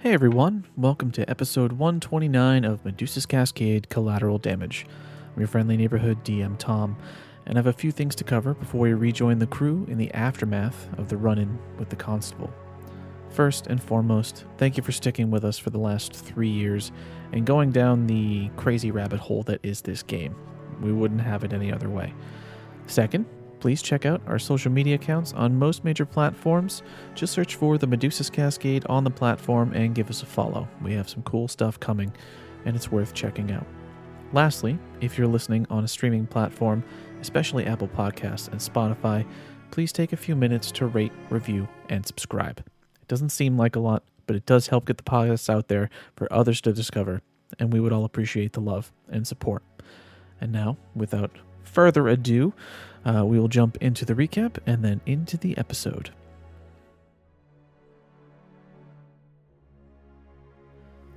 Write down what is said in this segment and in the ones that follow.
Hey everyone, welcome to episode 129 of Medusa's Cascade Collateral Damage. I'm your friendly neighborhood DM Tom, and I have a few things to cover before we rejoin the crew in the aftermath of the run in with the constable. First and foremost, thank you for sticking with us for the last three years and going down the crazy rabbit hole that is this game. We wouldn't have it any other way. Second, please check out our social media accounts on most major platforms. Just search for the Medusa's Cascade on the platform and give us a follow. We have some cool stuff coming, and it's worth checking out. Lastly, if you're listening on a streaming platform, especially Apple Podcasts and Spotify, please take a few minutes to rate, review, and subscribe. It doesn't seem like a lot, but it does help get the podcast out there for others to discover, and we would all appreciate the love and support. And now, without further ado, uh, we will jump into the recap and then into the episode.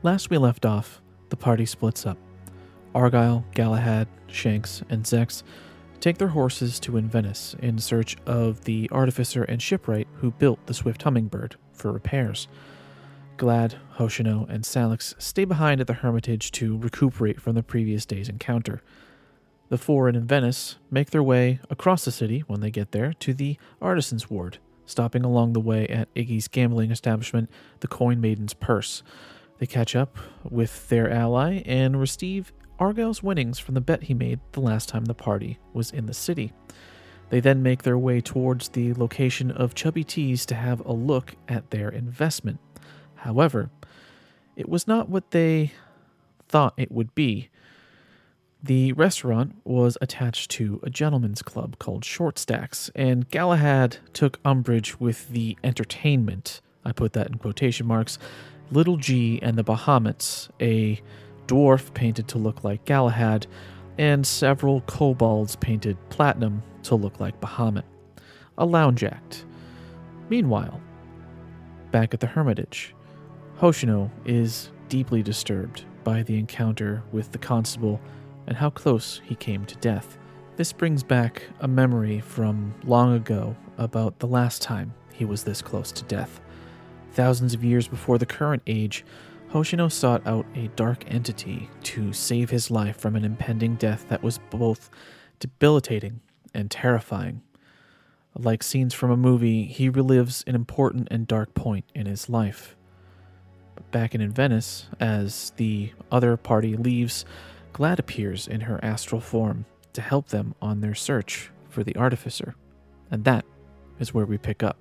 Last we left off, the party splits up. Arguile, Galahad, Shanks, and Zechs take their horses to Invenas in search of the artificer and shipwright who built the Swift Hummingbird for repairs. Glad, Hoshino, and Salix stay behind at the Hermitage to recuperate from the previous day's encounter. The four in Venice make their way across the city when they get there to the Artisans Ward, stopping along the way at Iggy's gambling establishment, the Coin Maiden's Purse. They catch up with their ally and receive Arguile's winnings from the bet he made the last time the party was in the city. They then make their way towards the location of Chubby T's to have a look at their investment. However, it was not what they thought it would be. The restaurant was attached to a gentleman's club called Short Stacks, and Galahad took umbrage with the entertainment. I put that in quotation marks. Little G and the Bahamets, a dwarf painted to look like Galahad, and several kobolds painted platinum to look like Bahamut. A lounge act. Meanwhile, back at the Hermitage, Hoshino is deeply disturbed by the encounter with the constable and how close he came to death. This brings back a memory from long ago about the last time he was this close to death. Thousands of years before the current age, Hoshino sought out a dark entity to save his life from an impending death that was both debilitating and terrifying. Like scenes from a movie, he relives an important and dark point in his life. Back in Invenas, as the other party leaves, Glad appears in her astral form to help them on their search for the artificer. And that is where we pick up.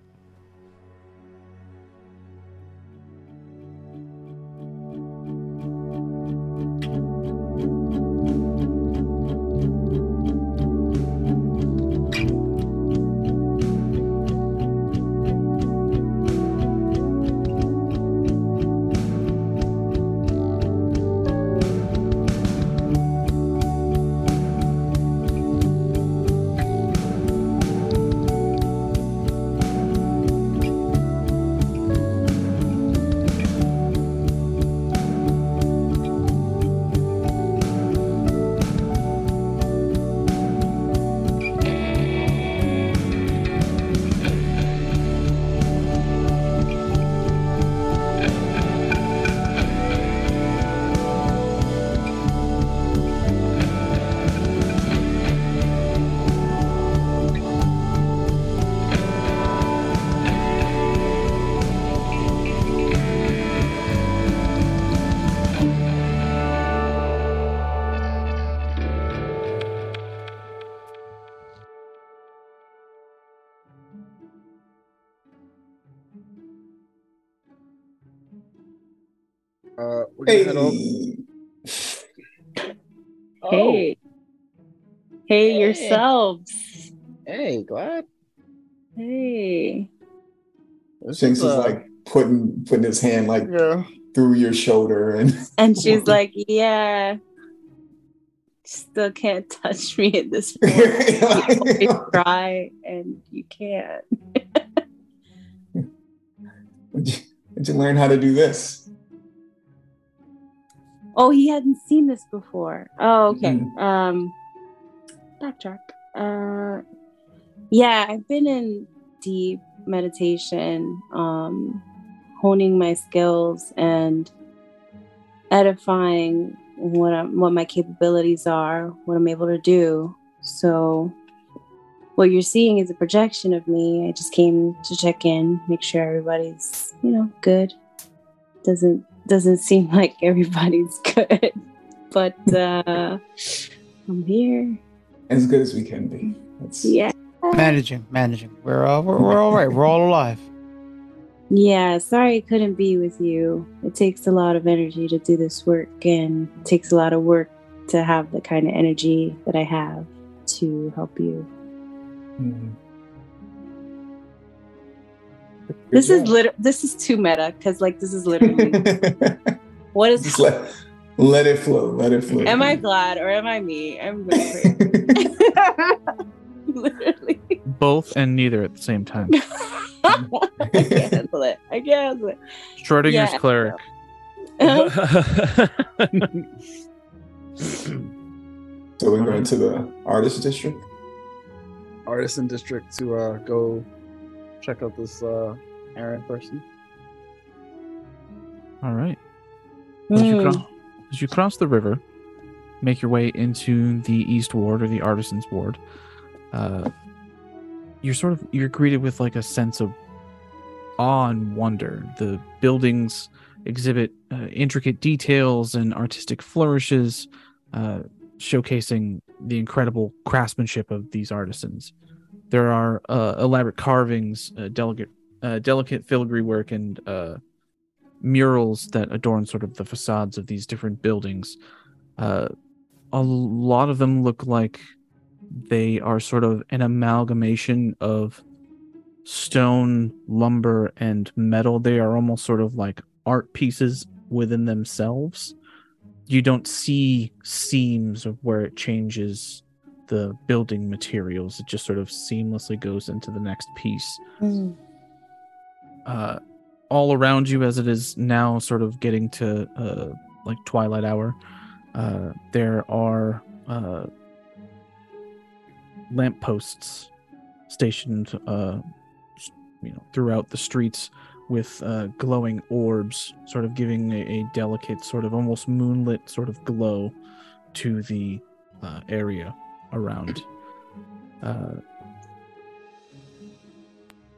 Hey, yourselves. hey, glad. Hey. This Shanks is, is uh, like putting putting his hand like yeah. through your shoulder and And she's like, Yeah. Still can't touch me at this point. You always try and you can't. Where'd you, learn how to do this? Oh, he hadn't seen this before. Oh, okay. Mhm. Um backtrack. Uh yeah, I've been in deep meditation um honing my skills and edifying what I'm, what my capabilities are, what I'm able to do. So what you're seeing is a projection of me. I just came to check in, make sure everybody's, you know, good. Doesn't doesn't seem like everybody's good. But uh I'm here. As good as we can be. That's, Yeah. Managing, managing. We're uh, we're, we're all right. We're all alive. Yeah, sorry I couldn't be with you. It takes a lot of energy to do this work, and it takes a lot of work to have the kind of energy that I have to help you. Mhm. This Good is job. lit. This is too meta because, like, this is literally what is. Just let, let it flow. Let it flow. Am I glad or am I me? I'm going crazy. literally. Both and neither at the same time. I can't handle it. I can't handle it. Schrodinger's Yeah. cleric. so we're going to the artist district. Artisan district to uh, go check out this uh, Aaron person. All right. As you, Mm. cro- as you cross the river, make your way into the East Ward or the Artisans Ward, uh, you're sort of you're greeted with like a sense of awe and wonder. The buildings exhibit uh, intricate details and artistic flourishes, uh, showcasing the incredible craftsmanship of these artisans. There are uh, elaborate carvings, uh, delicate, uh, delicate filigree work, and murals that adorn sort of the facades of these different buildings. Uh, a lot of them look like they are sort of an amalgamation of stone, lumber, and metal. They are almost sort of like art pieces within themselves. You don't see seams of where it changes the building materials. It just sort of seamlessly goes into the next piece Mm. uh, all around you as it is now sort of getting to uh, like twilight hour uh, there are uh, lampposts stationed uh, you know throughout the streets with uh, glowing orbs sort of giving a, a delicate sort of almost moonlit sort of glow to the uh, area around. Uh,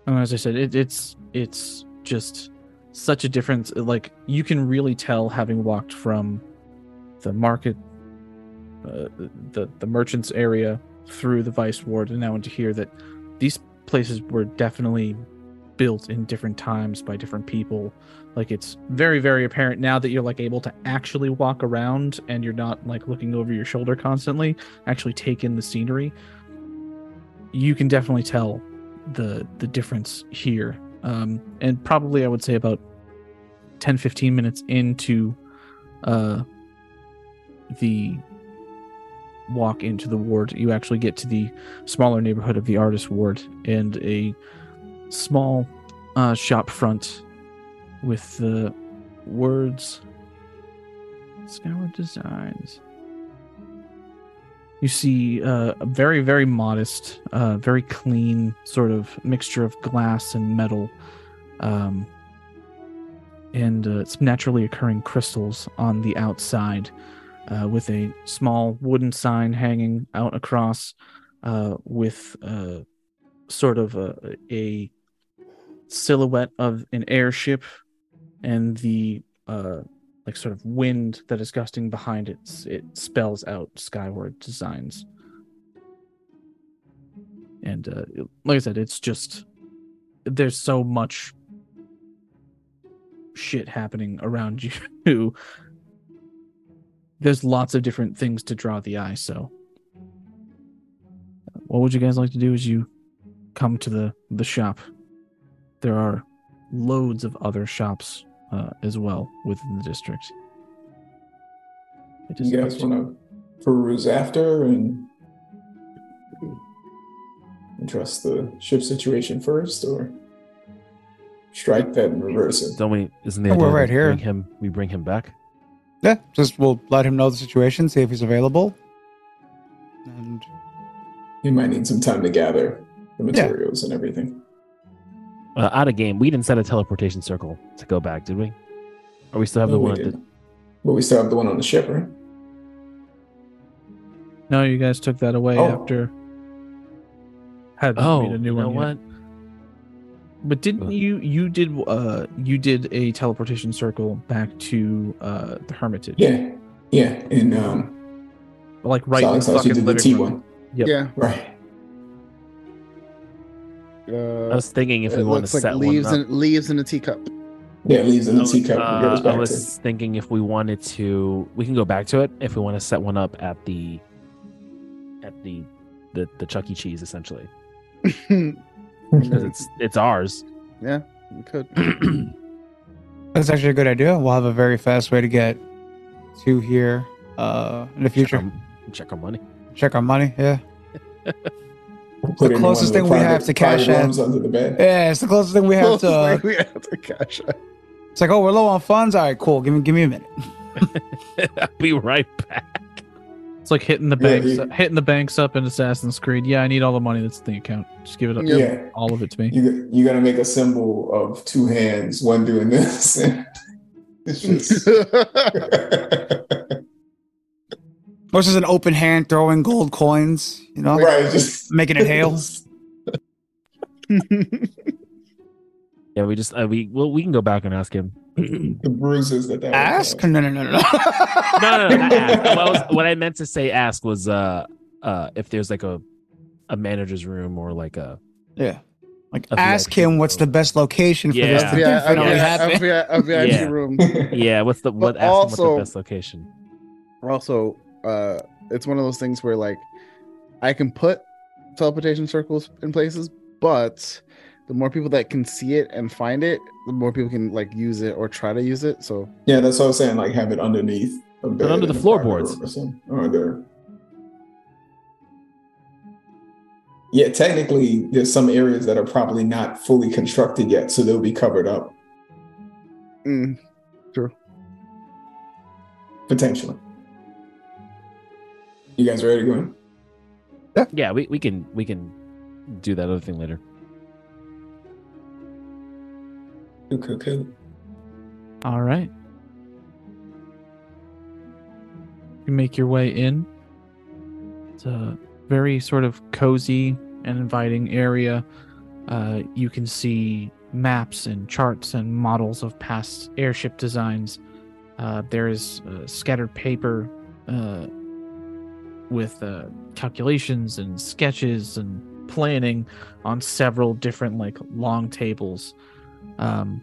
and as I said, it, it's it's just such a difference. Like you can really tell having walked from the market, uh, the the merchants area through the vice ward and now into here that these places were definitely built in different times by different people. Like it's very very apparent now that you're like able to actually walk around and you're not like looking over your shoulder constantly. Actually take in the scenery. You can definitely tell the the difference here um and probably i would say about 10 15 minutes into uh the walk into the ward you actually get to the smaller neighborhood of the artist ward and a small uh shop front with the words skyward designs you see uh, a very very modest uh, very clean sort of mixture of glass and metal um, and uh, naturally occurring crystals on the outside uh, with a small wooden sign hanging out across uh, with uh, sort of a, a silhouette of an airship and the like sort of wind that is gusting behind it it spells out skyward designs. And uh, like i said it's just there's so much shit happening around you. There's lots of different things to draw the eye so. What would you guys like to do as you come to the the shop? There are loads of other shops uh, as well within the district It is You guys up to- want to peruse after and address the ship situation first, or strike that and reverse it? Don't we? Isn't the Oh, idea we're that right we here. Bring him. We bring him back. Yeah, just we'll let him know the situation, see if he's available. And He might need some time to gather the Yeah. materials and everything. Uh, out of game, we didn't set a teleportation circle to go back, did we? Or we still have No, the one? That, didn't. But we still have the one on the ship, right? No, you guys took that away Oh. after. Had oh, made a new you know one. yet. what? But didn't you? You did. Uh, you did a teleportation circle back to uh the Hermitage. Yeah, yeah, and um, Like right. Sonic in the fucking the living T room. one, Yep. Yeah. right? Uh, I was thinking if we want to like set leaves one up. in leaves in a teacup. Yeah, leaves in the I was- teacup. uh, I was to. thinking if we wanted to, we can go back to it if we want to set one up at the, at the, the the Chuck E. Cheese essentially because it's it's ours. Yeah, we could. That's actually a good idea. We'll have a very fast way to get to here uh, in the Check future. our, check our money. Check our money. Yeah. Put the closest one of thing we have to cash private in. under the bed. Yeah, it's the closest thing we have to. Uh, we have to cash out. it's like, oh, we're low on funds. All right, cool. Give me, give me a minute. I'll be right back. It's like hitting the Yeah, banks, you- hitting the banks up in Assassin's Creed. Yeah, I need all the money that's in the account. Just give it up, Yeah. Yeah, all of it to me. you you gotta make a symbol of two hands, one doing this. it's just Or just an open hand throwing gold coins. You know, right, just making it hail. Yeah, we just uh, we well we can go back and ask him. the bruises that that Ask? cause. No, no, no, no. no. no, no, not ask. What, I was, what I meant to say ask was uh uh if there's like a a manager's room or like a Yeah. Like, A ask VIP him what's the best location for this Yeah. to yeah, a, definitely yeah, happen. a, a VIP Yeah. room. yeah what's the what But ask him what's also- the best location. Also, uh, it's one of those things where like I can put teleportation circles in places, but the more people that can see it and find it, the more people can like use it or try to use it. So Yeah, that's what I was saying. Like have it underneath a bed under the floorboards. or there. Yeah, technically, there's some areas that are probably not fully constructed yet, so they'll be covered up mm, potentially. You guys ready to go in? Yeah, we, we can we can do that other thing later. Okay, okay. All right. You make your way in. It's a very sort of cozy and inviting area. Uh, you can see maps and charts and models of past airship designs. Uh, there is uh, scattered paper uh, with uh, calculations and sketches and planning on several different like long tables. Um,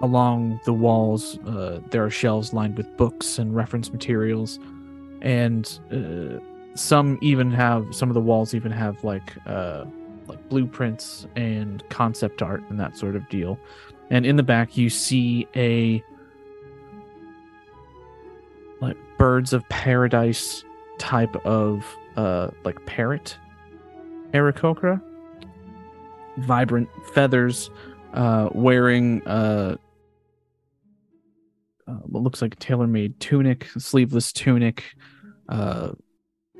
along the walls uh, there are shelves lined with books and reference materials and uh, some even have some of the walls even have like uh, like blueprints and concept art and that sort of deal and in the back you see a like birds of paradise type of uh like parrot Aarakocra vibrant feathers uh wearing uh uh, what looks like a tailor-made tunic, sleeveless tunic, uh,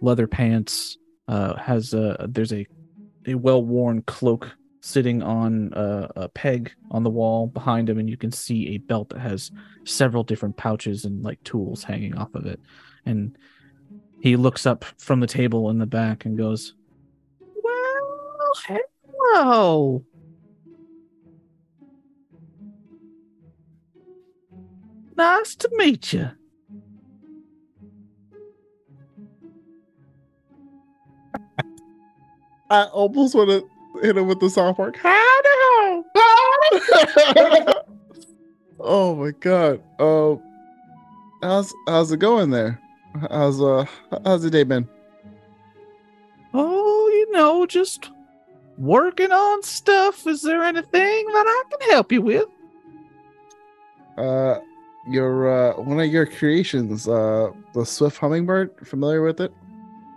leather pants. Uh, has a there's a a well-worn cloak sitting on a, a peg on the wall behind him, and you can see a belt that has several different pouches and like tools hanging off of it. And he looks up from the table in the back and goes, "Well, hello." Nice to meet you. I almost want to hit him with the South Park. Ho! oh my god. Um, how's how's it going there? How's uh how's the day been? Oh, you know, just working on stuff. Is there anything that I can help you with? Uh, your uh one of your creations, uh, the Swift Hummingbird. Familiar with it?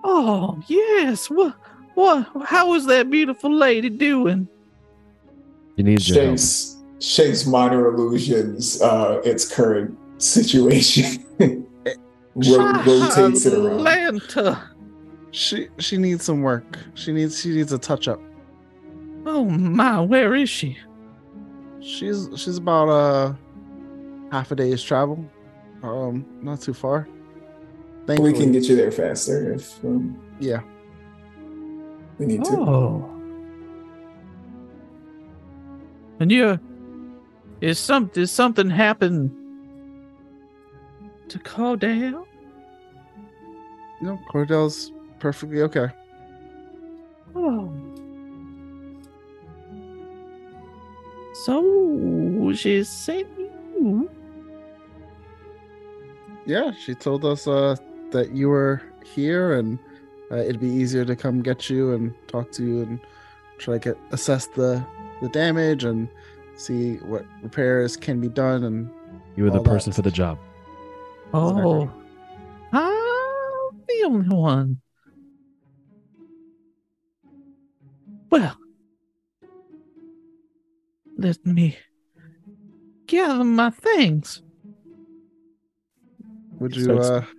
Oh, yes. What? What? How is that beautiful lady doing? You need. Shakes shakes minor illusions, uh, its current situation. Ro- rotates it around. Atlanta. She she needs some work. She needs she needs a touch up. Oh my, where is she? She's she's about uh half a day's travel. Um, not too far. We can get you there faster if um, yeah. We need to. Oh. And you is some did something happen to Cordell? No, Cordell's perfectly okay. Oh. So she sent you. Yeah, she told us uh that you were here and uh, it'd be easier to come get you and talk to you and try to get assess the the damage and see what repairs can be done and You were the All that. person for the job. Oh. I'm the only one. Well, let me gather my things. would you uh Yeah.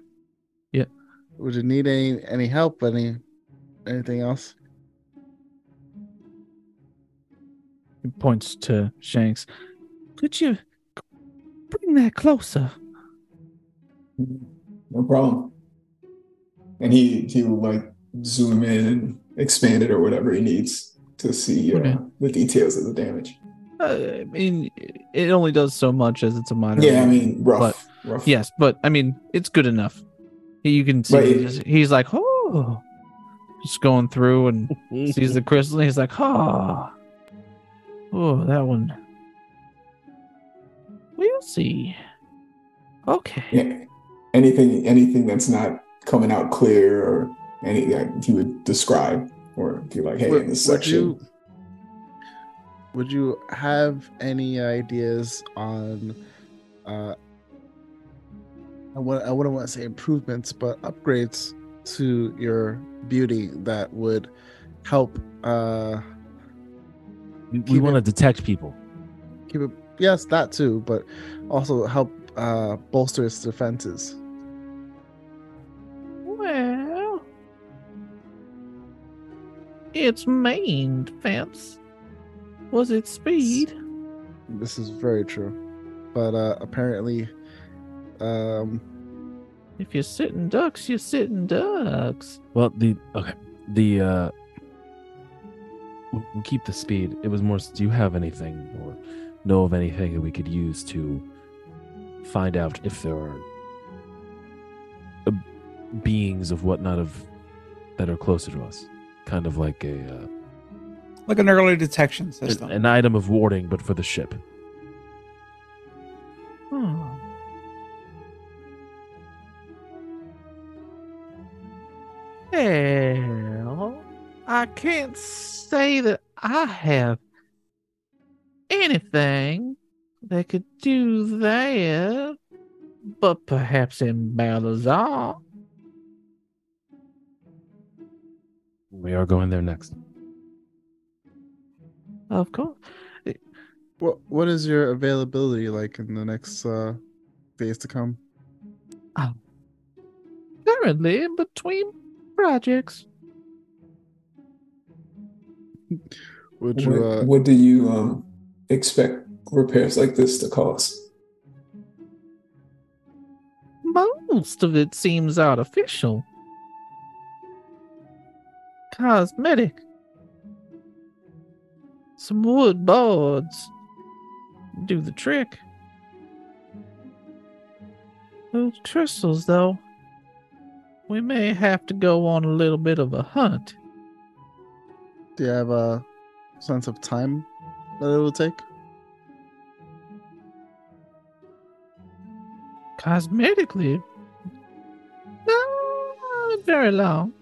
Would you need any any help any anything else He points to Shanks. Could you bring that closer? No problem. And he he will like zoom in and expand it or whatever he needs to see uh, Okay. the details of the damage. Uh, I mean, it only does so much as it's a minor. Yeah, I mean rough, But- rough. Yes, but I mean, it's good enough. You can see But it- he's, he's like, oh, just going through and sees the crystal. And he's like, oh, oh, that one. We'll see. Okay. Yeah. Anything anything that's not coming out clear or any that he would describe or be like, hey, would, in this would section. you would you have any ideas on uh I, would, I wouldn't want to say improvements but upgrades to your beauty that would help uh We, we want to detect people. keep it yes that too but also help uh bolster its defenses Well, its main defense was its speed. this is very true but uh apparently um If you're sitting ducks, you're sitting ducks. Well, the okay, the uh, we'll, we'll keep the speed. It was more. Do you have anything or know of anything that we could use to find out if there are uh, beings of whatnot of that are closer to us? Kind of like a uh, Like an early detection an, system. an item of warding, but for the ship. Hmm. Well, I can't say that I have anything that could do that, but perhaps in Balazar. We are going there next. Of course. what what is your availability like in the next uh days to come Currently in between projects. would you what, uh what do you um expect repairs like this to cost? Most of it seems artificial. Cosmetic. Some wood boards do the trick. Those crystals, though, we may have to go on a little bit of a hunt. do you have a sense of time that it will take Cosmetically, not very long.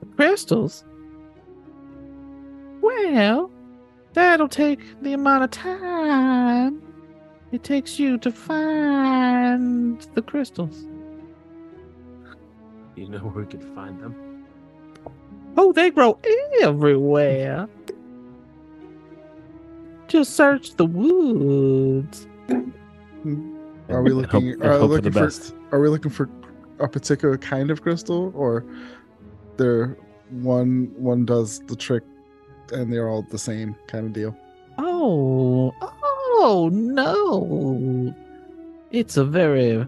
The crystals, well, that'll take the amount of time it takes you to find the crystals. You know where we could find them? Oh, they grow everywhere. Just search the woods. Are we looking? hope- are, hope for looking the for best. are we looking for a particular kind of crystal, or they're one one does the trick, and they're all the same kind of deal. Oh, oh no! It's a very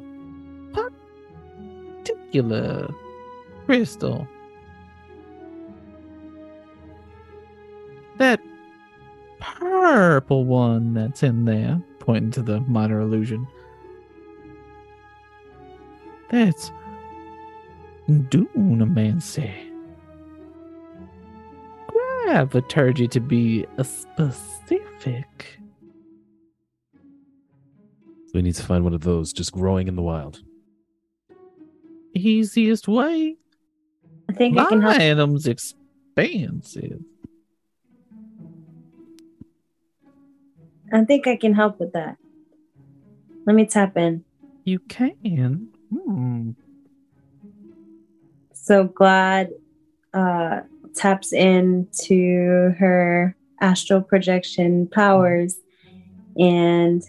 particular crystal. That purple one that's in there, pointing to the minor illusion. That's Dunamancy. Graviturgy to be a specific. We need to find one of those just growing in the wild. Easiest way. I think I can help. item's expansive. I think I can help with that. Let me tap in. You can. Hmm. So glad uh, taps into her astral projection powers. And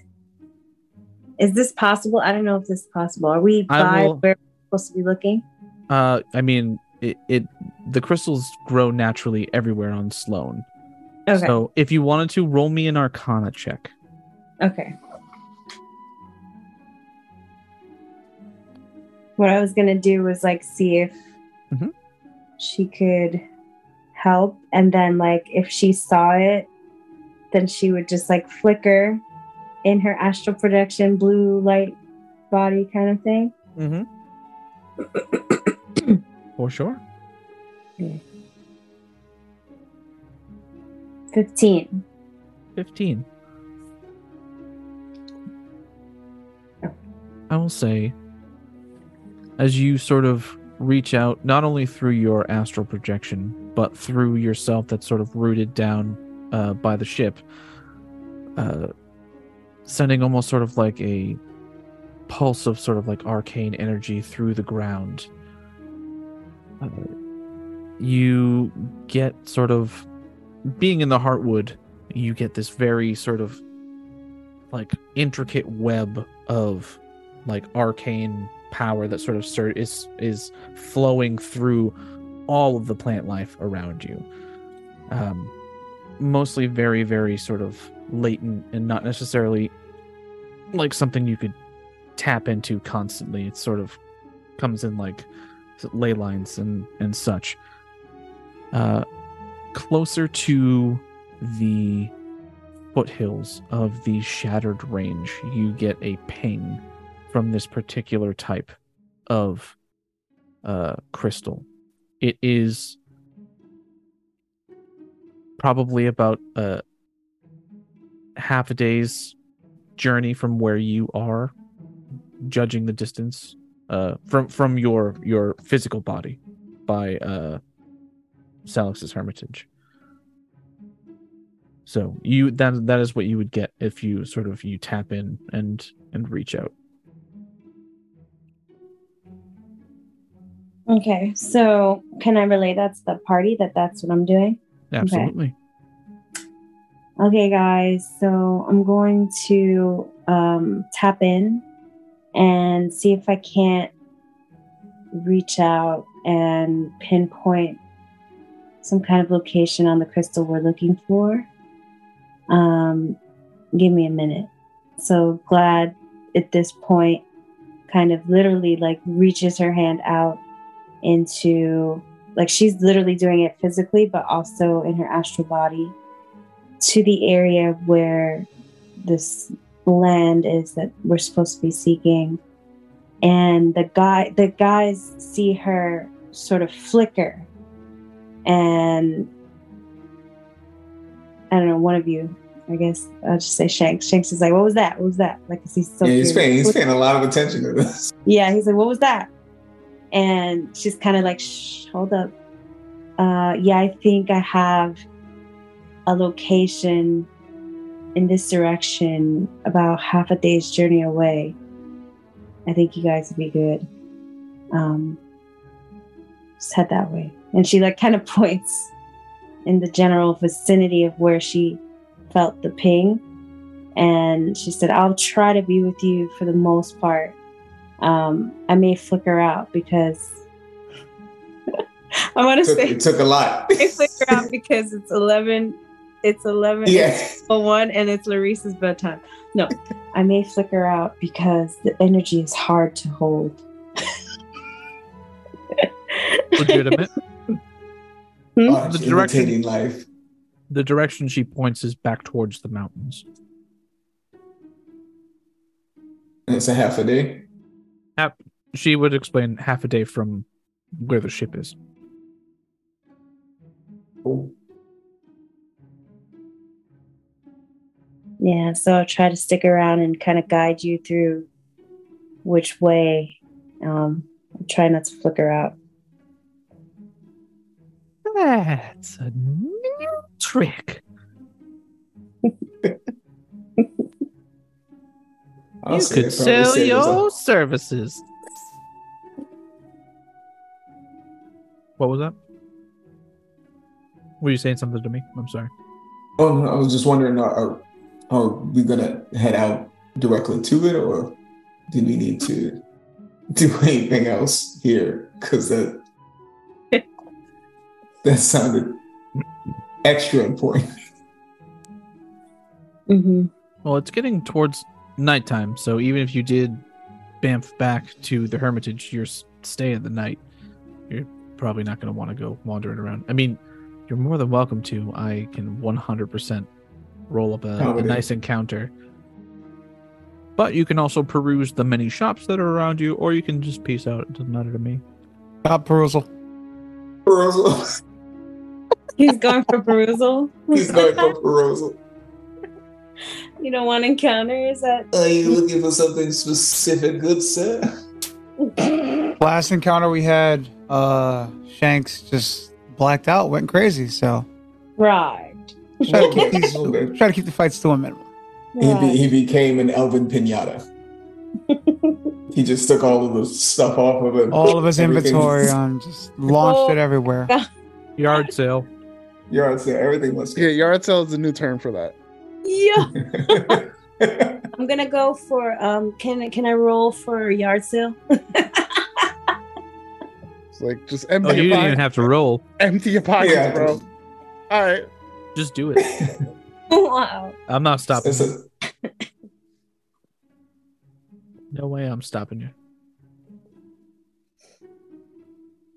is this possible? I don't know if this is possible. Are we by will- where we're supposed to be looking? Uh, I mean, it, it the crystals grow naturally everywhere on Sloane. Okay. So if you wanted to, roll me an Arcana check. Okay. What I was gonna do was like see if Mhm. she could help, and then like if she saw it, then she would just like flicker in her astral projection, blue light body kind of thing. Mm-hmm. For sure. Fifteen. 15. I will say, as you sort of reach out, not only through your astral projection, but through yourself that's sort of rooted down uh, by the ship, uh, sending almost sort of like a pulse of sort of like arcane energy through the ground. Uh, you get sort of being in the Heartwood, you get this very sort of like intricate web of like arcane power that sort of sur- is is flowing through all of the plant life around you. Um, mostly very very sort of latent and not necessarily like something you could tap into constantly. It sort of comes in like ley lines and and such. Uh, closer to the foothills of the shattered range, you get a ping from this particular type of uh, crystal. It is probably about a half a day's journey from where you are, judging the distance uh, from from your your physical body by uh, Salix's Hermitage. So you that that is what you would get if you sort of you tap in and and reach out. Okay, so can I relay that's the party that that's what I'm doing? Absolutely. Okay, guys, so I'm going to um, tap in and see if I can't reach out and pinpoint some kind of location on the crystal we're looking for. Um, give me a minute. So glad at this point, kind of literally like reaches her hand out into like she's literally doing it physically, but also in her astral body to the area where this land is that we're supposed to be seeking. And the guy the guys see her sort of flicker. And i don't know one of you i guess i'll just say shanks. Shanks is like what was that? What was that? Like he's so yeah, he's paying, he's paying a lot of attention to this. Yeah, he's like, "What was that?" And she's kind of like, Shh, "Hold up, uh, yeah, I think I have a location in this direction, about half a day's journey away. I think you guys would be good. Um, just head that way." And she like kind of points in the general vicinity of where she felt the ping. And she said, I'll try to be with you for the most part um, I may flicker out because I want to Took, say it took a lot. I flicker out because it's eleven. It's eleven. Yeah. oh one, and it's Larissa's bedtime. No, I may flicker out because the energy is hard to hold. Legitimate. Oh, The the direction- life. the direction she points is back towards the mountains. And it's a half a day. She would explain half a day from where the ship is. Cool. Yeah, so I'll try to stick around and kind of guide you through which way. Um, I'll try not to flicker out. That's a new trick. I'll you could sell said there's a- your services. What was that? Were you saying something to me? I'm sorry. Oh, no, I was just wondering, are, are, are we gonna head out directly to it, or do we need to do anything else here? Because that that sounded extra important. Mm-hmm. Well, it's getting towards nighttime, so even if you did bamf back to the Hermitage, your s- stay of the night, you're probably not going to want to go wandering around. I mean, you're more than welcome to. I can 100% roll up a, a nice encounter. But you can also peruse the many shops that are around you, or you can just peace out. It doesn't matter to me. Stop perusal. Perusal. He's going for perusal. He's going for perusal. You don't want encounters That Are you looking for something specific, good sir? Last encounter we had, uh, Shanks just blacked out, went crazy. So right. try to keep these, Okay. try to keep the fights to a minimum. He, be, he became an elven pinata. He just took all of the stuff off of it. All of his inventory on just launched it everywhere. Yard sale. You're sale. Everything was Yeah, yard sale is a new term for that. Yeah. I'm gonna go for um. Can can I roll for yard sale? It's like just empty Oh, you your didn't pockets. even have to roll. empty your pockets, Yeah. bro. All right. Just do it. wow. I'm not stopping. It's you. a- No way I'm stopping you.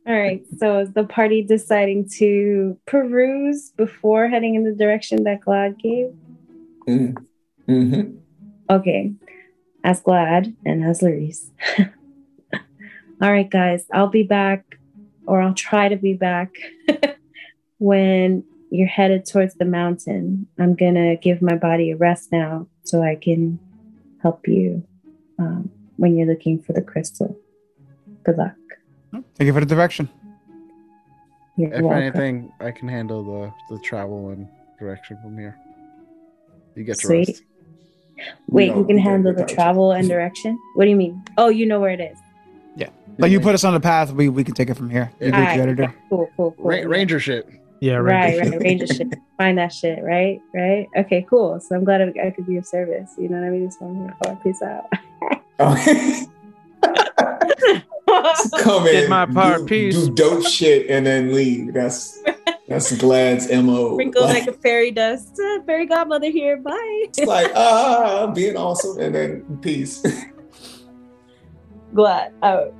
All right. So is the party deciding to peruse before heading in the direction that Glad gave? Mm. Mhm. Okay. As Glad and as Larice. All right, guys. I'll be back, or I'll try to be back when you're headed towards the mountain. I'm gonna give my body a rest now so I can help you um, when you're looking for the crystal. Good luck. Thank you for the direction. You're If welcome. anything, I can handle the the travel and direction from here. You get your Sweet. rest. Wait, don't- you can handle the travel and direction? What do you mean? Oh, you know where it is. Yeah. Like you put us on the path, we, we can take it from here. You do what you Alright, gotta do. Cool, cool, cool. Ra- Ranger shit. Yeah, Right, right. right, Ranger shit. Find that shit, right? Right? Okay, cool. So I'm glad I, I could be of service. You know what I mean? So I'm here for. Peace out. Come Did in, my part, do, peace. do dope shit, and then leave. That's that's Glad's mo. Sprinkle Like, like a fairy dust. Uh, fairy godmother here. Bye. it's like ah, being awesome, and then peace. glad. Oh.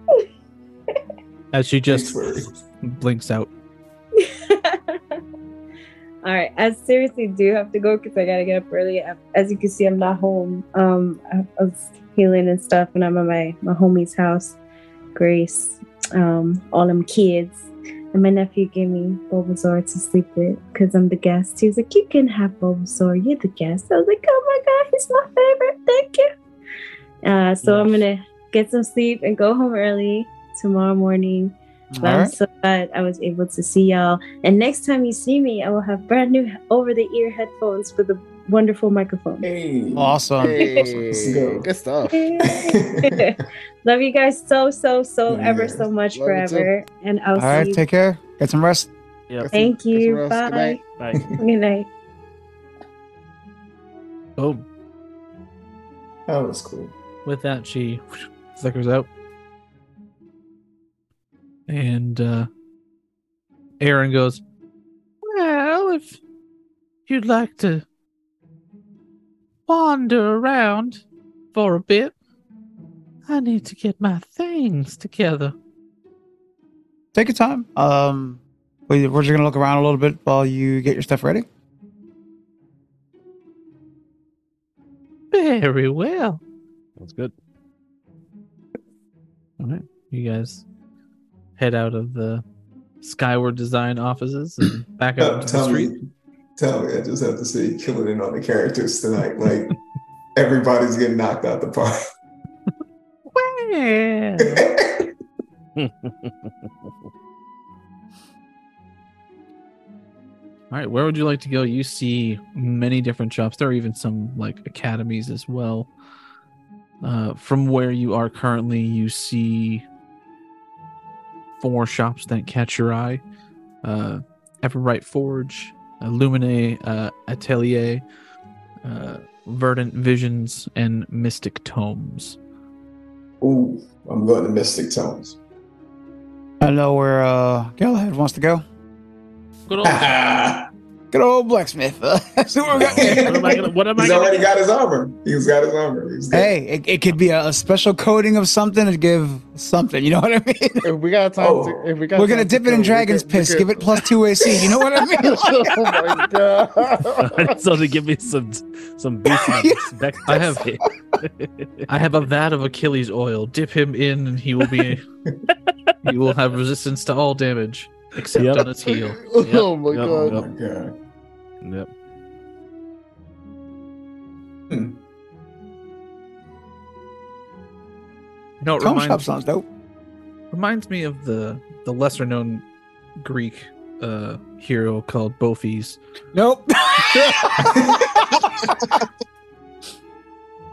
As she just blinks out. All right, I seriously do have to go because I gotta get up early. As you can see, I'm not home. Um, I, I was healing and stuff, and I'm at my my homie's house, Grace. Um, all them kids, and my nephew gave me Bulbasaur to sleep with because I'm the guest. He was like, "You can have Bulbasaur. You're the guest." I was like, "Oh my god, he's my favorite. Thank you." Uh, so I'm gonna get some sleep and go home early tomorrow morning. But All I'm so glad I was able to see y'all. And next time you see me, I will have brand new over the ear headphones for a wonderful microphone. Hey. Awesome. Hey, Let's go. good stuff. Love you guys so, so, so Yeah. ever so much Love forever. And I'll All see right. you. Take care. Get some rest. Yep. Thank some you. rest. Good Bye. night. Bye. Good night. Boom. that was cool. With that, she flickers out. And uh Aaron goes, Well, if you'd like to wander around for a bit, I need to get my things together. Take your time. Um, we- we're just gonna look around a little bit while you get your stuff ready. Very well. That's good. All right. You guys head out of the Skyward Design offices and back out Uh, into the street. me, tell me. I just have to say, killing it on the characters tonight. Like everybody's getting knocked out the park. All right, where would you like to go? You see many different shops. There are even some like academies as well. Uh, from where you are currently, you see four shops that catch your eye: uh, Everbright Forge, Lumine uh, Atelier, uh, Verdant Visions, and Mystic Tomes. Ooh, I'm going to Mystic Tomes. I know where uh, Galahad wants to go. Good old Good old blacksmith. That's what we got. What am I gonna? What am I He's gonna? already got his armor. He's got his armor. He's. Hey, it, it could be a, a special coating of something to give something. You know what I mean? If we got time Oh. to, if we got We're gonna dip it in dragon's could- piss. could- Give it plus two AC. You know what I mean? oh my god! I need someone to give me some some boost. in respect. I have- I have a vat of Achilles oil. Dip him in, and he will be. he will have resistance to all damage except Yep. on his heel. oh my Yep, god! Oh yep. my god. Yep. Hmm. You know, it Tone shop reminds, sounds dope. reminds me of the the lesser known Greek uh, hero called Bophes. Nope.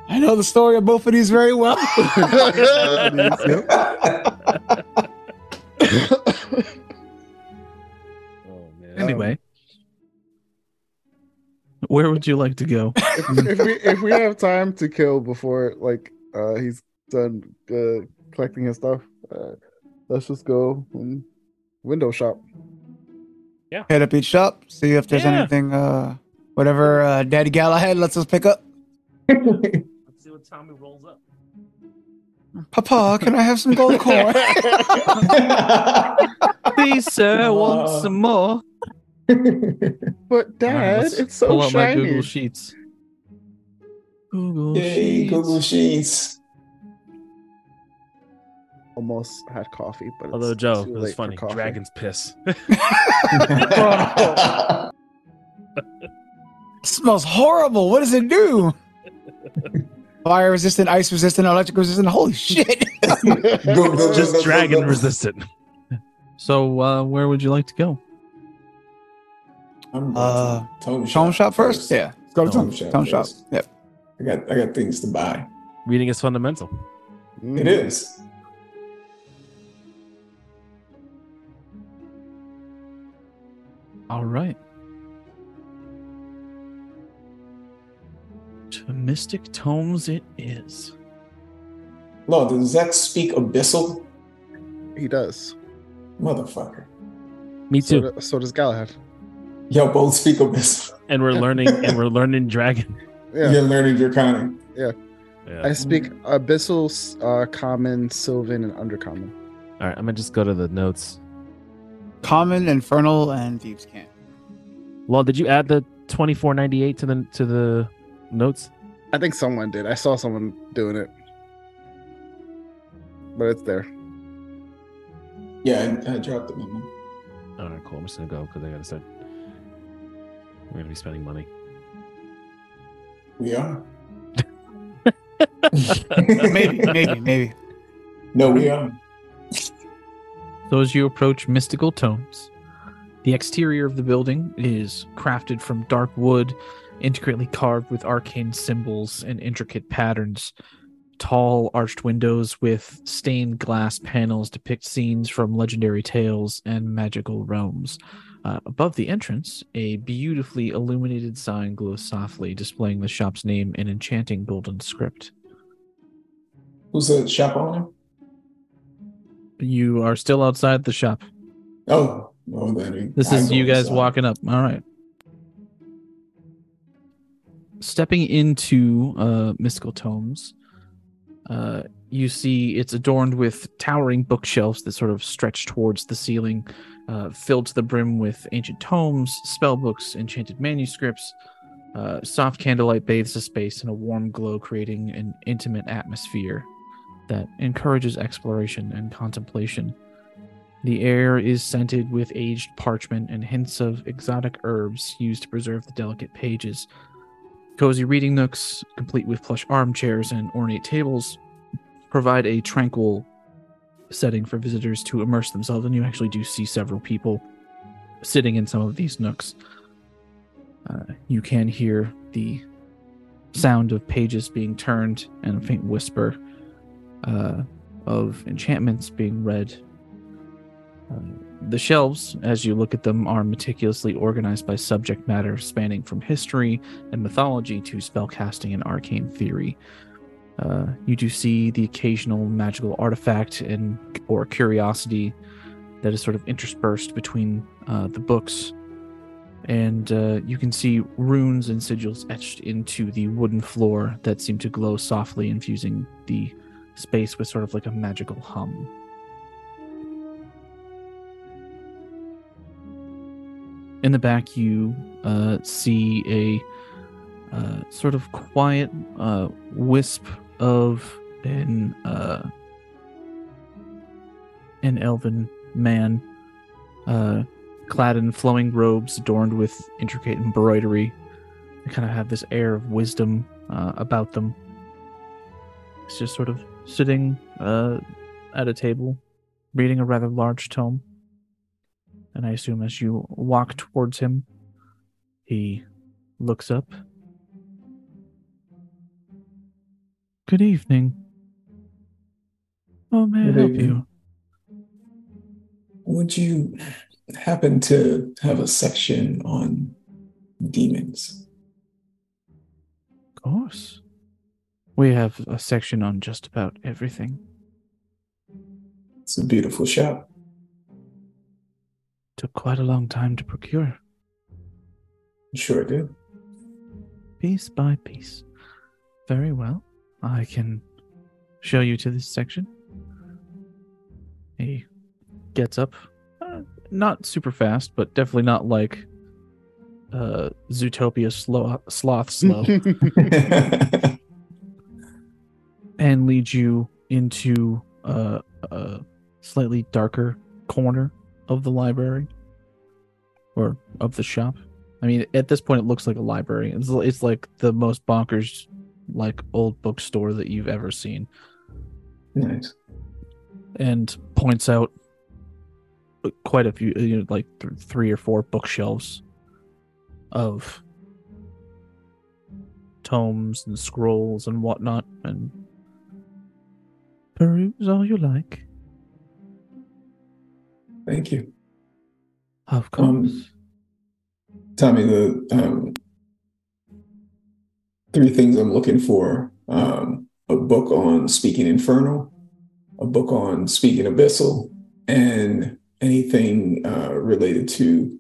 I know the story of both of these very well. Man. Anyway, where would you like to go? if, if we if we have time to kill before like uh he's done uh, collecting his stuff, uh, let's just go and window shop. Yeah. Head up each shop, see if there's Yeah. anything, uh, whatever uh, Daddy Galahad lets us pick up. Let's see what Tommy rolls up. Papa, can I have some gold coin? Please, sir, want some more? But Dad, let's it's so pull out my. Google Sheets. Google Yay, Sheets. Google Sheets. Almost had coffee, but Although it's Joe, too it was late for funny. Dragon's piss. smells horrible. What does it do? Fire resistant, ice resistant, electric resistant. Holy shit. Just dragon resistant. So, uh, where would you like to go? I'm going Uh, to Tone Tone shop first? Yeah. Let's go to Tone Tone, shop tone shop. first. Yep. I got I got things to buy. Reading is fundamental. Mm. It is. All right. To Mystic Tomes it is. No, does Zechs speak abyssal? He does. Motherfucker. Me So, too. do- so does Galahad. Y'all both speak abyssal. And we're learning. and we're learning dragon. Yeah, You're learning Draconic. Yeah. I speak abyssal, uh, common, sylvan, and undercommon. All right. I'm gonna just go to the notes. Common, infernal, and thieves cant. Well, did you add the 2498 to the to the notes? I think someone did. I saw someone doing it, but it's there. Yeah, I, I dropped the memo. All right, cool. I'm just gonna go because I gotta start. We're gonna be spending money. We are. Maybe, maybe, maybe. No, we are. So, as you approach Mystical Tomes, the exterior of the building is crafted from dark wood, intricately carved with arcane symbols and intricate patterns. Tall, arched windows with stained glass panels depict scenes from legendary tales and magical realms. Uh, above the entrance, a beautifully illuminated sign glows softly, displaying the shop's name in enchanting golden script. Who's the shop owner? You are still outside the shop. Oh, that any- This is you guys inside. walking up. All right. Stepping into uh, Mystical Tomes, uh, you see it's adorned with towering bookshelves that sort of stretch towards the ceiling, uh, filled to the brim with ancient tomes, spell books, enchanted manuscripts. Uh, soft candlelight bathes the space in a warm glow, creating an intimate atmosphere that encourages exploration and contemplation. The air is scented with aged parchment and hints of exotic herbs used to preserve the delicate pages. Cozy reading nooks, complete with plush armchairs and ornate tables, provide a tranquil setting for visitors to immerse themselves, and you actually do see several people sitting in some of these nooks. Uh, you can hear the sound of pages being turned and a faint whisper uh, of enchantments being read uh, the shelves, as you look at them, are meticulously organized by subject matter spanning from history and mythology to spellcasting and arcane theory. Uh, you do see the occasional magical artifact and or curiosity that is sort of interspersed between uh, the books, and uh, you can see runes and sigils etched into the wooden floor that seem to glow softly, infusing the space with sort of like a magical hum. In the back you uh, see a uh, sort of quiet uh, wisp of an uh, an elven man uh, clad in flowing robes adorned with intricate embroidery. They kind of have this air of wisdom uh, about them. He's just sort of sitting at a table reading a rather large tome and I assume as you walk towards him, he looks up. Good evening. Oh, may I help you? Would you happen to have a section on demons? Of course. We have a section on just about everything. It's a beautiful shop. Took quite a long time to procure, Sure do. piece by piece. Very well. I can show you to this section. He gets up, uh, not super fast, but definitely not like uh, Zootopia slow, sloth slow, and leads you into uh, a slightly darker corner of the library or of the shop. I mean, at this point, it looks like a library. It's, it's like the most bonkers, like old bookstore that you've ever seen. nice. and points out quite a few, uh, you know, like th- three or four bookshelves of tomes and scrolls and whatnot, and peruse all you like. Thank you. Of course. Um, Tommy, the um, three things I'm looking for um, a book on speaking infernal, a book on speaking abyssal, and anything uh, related to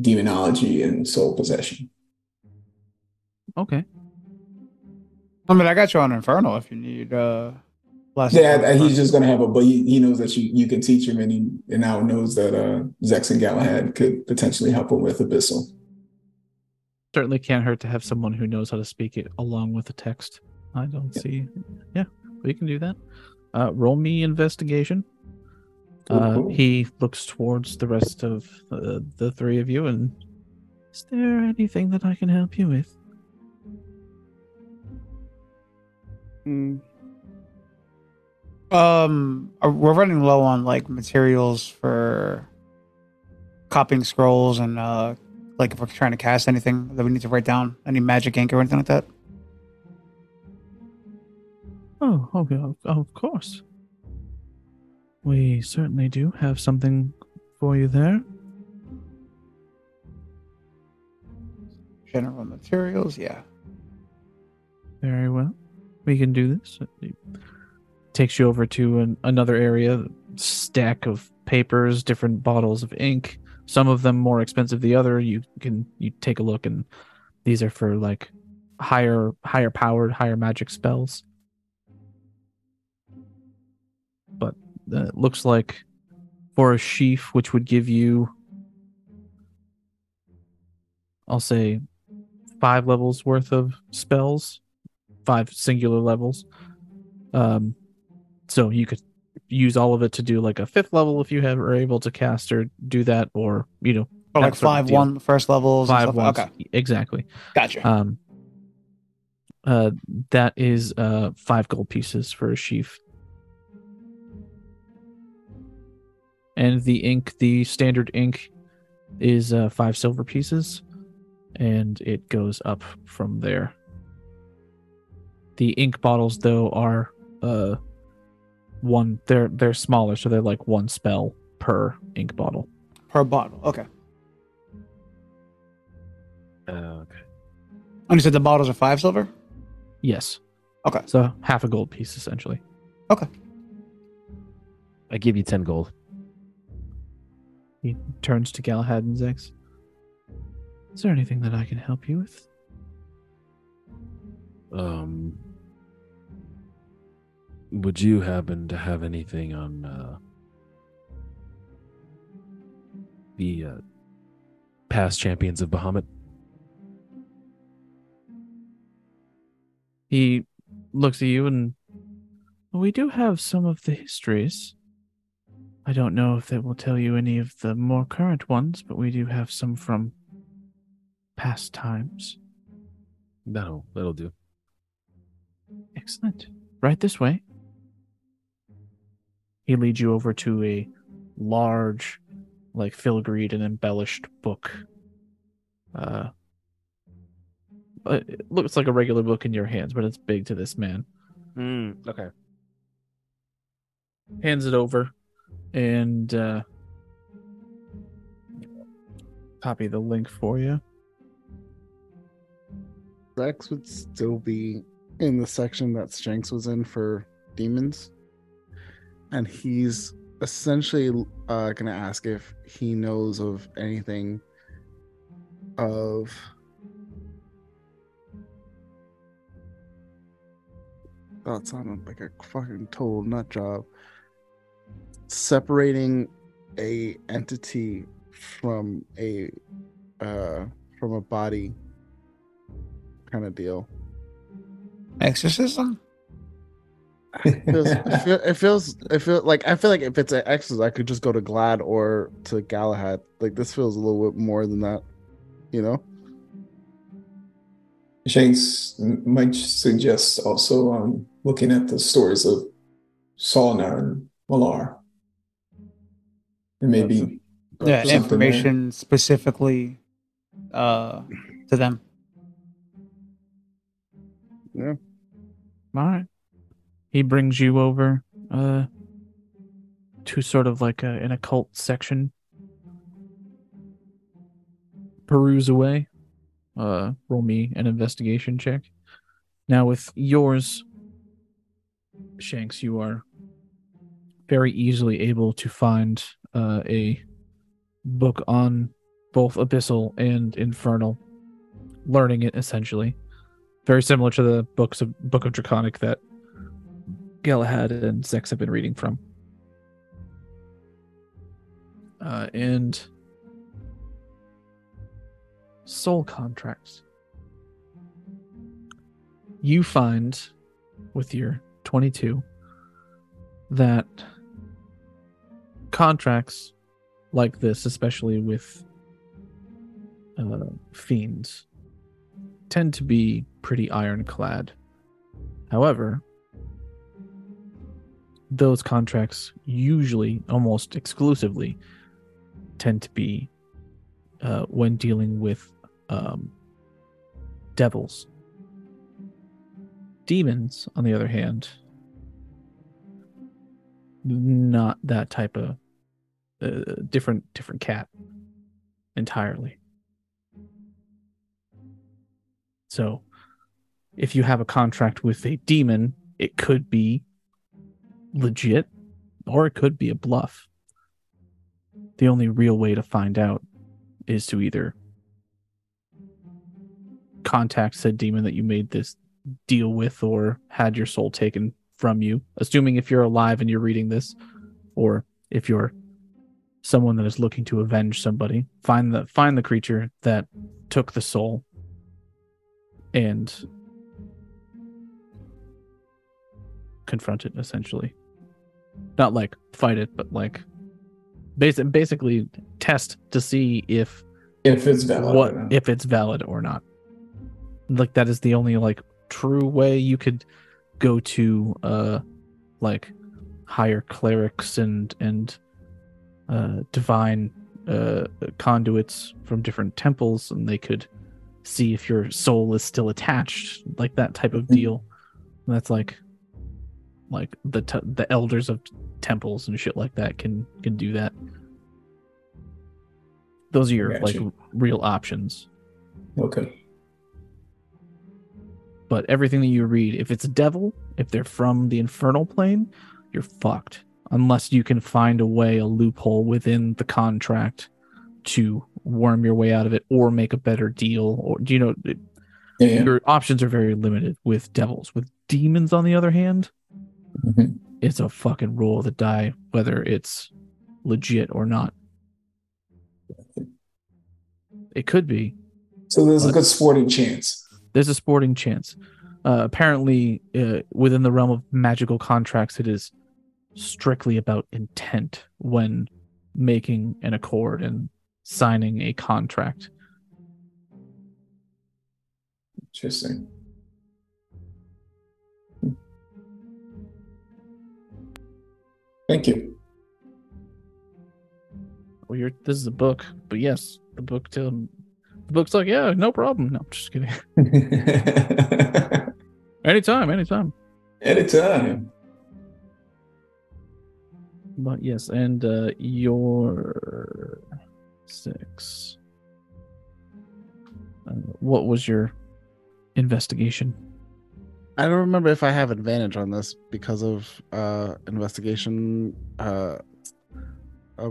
demonology and soul possession. okay. I mean, I got you on Infernal if you need uh less. Yeah, and he's just gonna have a, but he, he knows that you, you can teach him, and he and now knows that uh, Zechs and Galahad could potentially help him with abyssal. Certainly can't hurt to have someone who knows how to speak it along with the text. I don't see. Yeah, we can do that. Uh, roll me investigation. Uh, Cool. he looks towards the rest of uh, the three of you and is there anything that I can help you with? Mm, Um, we're running low on like materials for copying scrolls and uh, like if we're trying to cast anything that we need to write down, any magic ink or anything like that. Oh, okay, of, of course. We certainly do have something for you there. General materials, yeah. Very well. We can do this. Takes you over to an, another area, stack of papers, different bottles of ink, some of them more expensive the other. You can you take a look, and these are for like higher higher powered, higher magic spells. But uh, it looks like for a sheaf, which would give you, I'll say, five levels worth of spells, five singular levels. Um, so you could use all of it to do like a fifth level if you have are able to cast or do that, or you know, that like five one first levels. and five stuff. ones. Okay, exactly. gotcha. Um, uh, that is uh five gold pieces for a sheaf. And the ink, the standard ink, is uh, five silver pieces, and it goes up from there. The ink bottles, though, are uh one. They're they're smaller, so they're like one spell per ink bottle. per bottle. Okay. Uh, okay. And you said the bottles are five silver. Yes. Okay. So half a gold piece, essentially. Okay. I give you ten gold. He turns to Galahad and Zechs. Is there anything that I can help you with? Um, would you happen to have anything on uh, the uh, past champions of Bahamut? He looks at you and we do have some of the histories. I don't know if they will tell you any of the more current ones, but we do have some from past times. That'll that'll do. Excellent. Right this way. He leads you over to a large, like filigreed and embellished book. Uh, it looks like a regular book in your hands, but it's big to this man. Mm, okay. Hands it over, and uh, copy the link for you. Rex would still be in the section that Shanks was in for demons. And he's essentially uh, to ask if he knows of anything of. That sounded like a fucking total nut job. Separating a entity from a uh from a body kind of deal. Exorcism. It feels, it, feel, it feels it feel like I feel like if it's an X's, I could just go to Glad or to Galahad. Like this feels a little bit more than that, you know. Shanks might suggest also um, looking at the stories of Solna and Malar. And maybe Yeah, something there. information specifically uh, to them. Yeah. All right. He brings you over uh to sort of like a, an occult section. Peruse away. Uh roll me an investigation check. Now with yours Shanks, you are very easily able to find uh a book on both abyssal and infernal learning it essentially very similar to the books of Book of Draconic that Galahad and Zechs have been reading from. Uh, and soul contracts. You find with your 22 that contracts like this, especially with uh, fiends, tend to be pretty ironclad. However, those contracts usually, almost exclusively, tend to be uh, when dealing with um, devils. Demons, on the other hand, not that type of uh, different different cat entirely. So, if you have a contract with a demon, it could be legit or it could be a bluff. the only real way to find out is to either contact said demon that you made this deal with or had your soul taken from you, assuming if you're alive and you're reading this, or if you're someone that is looking to avenge somebody, find the find the creature that took the soul and confront it essentially. Not like fight it, but like basic, basically test to see if If it's valid. what if it's valid or not. Like that is the only like true way you could go to uh like higher clerics and and uh divine uh conduits from different temples and they could see if your soul is still attached like that type of Mhm. deal And that's like like the t- the elders of temples and shit like that can can do that those are your like Gotcha. real options Okay. but everything that you read if it's a devil if they're from the infernal plane you're fucked unless you can find a way a loophole within the contract to worm your way out of it or make a better deal or do you know Yeah. yeah. your options are very limited with devils with demons on the other hand Mhm. it's a fucking roll of the die whether it's legit or not it could be So there's a good sporting chance. there's a sporting chance. Uh, apparently, uh, within the realm of magical contracts, it is strictly about intent when making an accord and signing a contract. Interesting. Thank you. Well, you're, this is a book, but yes, the book. To, the book's like, yeah, no problem. No, I'm just kidding. anytime, anytime. Anytime. But yes, and uh, your six. Uh, what was your investigation? I don't remember if I have advantage on this because of uh investigation uh, uh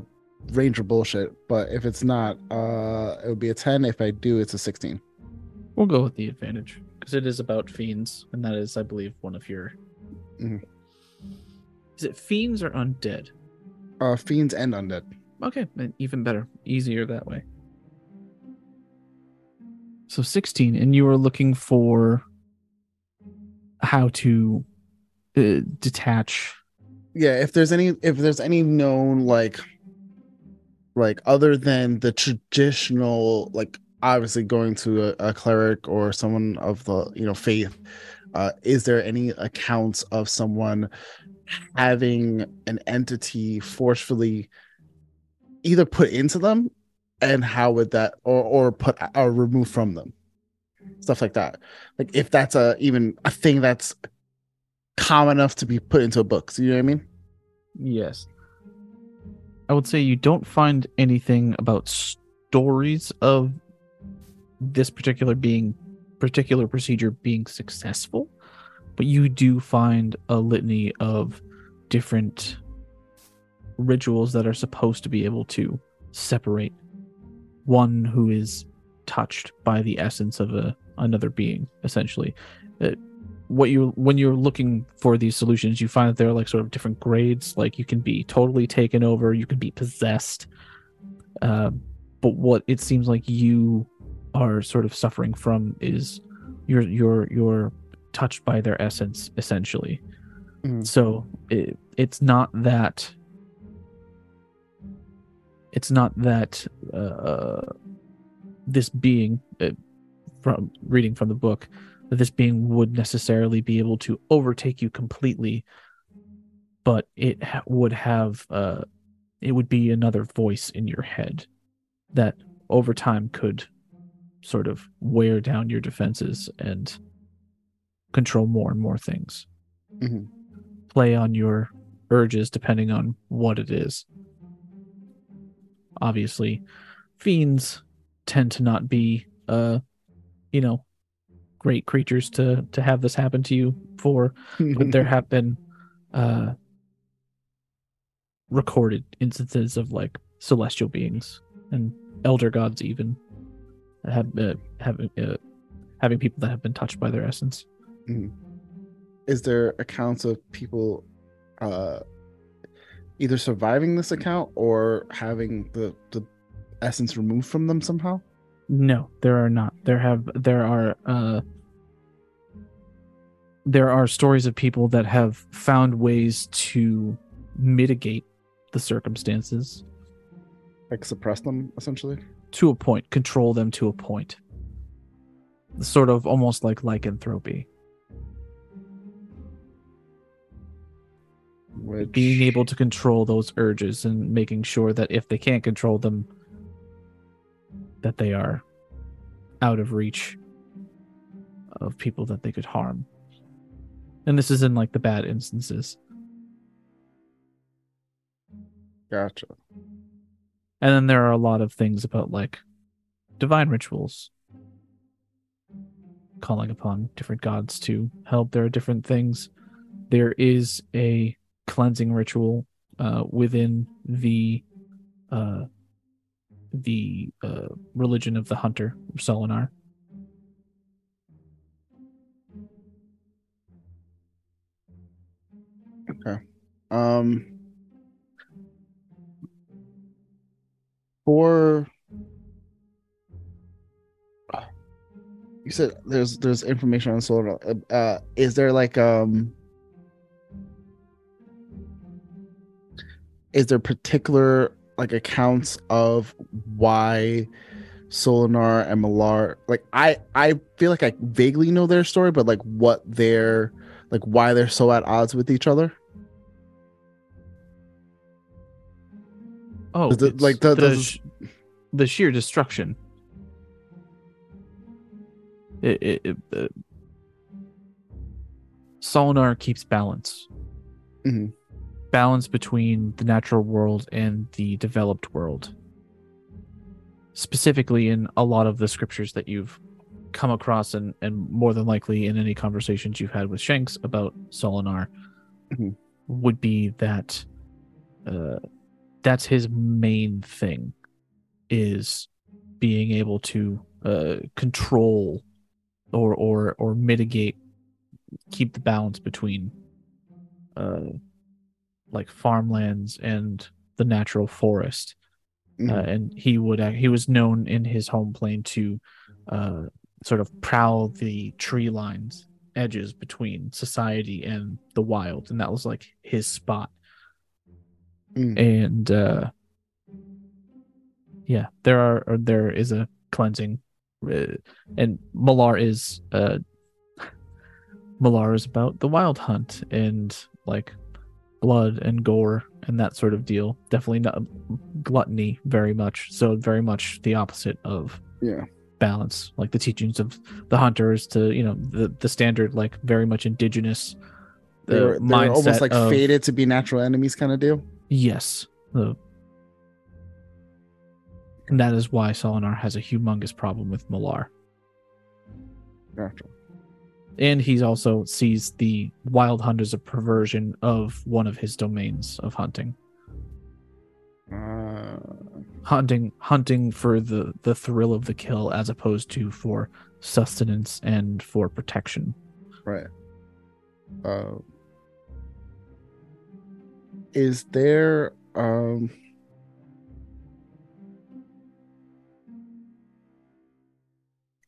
ranger bullshit. But if it's not, uh it would be a ten. If I do, it's a sixteen. We'll go with the advantage because it is about fiends, and that is, I believe, one of your. Mhm. Is it fiends or undead? Uh fiends and undead. Okay, even better, easier that way. So sixteen, and you are looking for how to uh, detach. yeah if there's any if there's any known like like other than the traditional like obviously going to a, a cleric or someone of the you know faith uh is there any accounts of someone having an entity forcefully either put into them and how would that or or put or remove from them stuff like that like if that's a even a thing that's common enough to be put into a book so you know what i mean Yes. I would say you don't find anything about stories of this particular being particular procedure being successful, but you do find a litany of different rituals that are supposed to be able to separate one who is touched by the essence of a another being essentially. Uh, what you when you're looking for these solutions you find that there are like sort of different grades. Like you can be totally taken over you can be possessed uh, but what it seems like you are sort of suffering from is you're you're you're touched by their essence essentially. Mhm. so it, it's not that it's not that uh, this being uh, from reading from the book that this being would necessarily be able to overtake you completely but it ha- would have uh it would be another voice in your head that over time could sort of wear down your defenses and control more and more things Mhm. play on your urges depending on what it is obviously fiends tend to not be uh you know great creatures to to have this happen to you for but there have been uh recorded instances of like celestial beings and elder gods even have uh, having uh, having people that have been touched by their essence. Is there accounts of people uh either surviving this account or having the the essence removed from them somehow? No, there are not. There have there are uh there are stories of people that have found ways to mitigate the circumstances Like suppress them essentially? to a point, control them to a point. Sort of almost like lycanthropy. Which Being able to control those urges and making sure that if they can't control them that they are out of reach of people that they could harm. And this is in like the bad instances. gotcha. And then there are a lot of things about like divine rituals, calling upon different gods to help. There are different things. There is a cleansing ritual uh, within the uh, the uh, religion of the hunter, Solonor. Okay. Um for you said there's there's information on solar uh, uh is there like um is there particular like accounts of why Solonor and Malar like I I feel like I vaguely know their story but like what they're like why they're so at odds with each other Oh, it's like, the- the, sh- the sheer destruction. It, it, it, uh, Solonor keeps balance. Mhm. Balance between the natural world and the developed world. Specifically, in a lot of the scriptures that you've come across, and, and more than likely in any conversations you've had with Shanks about Solonor, Mhm. would be that uh, that's his main thing is being able to uh, control or or or mitigate keep the balance between uh like farmlands and the natural forest Mhm. uh, and he would he was known in his home plane to uh sort of prowl the tree lines edges between society and the wild and that was like his spot Mm. and uh yeah there are or there is a cleansing uh, and malar is uh malar is about the wild hunt and like blood and gore and that sort of deal. Definitely not gluttony very much. So very much the opposite of yeah. balance like the teachings of the hunters to you know the the standard like very much indigenous they uh, were, they were almost like of- fated to be natural enemies kind of deal? Yes. The and that is why Solonor has a humongous problem with Malar. gotcha And he also sees the wild hunt as a perversion of one of his domains of hunting. uh, Hunting hunting for the, the thrill of the kill as opposed to for sustenance and for protection. right uh is there um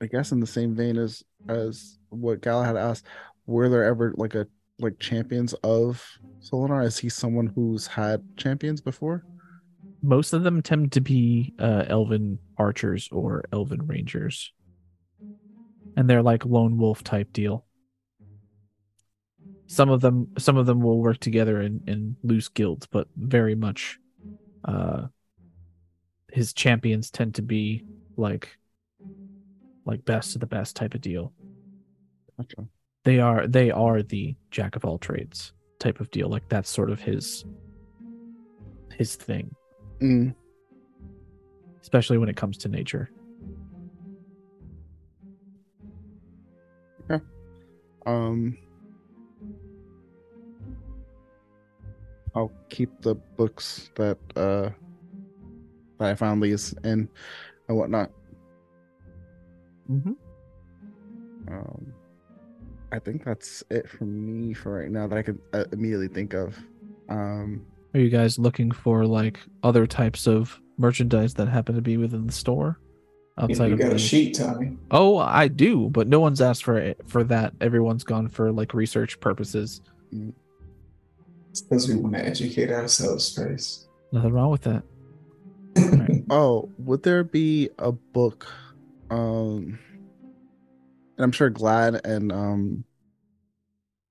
I guess in the same vein as as what Galahad asked, were there ever like a like champions of Solonor? Is he someone who's had champions before? Most of them tend to be uh, elven archers or elven rangers. And they're like lone wolf type deal. Some of them some of them will work together in, in loose guilds, but very much uh his champions tend to be like like best of the best type of deal. Gotcha. They are they are the jack of all trades type of deal. Like that's sort of his his thing Mm, especially when it comes to nature. Okay. um I'll keep the books that uh that I found these in and whatnot. Mhm. Um, I think that's it for me for right now that I can uh, immediately think of. Um, Are you guys looking for like other types of merchandise that happen to be within the store You, outside you of got the... a sheet, Tommy. Oh, I do, but no one's asked for it for that. Everyone's gone for like research purposes. It's because we want to educate ourselves first. Nothing wrong with that. oh, would there be a book? Um, and I'm sure Glad and um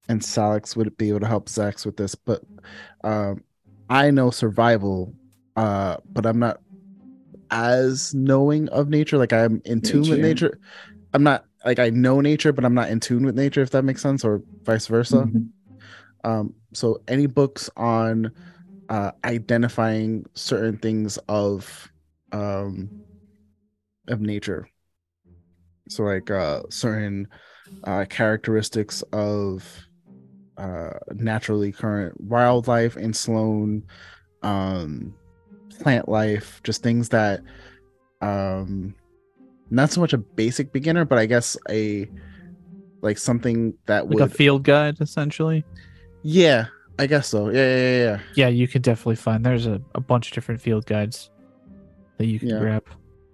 and Salix would be able to help Zax with this, but um, I know survival, uh, but I'm not as knowing of nature. Like I'm in tune with Nature. I'm not like I know nature, but I'm not in tune with nature. If that makes sense, or vice versa. Mhm. Um, so any books on uh, identifying certain things of um, of nature. So like uh, certain uh, characteristics of uh, naturally current wildlife in Sloane, um, plant life, just things that um, not so much a basic beginner, but I guess a like something that Like would a field guide, essentially. yeah, I guess so. Yeah, yeah, yeah, yeah. Yeah, you can definitely find. There's a, a bunch of different field guides that you can Yeah. grab.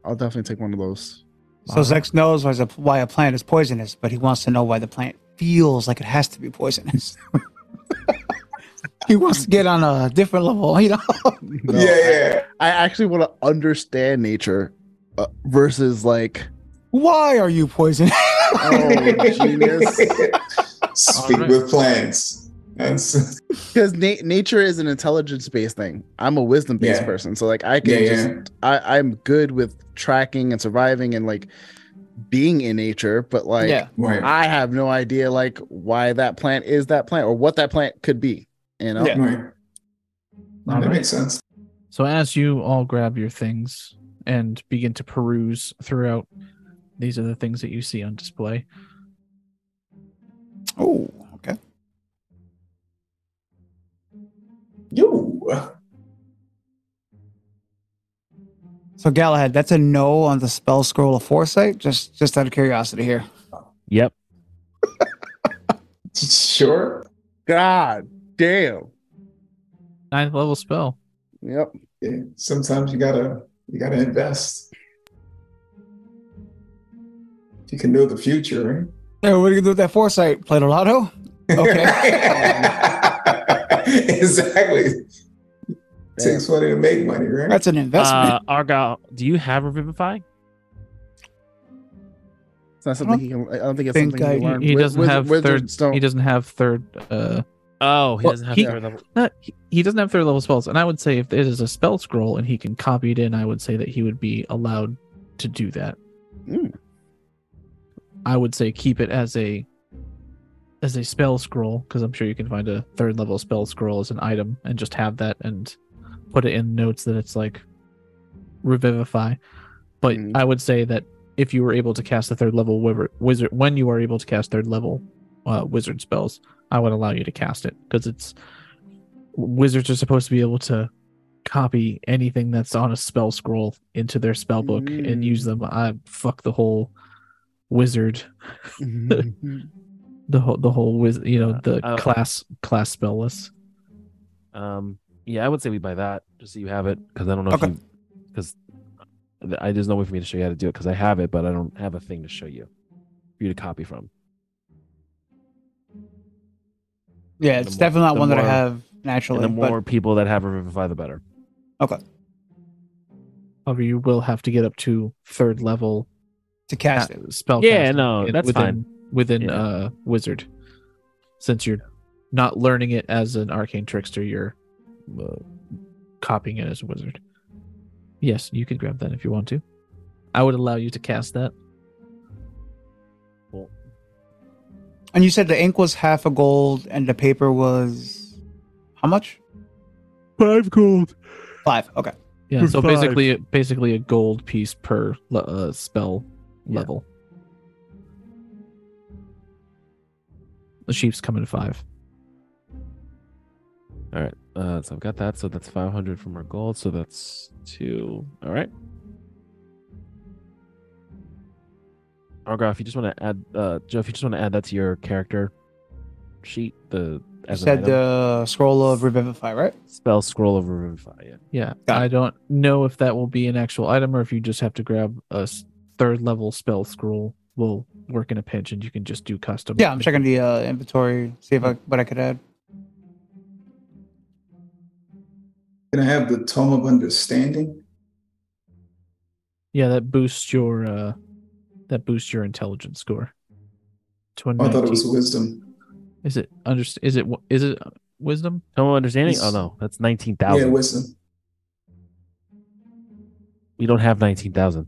I'll definitely take one of those. So Zechs knows why a, why a plant is poisonous, but he wants to know why the plant feels like it has to be poisonous. he wants to get on a different level, you know. No, yeah, I- yeah. I, actually want to understand nature uh, versus like why are you poisonous? oh genius Speak Alright. with plants. That's because na- nature is an intelligence based thing. I'm a wisdom based Yeah. person, so like I can Yeah, just yeah. I, I'm good with tracking and surviving and like being in nature, but like yeah. right. I have no idea like why that plant is that plant or what that plant could be. You know, Yeah. Right. that Alright. makes sense. So as you all grab your things and begin to peruse throughout, these are the things that you see on display. Oh, okay. Yo. So Galahad, that's a no on the spell scroll of foresight. Just just out of curiosity here. Yep. Sure. God damn. Ninth level spell. Yep. Yeah. Sometimes you gotta you gotta invest. You can know the future, right? Hey, what are you gonna do with that foresight? Play the lotto? Okay. exactly. Takes money to make money, right? That's an investment. Uh, Arguile, do you have Revivify? It's not something he can. I don't think it's think something he I- can He, learn. he Wiz- doesn't wiz- have wizards third. don't- He doesn't have third. Uh, Oh, he Well, doesn't have he- third level. not, he, he doesn't have third level spells, and I would say if it is a spell scroll and he can copy it in, I would say that he would be allowed to do that. Mm. I would say keep it as a as a spell scroll because I'm sure you can find a third level spell scroll as an item and just have that and put it in notes that it's like revivify. But Mm. I would say that if you were able to cast the third level wizard when you are able to cast third level uh, wizard spells, I would allow you to cast it because it's wizards are supposed to be able to copy anything that's on a spell scroll into their spell book and use them. I fuck the whole wizard, the whole the whole wiz, you know, Uh, the uh, class class spell list. Um, yeah, I would say we buy that just so you have it because I don't know Okay. if you because I there's no way for me to show you how to do it because I have it, but I don't have a thing to show you for you to copy from. yeah, it's more- definitely not the one that I have naturally. And the but- more people that have Revivify, the better. Okay. However, you will have to get up to third level to cast it. uh, spell. Yeah, no, that's within, fine. Within Yeah. uh wizard, since you're not learning it as an arcane trickster, you're uh, copying it as a wizard. Yes, you can grab that if you want to. I would allow you to cast that. cool. And you said the ink was half a gold and the paper was how much? Five gold. Five. Okay. Yeah, For so five. basically, basically a gold piece per uh, spell Yeah. level. The sheep's coming five. All right. Uh, so I've got that. So that's 500 from our gold. So that's two. All right. Argo, if you just want to add, uh, Joe, if you just want to add that to your character sheet, the You as an said item, the scroll of revivify, right? spell scroll of revivify. Yeah. Yeah, Got I don't know if that will be an actual item or if you just have to grab a third level spell scroll. Will work in a pinch, and you can just do custom. Yeah, I'm checking the uh, inventory, see if I what I could add. Can I have the Tome of Understanding? Yeah, that boosts your uh, that boosts your intelligence score. To a Oh, I thought it was wisdom. Is it under? Is it wi- is it uh, wisdom? Tome of understanding? Oh no, that's 19,000. Yeah, wisdom. we don't have 19,000.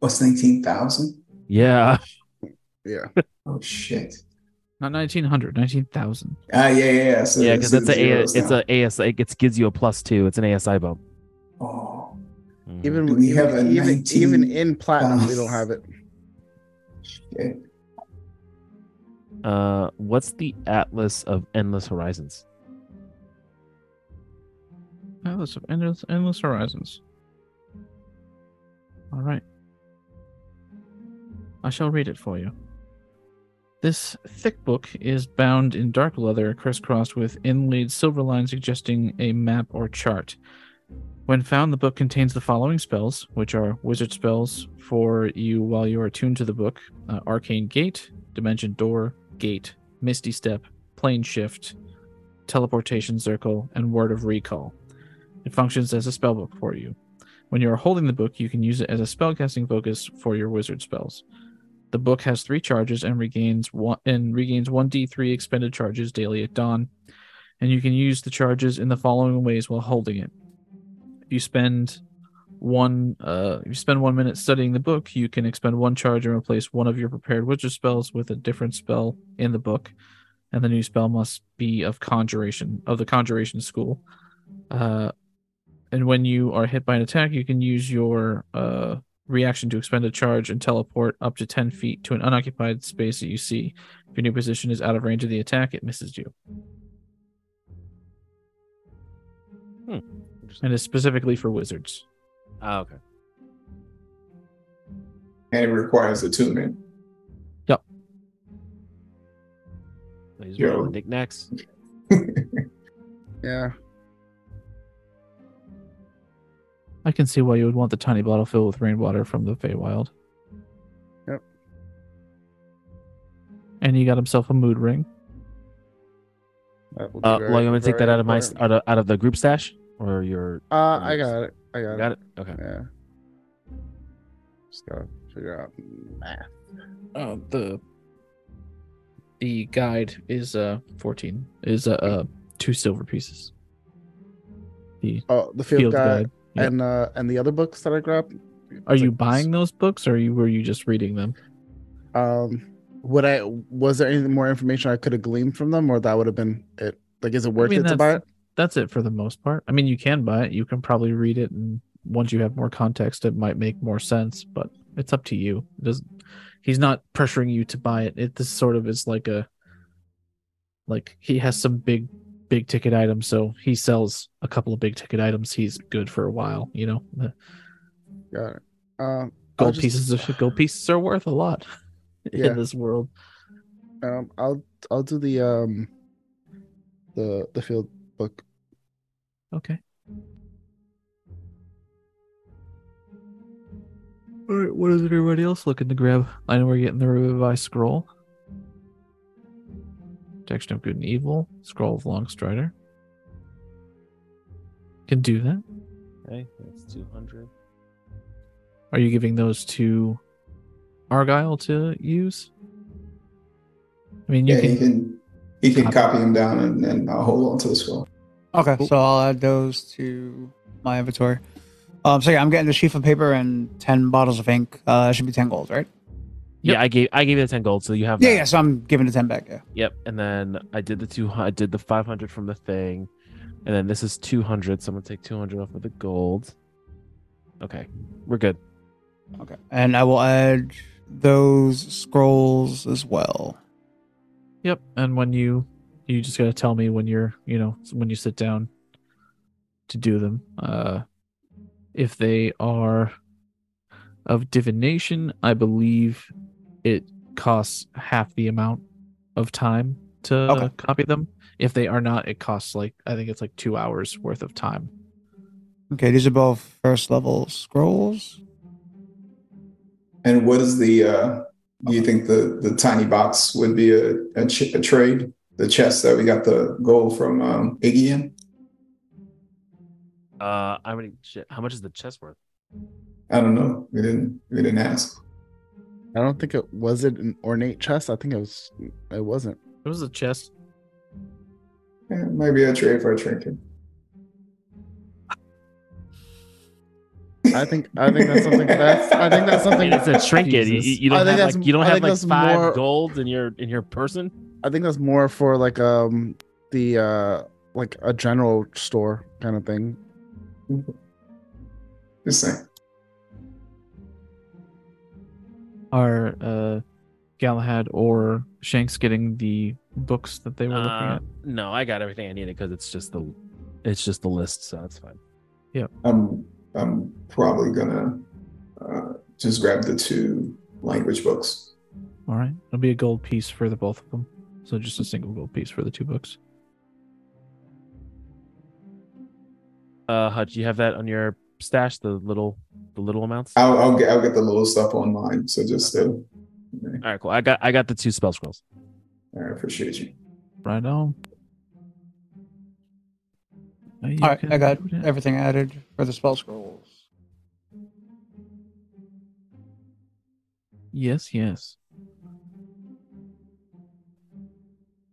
What's 19,000? Yeah. Yeah. Oh, shit. Not nineteen hundred. Nineteen thousand. Ah, yeah, yeah, yeah. So yeah, it's because that's a, zeros it's now. a AS. It gives you a plus two. It's an ASI bump. Oh, Mhm. Even Do we even have a even, 19? even in platinum, we don't have it. shit. Uh, what's the Atlas of Endless Horizons? Atlas of endless, endless horizons. All right. I shall read it for you. This thick book is bound in dark leather, crisscrossed with inlaid silver lines suggesting a map or chart. When found, the book contains the following spells, which are wizard spells for you while you are attuned to the book uh, Arcane Gate, Dimension Door, Gate, Misty Step, Plane Shift, Teleportation Circle, and Word of Recall. It functions as a spellbook for you. When you are holding the book, you can use it as a spellcasting focus for your wizard spells. The book has three charges and regains one and regains one d3 expended charges daily at dawn, and you can use the charges in the following ways while holding it. If you spend one uh, if you spend one minute studying the book, you can expend one charge and replace one of your prepared wizard spells with a different spell in the book, and the new spell must be of conjuration of the conjuration school. Uh, and when you are hit by an attack, you can use your uh, reaction to expend a charge and teleport up to 10 feet to an unoccupied space that you see. If your new position is out of range of the attack, it misses you. And is specifically for wizards. Ah, okay. And it requires attunement. These Yo. are all knickknacks. Yeah. I can see why you would want the tiny bottle filled with rainwater from the Feywild. Yep. And he got himself a mood ring. That will Uh, very- well, you want me to take that out of my out of, out of the group stash or your? Uh, I got it. I got, You it. got it. Okay. Yeah. Just gotta figure out math. Uh, the the guide is uh 14 is uh, uh two silver pieces. The Oh, the field, field guide, guide. Yeah. and uh and the other books that I grabbed. Are It's you like- buying those books, or are you were you just reading them? Um, would I? Was there any more information I could have gleaned from them, or that would have been it? Like, is it worth mean, it to buy it? That's it for the most part. I mean, you can buy it. You can probably read it, and once you have more context, it might make more sense. But it's up to you. It doesn't. He's not pressuring you to buy it. It this sort of is like a. Like he has some big, big ticket items, so he sells a couple of big ticket items. He's good for a while, you know. The Got it. Um, gold just- pieces, of, gold pieces are worth a lot Yeah. in this world. Um, I'll I'll do the um, the the field book. Okay. All right, what is everybody else looking to grab? I know we're getting the Revivify Scroll. Detection of Good and Evil, Scroll of Long Strider. Can do that. Okay, that's two hundred. Are you giving those to Arguile to use? I mean, you yeah, can. he can he can Copy. copy them down and then I'll hold on to the scroll. Okay, Cool. so I'll add those to my inventory. Um, so yeah, I'm getting the sheaf of paper and ten bottles of ink. Uh, it should be ten gold, right? Yeah, I gave I gave you the ten gold, so you have Yeah, that. yeah. So I'm giving the ten back. Yeah. Yep, and then I did the two. I did the five hundred from the thing, and then this is two hundred. So I'm gonna take two hundred off of the gold. Okay, we're good. Okay, and I will add those scrolls as well. Yep. And when you, you just gotta tell me when you're, you know, when you sit down. to do them. Uh, if they are of divination, I believe it costs half the amount of time to Okay. copy them. If they are not, it costs like I think it's like two hours worth of time. Okay, these are both first level scrolls. And what is the? Uh, do you think the the tiny box would be a a, ch- a trade? The chest that we got the gold from um, Iggy in. Uh, how many? Shit, how much is the chest worth? I don't know. We didn't. We didn't ask. I don't think it was it an ornate chest. I think it was. It wasn't. It was a chest. Yeah, maybe a trade for a trinket. I think. I think that's something. That's. I think that's something. it's a trinket. You, you don't think have like you don't I have like five more- gold in your in your person. I think that's more for like um the uh like a general store kind of thing. Just saying. Are uh, Galahad or Shanks getting the books that they were looking Uh, at? no, I got everything I needed because it's just the it's just the list, so that's fine. Yeah, I'm I'm probably gonna uh, just grab the two language books. All right, it'll be a gold piece for the both of them. So just a single gold piece for the two books. Uh, Hutch, you have that on your stash, the little the little amounts. I'll I'll get I'll get the little stuff online. So just uh, All right, cool. I got I got the two spell scrolls. I appreciate you. Right on. You All right, I got everything added for the spell scrolls. Yes, yes.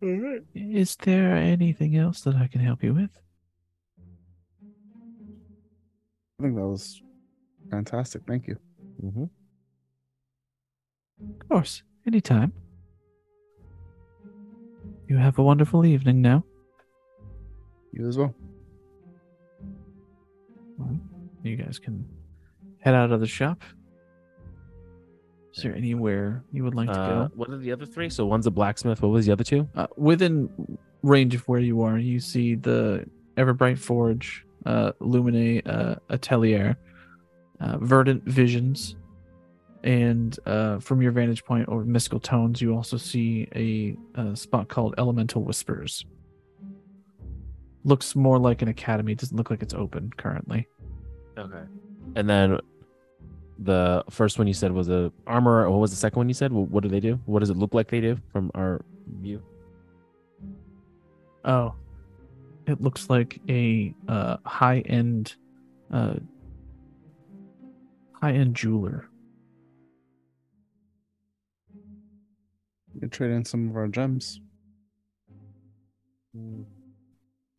All right. Is there anything else that I can help you with? I think that was fantastic. Thank you. Mm-hmm. Of course, anytime. You have a wonderful evening now. You as well. Well, You guys can head out of the shop. Is there anywhere you would like to Uh, go? what are the other three? So one's a blacksmith. What was the other two? Uh, within range of where you are, you see the Everbright Forge, uh, Lumine uh, Atelier, uh, Verdant Visions, and uh, from your vantage point over Mystical Tones, you also see a, uh spot called Elemental Whispers. Looks more like an academy. Doesn't look like it's open currently. Okay. And then the first one you said was a armor. What was the second one you said? What do they do? What does it look like they do from our view? Oh, it looks like a uh, high-end, uh, high-end jeweler. You can trade in some of our gems.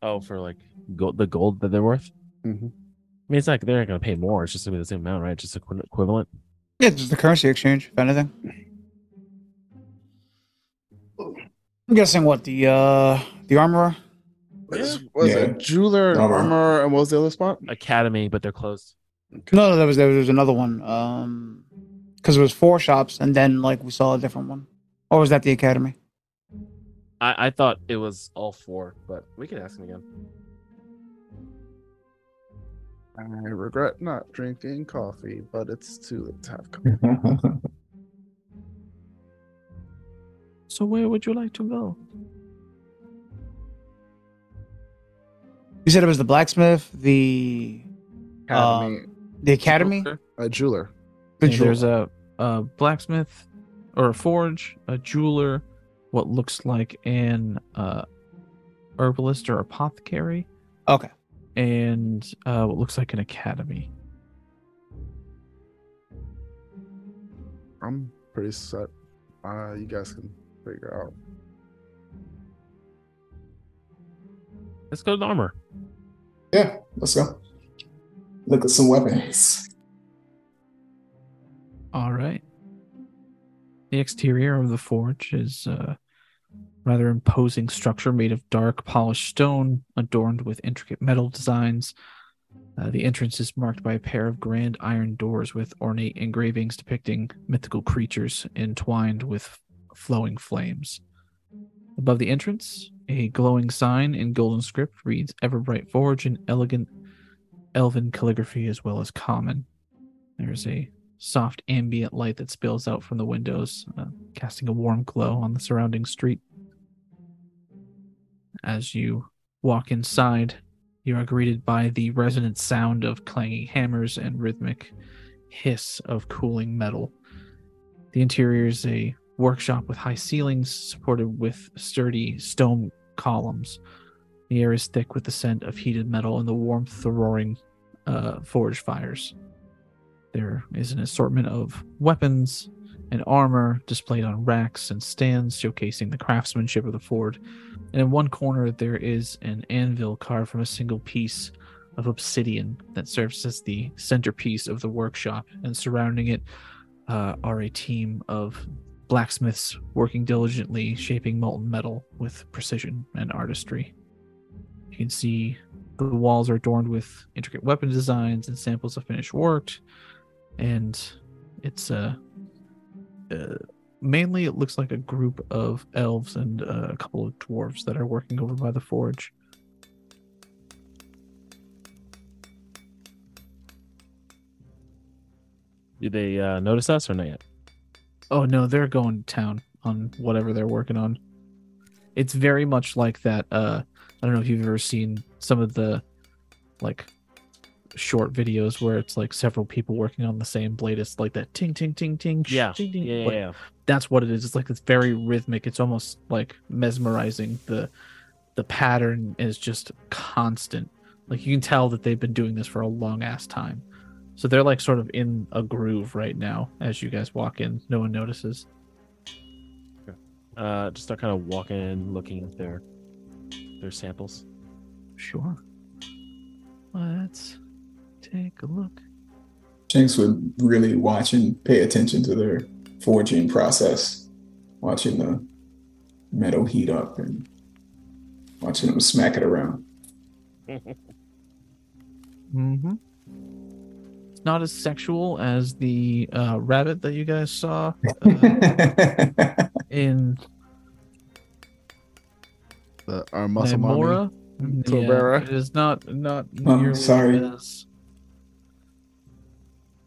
Oh, for like gold, the gold that they're worth. Mm-hmm. I mean, it's like they're not going to pay more. It's just going to be the same amount, right? Just equi- equivalent. Yeah, just the currency exchange, if anything. I'm guessing what the uh the armorer. Was, was Yeah. it jeweler, Armor. armor, and what was the other spot? Academy, but they're closed. No, no, there was there was another one. Um, because it was four shops, and then like we saw a different one. Or was that the academy? I, I thought it was all four, but we can ask them again. I regret not drinking coffee, but it's too late to have coffee. So where would you like to go? You said it was the blacksmith, the Academy, the academy, a jeweler. the Yeah, there's a, a blacksmith or a forge, a jeweler, what looks like an uh, herbalist or apothecary, Okay. and uh, what looks like an academy. I'm pretty set. Uh, you guys can figure out. Let's go to the armor. yeah, let's go. Look at some weapons. All right. The exterior of the forge is a rather imposing structure made of dark polished stone, adorned with intricate metal designs. Uh, the entrance is marked by a pair of grand iron doors with ornate engravings depicting mythical creatures entwined with flowing flames. Above the entrance, a glowing sign in golden script reads Everbright Forge, an elegant elven calligraphy as well as common. There's a soft ambient light that spills out from the windows, uh, casting a warm glow on the surrounding street. As you walk inside, you are greeted by the resonant sound of clanging hammers and rhythmic hiss of cooling metal. The interior is a workshop with high ceilings supported with sturdy stone columns. The air is thick with the scent of heated metal and the warmth of the roaring uh, forge fires. There is an assortment of weapons and armor displayed on racks and stands, showcasing the craftsmanship of the Ford. And in one corner, there is an anvil carved from a single piece of obsidian that serves as the centerpiece of the workshop. And surrounding it uh, are a team of blacksmiths working diligently, shaping molten metal with precision and artistry. You can see the walls are adorned with intricate weapon designs and samples of finished work, and it's uh, uh mainly it looks like a group of elves and uh, a couple of dwarves that are working over by the forge. Did they uh, notice us or not yet? Oh no, they're going to town on whatever they're working on. It's very much like that. Uh, I don't know if you've ever seen some of the like short videos where it's like several people working on the same blade. It's like that ting ting ting ting. sh- Yeah, ting, ting. yeah, yeah, Like, yeah. That's what it is. It's like it's very rhythmic. It's almost like mesmerizing. The the pattern is just constant. Like you can tell that they've been doing this for a long ass time. So they're like sort of in a groove right now as you guys walk in. No one notices. Uh, just start kind of walking in, looking at their their samples. Sure. Let's take a look. Shanks would really watch and pay attention to their forging process, watching the metal heat up and watching them smack it around. Mm-hmm. It's not as sexual as the uh, rabbit that you guys saw uh, in The, our muscle mommy. Namora. Tobera. it is not not Oh, nearly sorry. as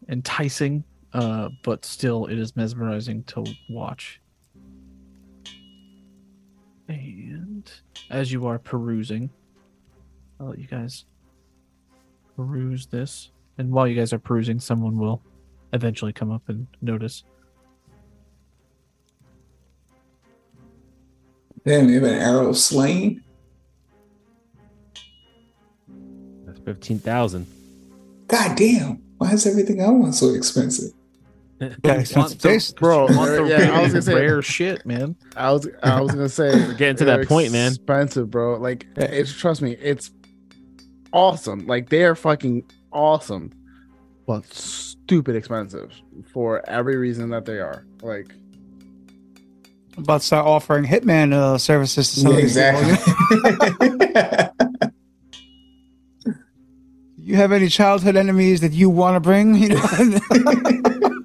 enticing, uh, but still it is mesmerizing to watch. And as you are perusing, I'll let you guys peruse this. And while you guys are perusing, someone will eventually come up and notice. Damn, you have an arrow of slain. That's fifteen thousand. God damn, why is everything I want so expensive? Yeah, expensive taste. Bro, yeah, I was gonna say rare shit, man. I was I was gonna say We're getting to that they're point, man. Expensive, bro. Like it's trust me, it's awesome. Like they are fucking awesome, but stupid expensive for every reason that they are. Like I'm about to start offering hitman uh, services to some Yeah, of these exactly. You have any childhood enemies that you want to bring? You know?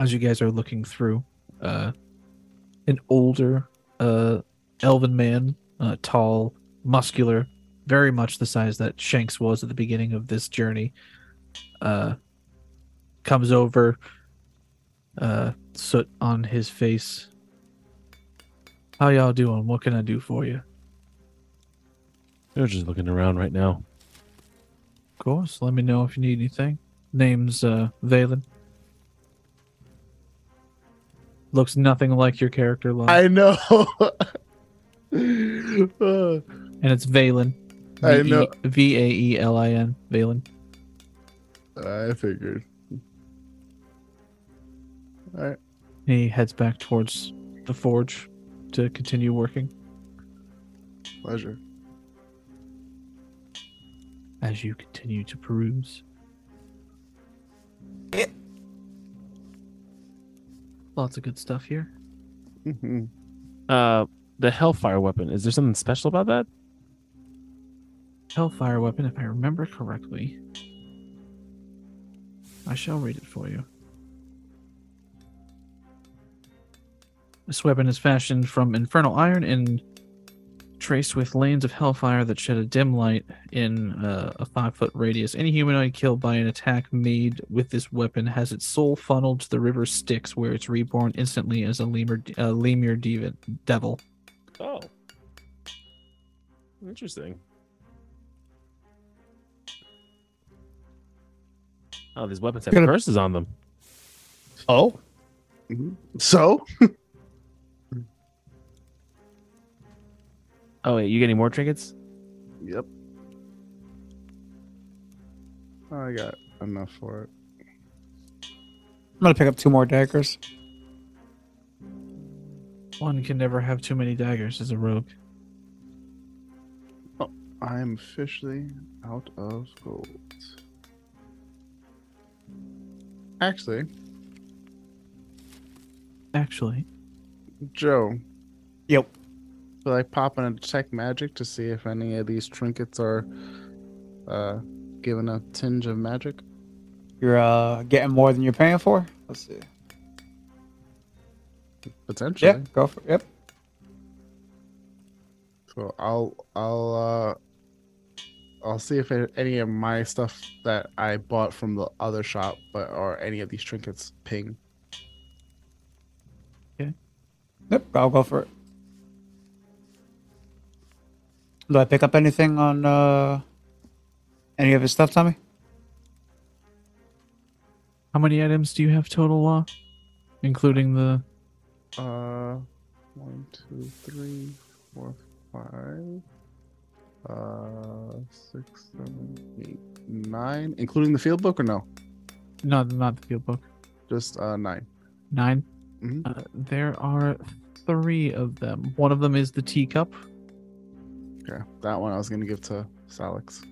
as you guys are looking through, uh, an older uh, elven man, uh, tall, muscular, very much the size that Shanks was at the beginning of this journey, uh, comes over, uh, soot on his face. How y'all doing? What can I do for you? They're just looking around right now. Of course. Let me know if you need anything. Name's uh, Vaelin. Looks nothing like your character, Lon. I know. And it's Vaelin. I know. V A E L I N. Vaelin. I figured. All right. He heads back towards the forge to continue working. Pleasure. As you continue to peruse. Lots of good stuff here. Mhm. Uh, the Hellfire weapon. Is there something special about that? Hellfire weapon, if I remember correctly. I shall read it for you. This weapon is fashioned from infernal iron and traced with lanes of hellfire that shed a dim light in uh, a five foot radius. Any humanoid killed by an attack made with this weapon has its soul funneled to the river Styx, where it's reborn instantly as a lemure, lemure devil. Oh. Interesting. Oh, these weapons have Gonna- curses on them. Oh, mm-hmm. So Oh, wait, you getting more trinkets? Yep. I got enough for it. I'm gonna pick up two more daggers. One can never have too many daggers as a rogue. Oh, I am officially out of gold. Actually, Actually, Joe, Yep. will I pop in a detect magic to see if any of these trinkets are uh given a tinge of magic? You're uh getting more than you're paying for. Let's see. Potentially. Yeah, go for it. Yep. So I'll I'll uh I'll see if any of my stuff that I bought from the other shop, but or any of these trinkets ping. Okay. Yep. I'll go for it. Do I pick up anything on uh any of his stuff, Tommy? how many items do you have total, Law? Including the. Uh, one, two, three, four, five, uh, six, seven, eight, nine, including the field book or no? Not, not the field book. Just uh nine. 9 Mhm. Uh, there are three of them. One of them is the teacup. Okay, that one I was gonna give to Salix.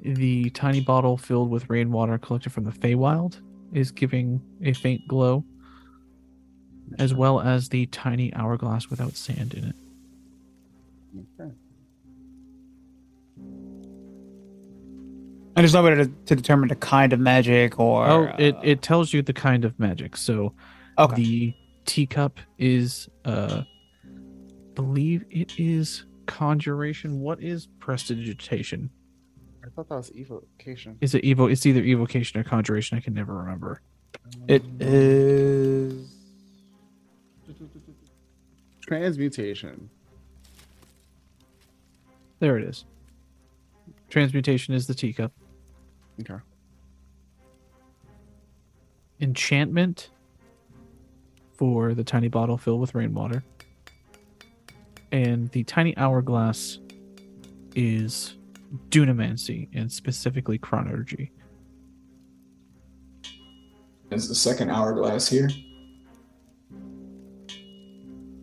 The tiny bottle filled with rainwater collected from the Feywild is giving a faint glow, as well as the tiny hourglass without sand in it. Okay. And there's no way to, to determine the kind of magic or. oh, it, uh, it tells you the kind of magic. So Okay. the teacup is, uh, believe it is conjuration. What is prestidigitation? I thought that was evocation. Is it evo? It's either evocation or conjuration. I can never remember. It um, is. Transmutation. There it is. Transmutation is the teacup. Okay. enchantment for the tiny bottle filled with rainwater. And the tiny hourglass is dunamancy and specifically chronurgy. Is the second hourglass here?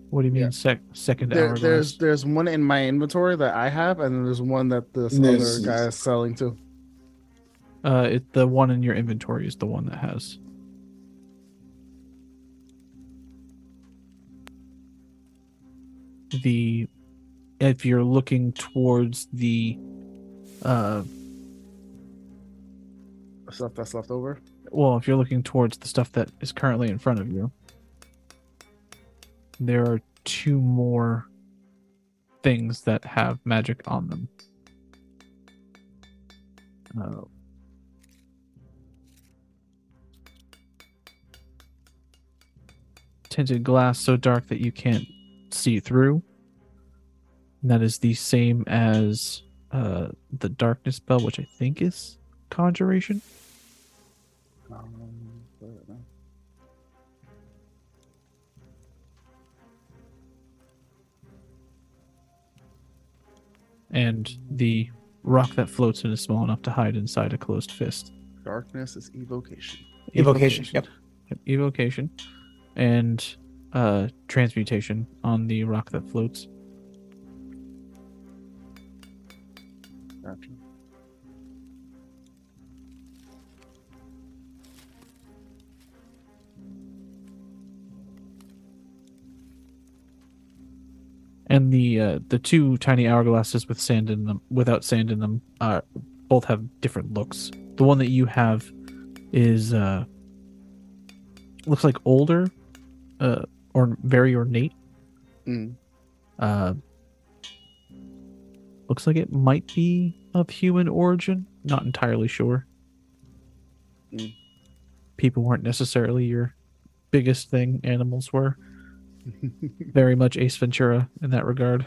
What do you mean Yeah. sec- second There, hourglass? there's there's one in my inventory that I have, and there's one that this This other is- guy is selling too. uh it, the one in your inventory is the one that has the if you're looking towards the uh Stuff that's left over. well, if you're looking towards the stuff that is currently in front of you, there are two more things that have magic on them. Uh, tinted glass so dark that you can't see through. And that is the same as uh, the darkness spell, which I think is conjuration. Um, where is it? and the rock that floats in is small enough to hide inside a closed fist. Darkness is evocation. Evocation. Yep. Yep, Evocation. And uh transmutation on the rock that floats. And the uh the two tiny hourglasses with sand in them without sand in them uh both have different looks. The one that you have is uh looks like older uh or very ornate Mm. Uh, looks like it might be of human origin. Not entirely sure. Mm. People weren't necessarily your biggest thing. Animals were very much Ace Ventura in that regard.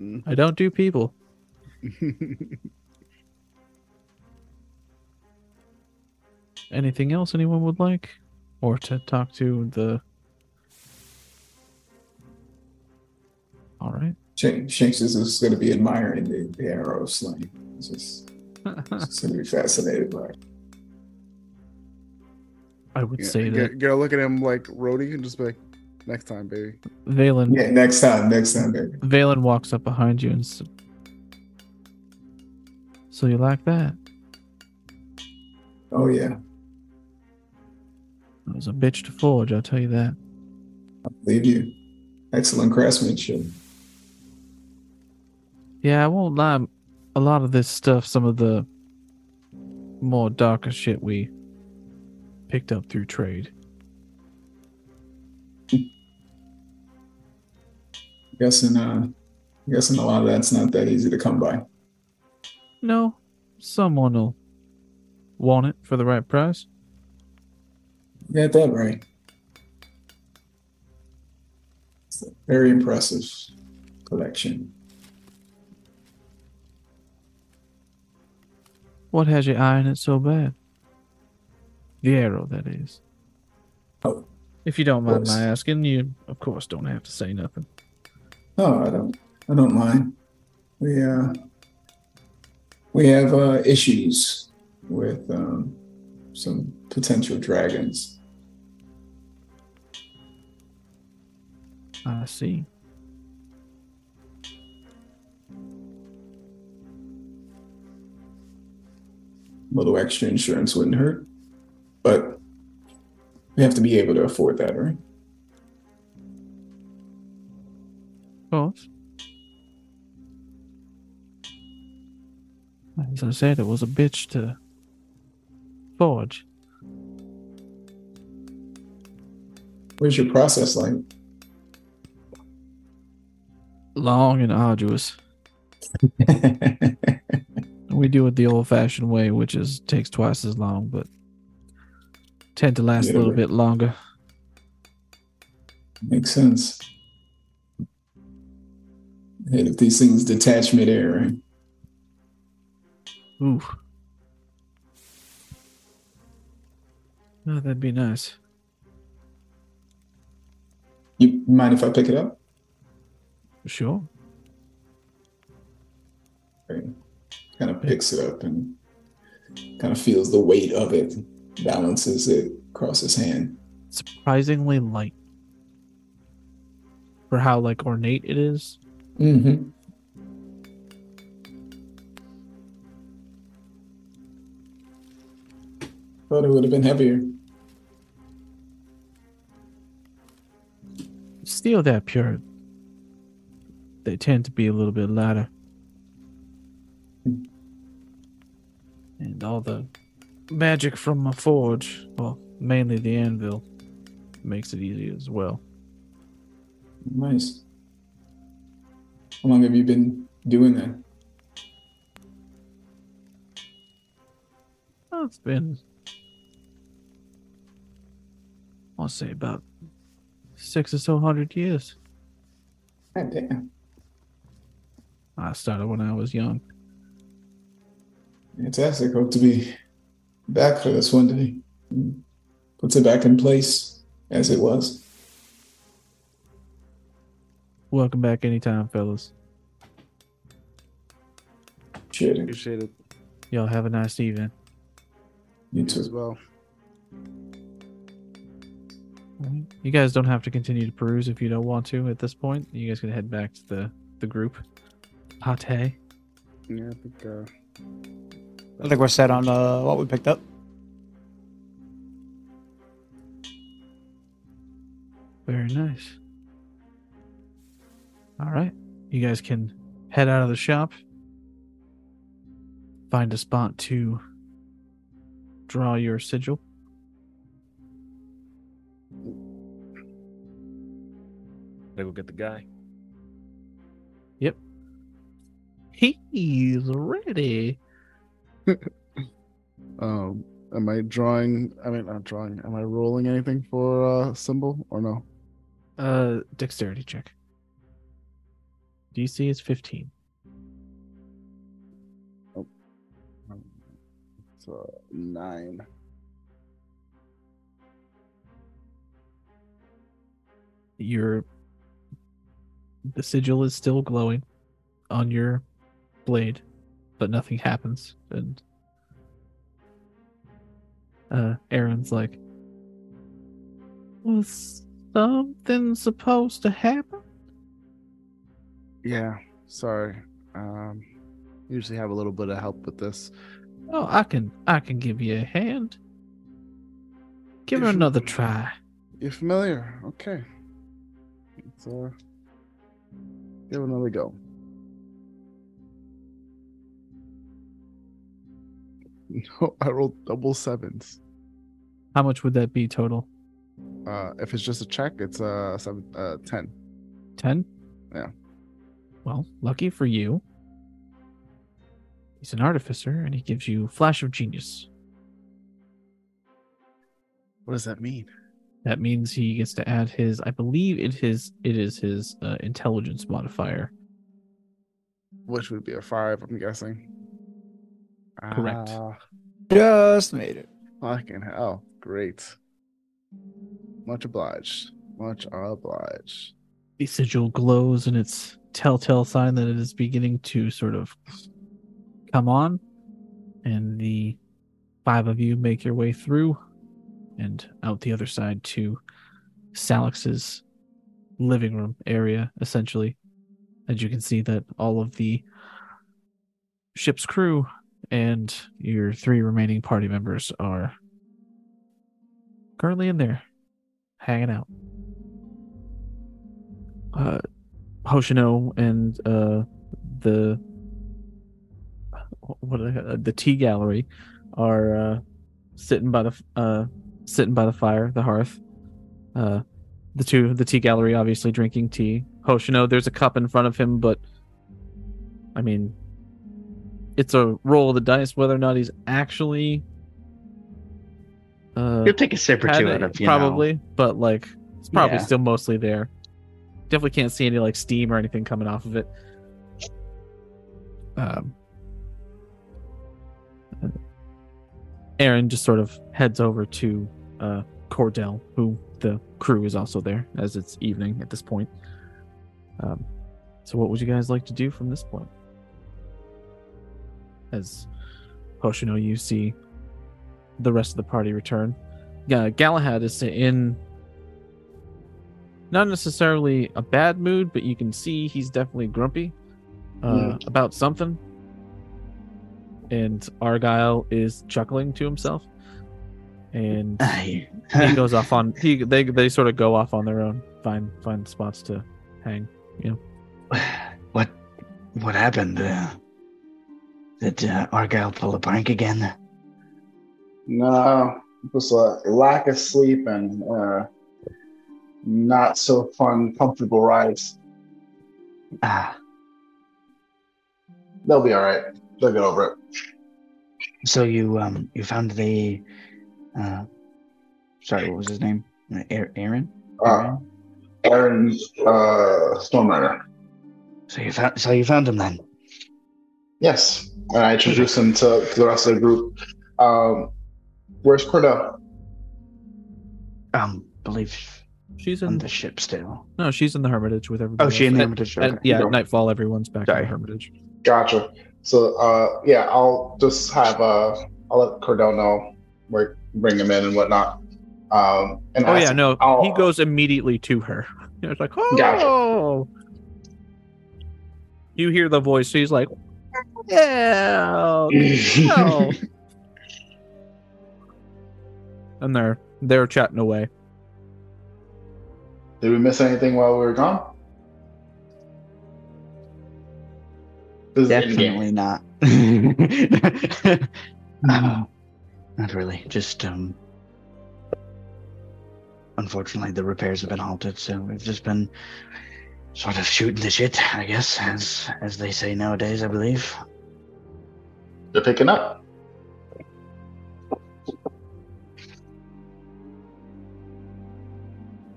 Mm. I don't do people. Anything else anyone would like, or to talk to the? All right. Shank- Shanks is just going to be admiring the, the arrow slaying. It's just, it's going to be fascinated by it. I would Yeah, say get, that get a look at him like Rhodey and just be like, next time, baby. Vaelin Yeah, next time, next time, baby. Vaelin walks up behind you and s So you like that? Oh, yeah. It was a bitch to forge, I'll tell you that. I believe you. Excellent craftsmanship. Yeah, I won't lie. A lot of this stuff, some of the more darker shit we picked up through trade. Guessing, uh, guessing a lot of that's not that easy to come by. No, someone will want it for the right price. You got that right. It's a very impressive collection. What has you eyeing it so bad? The arrow, that is. Oh, If you don't mind my asking, you of course don't have to say nothing. No, I don't. I don't mind. We uh, we have uh, issues with um, some potential dragons. I see. A little extra insurance wouldn't hurt, but we have to be able to afford that, right? Course. As I said, it was a bitch to forge. Where's your process like? Long and arduous. We do it the old fashioned way, which is takes twice as long, but tend to last Yeah, a little right. bit longer. Makes sense. And if these things detach midair, right? Ooh. Oh, that'd be nice. You mind if I pick it up? Sure. Right. Kind of picks it up and kind of feels the weight of it, balances it across his hand. Surprisingly light. For how like ornate it is. Mm-hmm. Thought it would have been heavier. Steel that pure. They tend to be a little bit lighter. And all the magic from my forge, well, mainly the anvil, makes it easy as well. Nice. How long have you been doing that? Well, it's been, I'll say about six or so hundred years. God damn. I started when I was young. Fantastic. Hope to be back for this one day. Puts it back in place as it was. Welcome back anytime, fellas. Appreciate it. Appreciate it Y'all have a nice evening. You too. as well. You guys don't have to continue to peruse if you don't want to at this point. You guys can head back to the, the group. Pate. Yeah, I think. Uh, I think we're set on uh, what we picked up. Very nice. All right. You guys can head out of the shop. Find a spot to draw your sigil. Gotta go get the guy. Yep. He's ready. Um, am I drawing? I mean, not drawing. Am I rolling anything for uh symbol or no? Uh, dexterity check. DC is 15. So nine. Your the sigil is still glowing on your blade, but nothing happens. And uh, Aaron's like, "Was something supposed to happen?" Yeah. Sorry. Um, usually have a little bit of help with this. Oh, I can, I can give you a hand. Give her another try. You're familiar? Okay. Let's uh, give another go. No, I rolled double sevens. How much would that be total? Uh, if it's just a check, it's uh seven, uh, ten. 10? Yeah. Well, lucky for you. He's an artificer and he gives you flash of genius. What does that mean? That means he gets to add his I believe it his it is his uh, intelligence modifier. Which would be a five, I'm guessing. Correct. Ah, Just made it. fucking hell! Great. Much obliged. Much obliged. The sigil glows and it's telltale sign that it is beginning to sort of come on. And the five of you make your way through and out the other side to Salix's living room area, essentially. As you can see that all of the ship's crew and your three remaining party members are currently in there, hanging out. Uh, Hoshino and uh, the what uh, the tea gallery are uh, sitting by the uh, sitting by the fire, the hearth. Uh, the two, the tea gallery, obviously drinking tea. Hoshino, there's a cup in front of him, but I mean, it's a roll of the dice whether or not he's actually uh, You'll take a sip or two out of you know. probably, but like it's probably Yeah. still mostly there. Definitely can't see any like steam or anything coming off of it. Um, Aaron just sort of heads over to uh, Cordell, who the crew is also there as it's evening at this point. Um, so, what would you guys like to do from this point? As Hoshino, you see the rest of the party return. Galahad is in not necessarily a bad mood, but you can see he's definitely grumpy uh, about something. And Arguile is chuckling to himself, and he goes off on he they they sort of go off on their own, find find spots to hang. you what what happened? Uh, did uh, Arguile pull a prank again? No, just a lack of sleep and uh, not so fun, comfortable rides. Ah, They'll be all right. They'll get over it. so you um you found the uh sorry, what was his name? Aaron? Aaron? Uh, Aaron's uh, Stormrider. So you found so you found him then. Yes, and I introduced him to, to the rest of the group. Um, where's Cordell? Um, believe She's on in the ship still. no, she's in the Hermitage with everybody. Oh, she in the. Hermitage. At- Okay. at- yeah, at nightfall, everyone's back in the Hermitage. Gotcha. So, uh, yeah, I'll just have uh, I'll let Cordell know where bring him in and whatnot. Um, and Oh ask- yeah, no, I'll- he goes immediately to her. You know, It's like, oh. Gotcha. You hear the voice. He's like, yeah, no. and they're they're chatting away. Did we miss anything while we were gone? This is in-game. Definitely not. Uh, not really. Just um. Unfortunately, the repairs have been halted, so we've just been sort of shooting the shit, I guess, as as they say nowadays, I believe. They're picking up.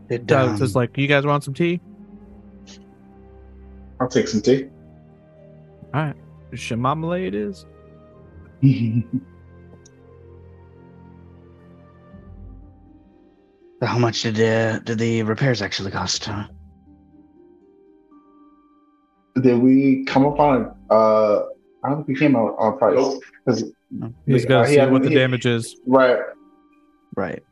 Did, Doug is um, like, "You guys want some tea?" I'll take some tea. All right. Shamamale it is. how much did uh, did the repairs actually cost? Uh, Did we come up on? Uh, I don't think we came out on price. 'Cause- He's Yeah, got to he see had- what the he- damage is. right. right.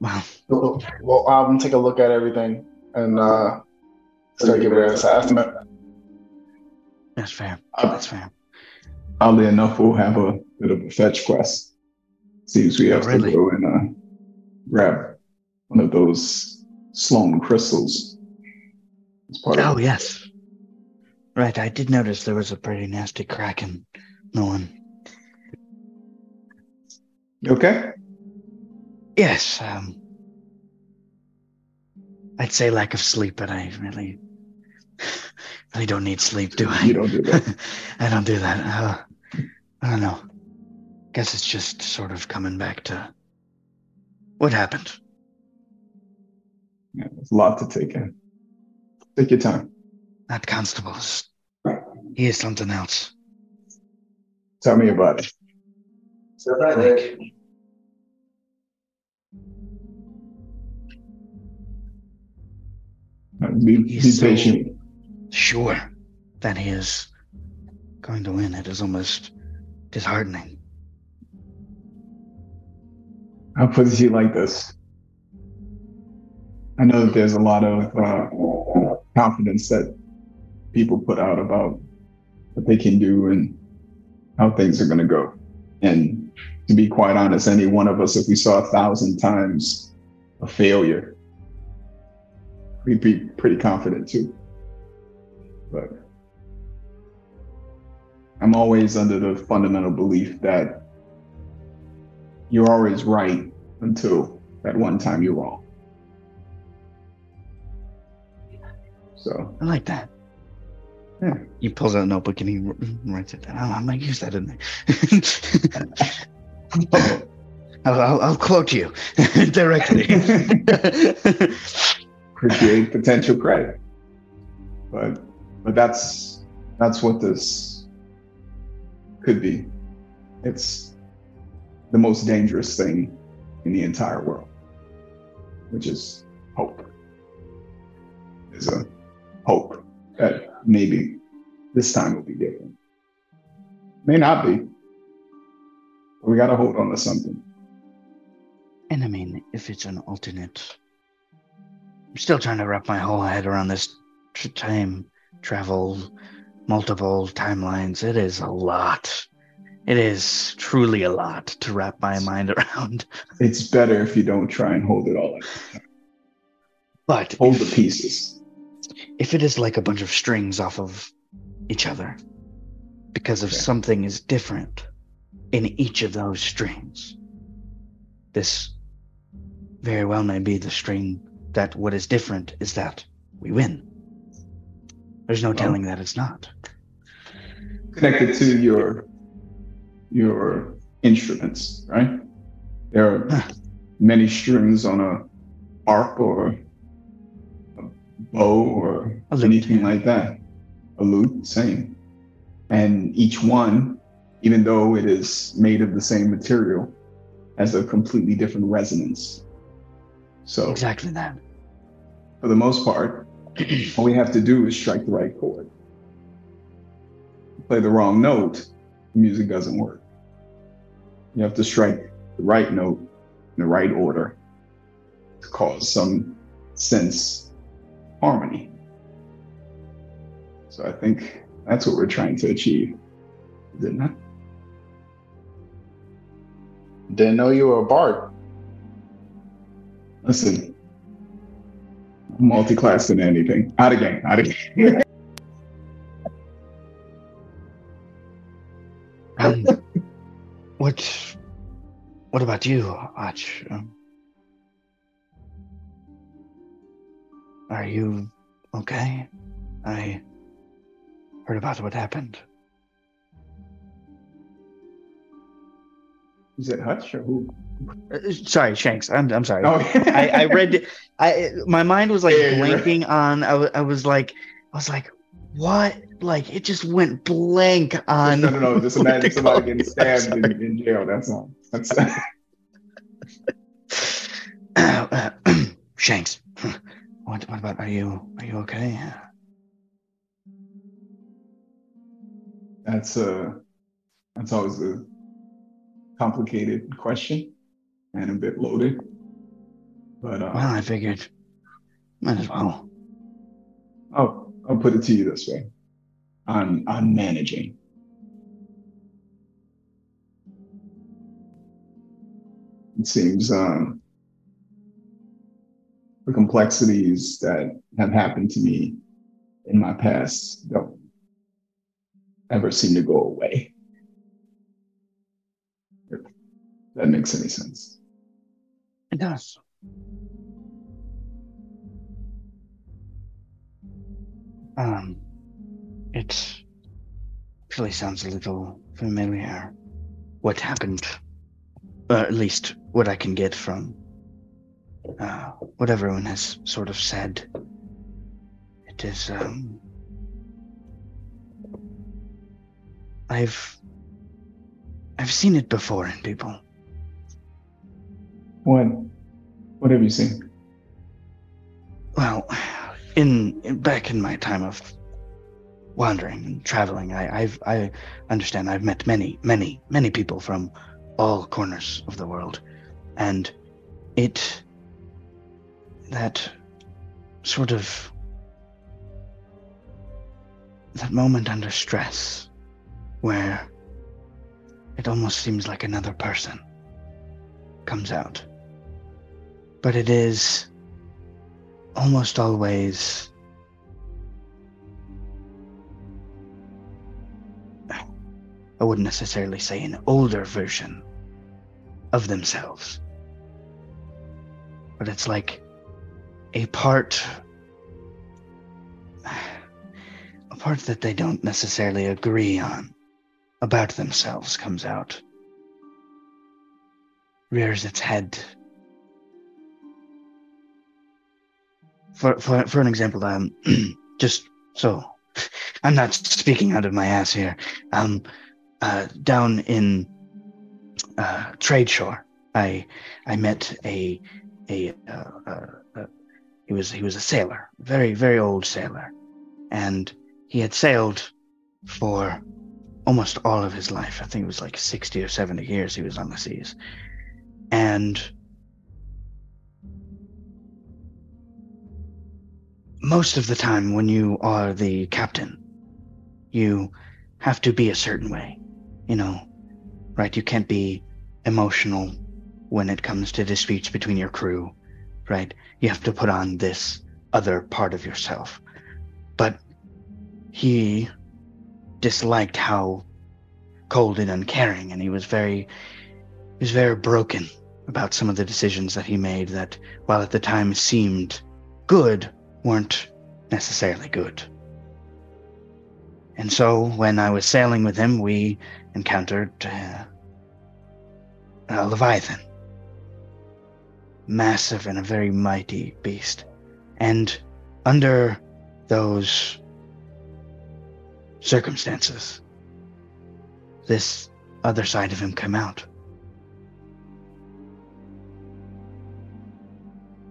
Wow. Well, well, gonna take a look at everything and uh, start giving it an estimate. That's fair. Uh, That's fair. Oddly enough, we'll have a bit of a fetch quest. Seems we have Really? to go and uh, grab one of those Sloan crystals. As part of Oh yes. Right, I did notice there was a pretty nasty crack in no one. Okay? Yes, um I'd say lack of sleep, but I really really don't need sleep, do I? You don't do that. I don't do that. Uh, I don't know. Guess it's just sort of coming back to what happened. Yeah, there's a lot to take in. Take your time. That constable's he is something else. Tell me about it. So that like, Be, be He's so- patient. sure that he is going to win. It is almost disheartening. How puts you like this? I know that there's a lot of uh, confidence that people put out about what they can do and how things are going to go. And to be quite honest, any one of us, if we saw a thousand times a failure, we'd be pretty confident too. But I'm always under the fundamental belief that you're always right until that one time you're wrong. So I like that. Yeah. He pulls out a notebook and he writes it down. I might use that in there. I'll, I'll, I'll quote you directly. appreciate potential credit, but but that's that's what this could be. It's the most dangerous thing in the entire world, which is hope. There's a hope that maybe this time will be different. May not be. But we got to hold on to something. and I mean, if it's an alternate, still trying to wrap my whole head around this time travel, multiple timelines. It is a lot. It is truly a lot to wrap my mind around. It's better if you don't try and hold it all. In. But Hold the pieces. if it is like a bunch of strings off of each other because of Okay. something is different in each of those strings this very well may be the string that what is different is that we win there's no telling that it's not connected to your your instruments, right? There are Huh. many strings on a harp or a bow or anything like that. A lute, same. And each one, even though it is made of the same material, has a completely different resonance. So exactly that for the most part, all we have to do is strike the right chord. Play the wrong note, the music doesn't work. You have to strike the right note in the right order to cause some sense harmony. So I think that's what we're trying to achieve. Is it not? Didn't know you were a bard. Listen, multi-class than anything. Out of game, out of game. um, what what about you arch um, are you okay? I heard about what happened. Is it Hutch or who? Uh, sorry, Shanks. I'm I'm sorry. Oh, I, I read. I my mind was like Yeah, you're right. blanking on. I, I was like, I was like, what? Like it just went blank on. no, no, no. Just imagine somebody getting stabbed in, in jail. That's all. That's Uh, Shanks. What what about are you are you okay? that's uh that's always a complicated question and a bit loaded. But uh, Well, I figured might as well. I'll I'll put it to you this way. I'm I'm managing. It seems um, the complexities that have happened to me in my past don't ever seem to go away. If that makes any sense. It does. Um, it actually sounds a little familiar. What happened, or at least what I can get from uh, what everyone has sort of said. It is. Um, I've I've seen it before in people. What what have you seen? Well, in, in back in my time of wandering and traveling, I, I've I understand I've met many, many, many people from all corners of the world, and it that sort of that moment under stress where it almost seems like another person comes out but it is almost always I wouldn't necessarily say an older version of themselves. But it's like a part a part that they don't necessarily agree on about themselves comes out. Rears its head for for for an example, um, just so I'm not speaking out of my ass here. Um, uh, down in uh, Trade Shore, I I met a a uh, uh, uh, he was he was a sailor, very very old sailor, and he had sailed for almost all of his life. I think it was like sixty or seventy years he was on the seas, and most of the time when you are the captain, you have to be a certain way. You know, right? You can't be emotional when it comes to disputes between your crew, right? You have to put on this other part of yourself. But he disliked how cold and uncaring, and he was very, he was very broken about some of the decisions that he made that, while at the time seemed good, weren't necessarily good. And so when I was sailing with him, we encountered uh, a Leviathan. Massive and a very mighty beast. And under those circumstances, this other side of him came out.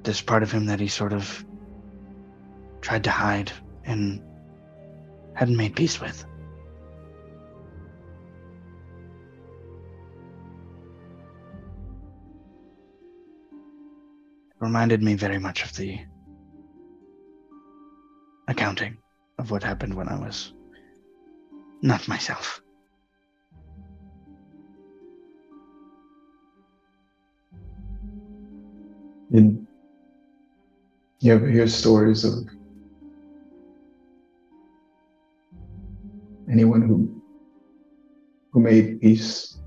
This part of him that he sort of tried to hide and hadn't made peace with. It reminded me very much of the accounting of what happened when I was not myself. Did you ever hear stories of anyone who who made peace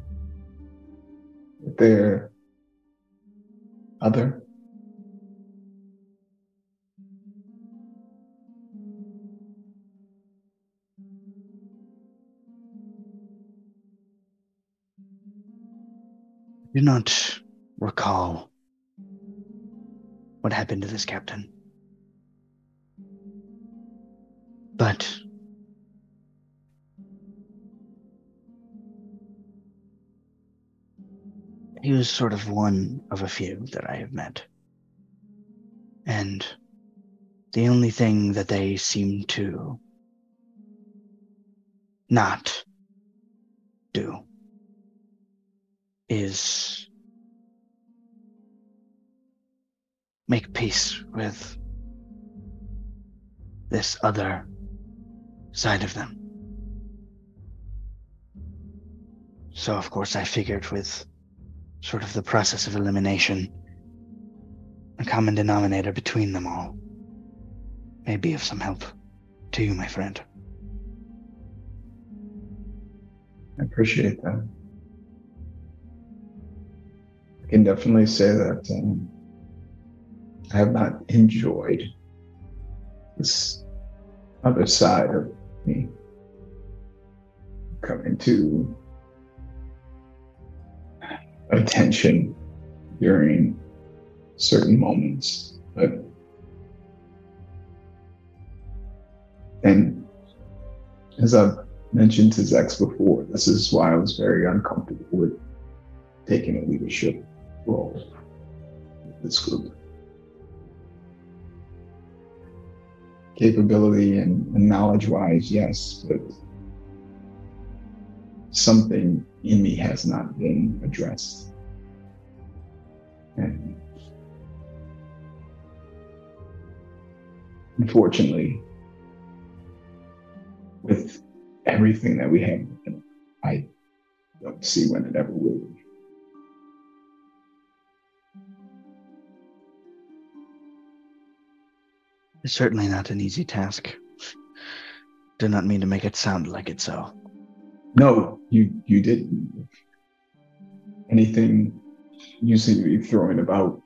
with their other. do not recall what happened to this captain. But he was sort of one of a few that I have met. And the only thing that they seem to not do is make peace with this other side of them. So, of course, I figured with sort of the process of elimination, a common denominator between them all may be of some help to you, my friend. I appreciate that. I can definitely say that um, I have not enjoyed this other side of me coming to attention during certain moments. But and as I've mentioned to Zechs before, this is why I was very uncomfortable with taking a leadership role with this group. Capability and, and knowledge wise, yes, but something in me has not been addressed. And unfortunately, with everything that we have, I don't see when it ever will be. It's certainly not an easy task. Do not mean to make it sound like it's so. No, you you didn't. Anything you seem to be throwing about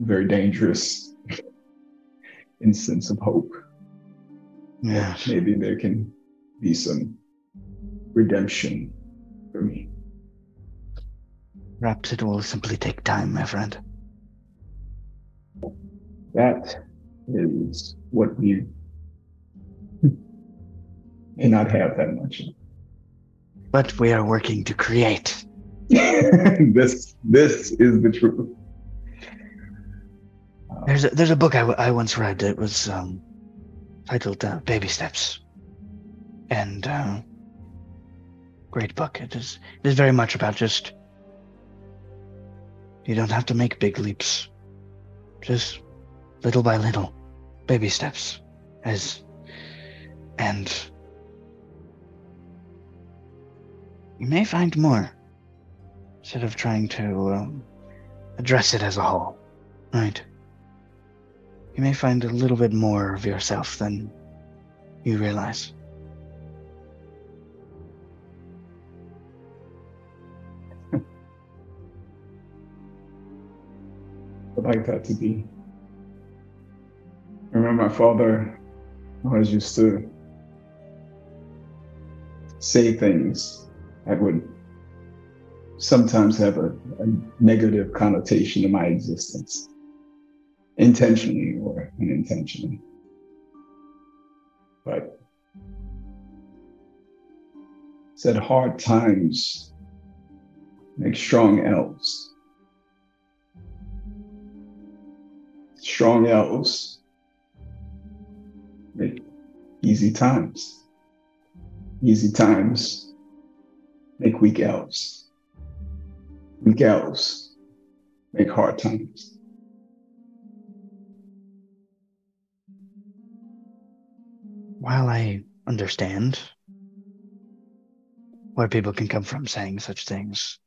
very dangerous instance of hope. Yeah. Maybe there can be some redemption for me. Perhaps it will simply take time, my friend. That is what we may not have that much. But we are working to create. this this is the truth. There's a, there's a book I, w- I once read. It was um, titled uh, Baby Steps, and uh, great book. It is it is very much about just you don't have to make big leaps, just little by little, baby steps, as and you may find more instead of trying to um, address it as a whole, right? you may find a little bit more of yourself than you realize. I'd like that to be. I remember my father always used to say things that would sometimes have a, a negative connotation to my existence, intentionally or unintentionally. But said hard times make strong elves. strong elves make easy times. Easy times make weak elves. Weak elves make hard times. While I understand where people can come from saying such things,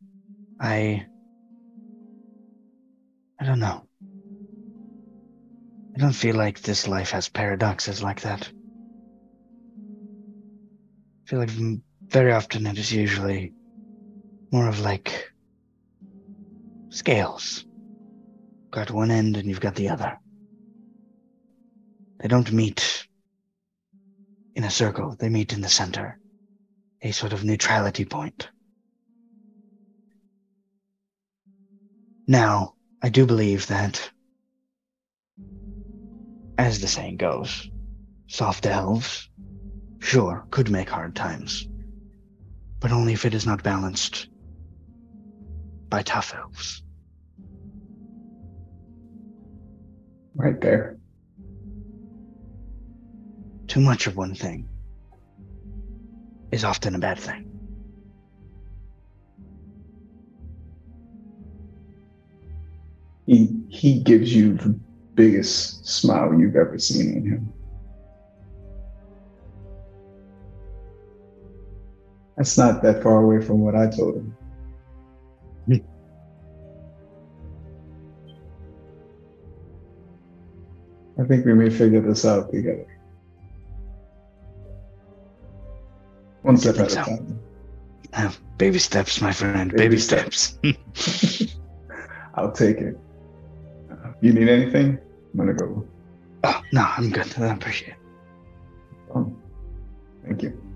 I. I don't know. I don't feel like this life has paradoxes like that. I feel like very often it is usually more of like scales. Got one end and you've got the other. They don't meet in a circle, they meet in the center, a sort of neutrality point. Now, I do believe that, as the saying goes, soft elves, sure, could make hard times, but only if it is not balanced by tough elves. Right there. Too much of one thing is often a bad thing. He he gives you the biggest smile you've ever seen in him. That's not that far away from what I told him. I think we may figure this out together. One step at a so. time. Uh, baby steps, my friend. Baby, Baby steps. I'll take it. Uh, you need anything? I'm gonna go. oh, no, I'm good. I appreciate it. Um, thank you.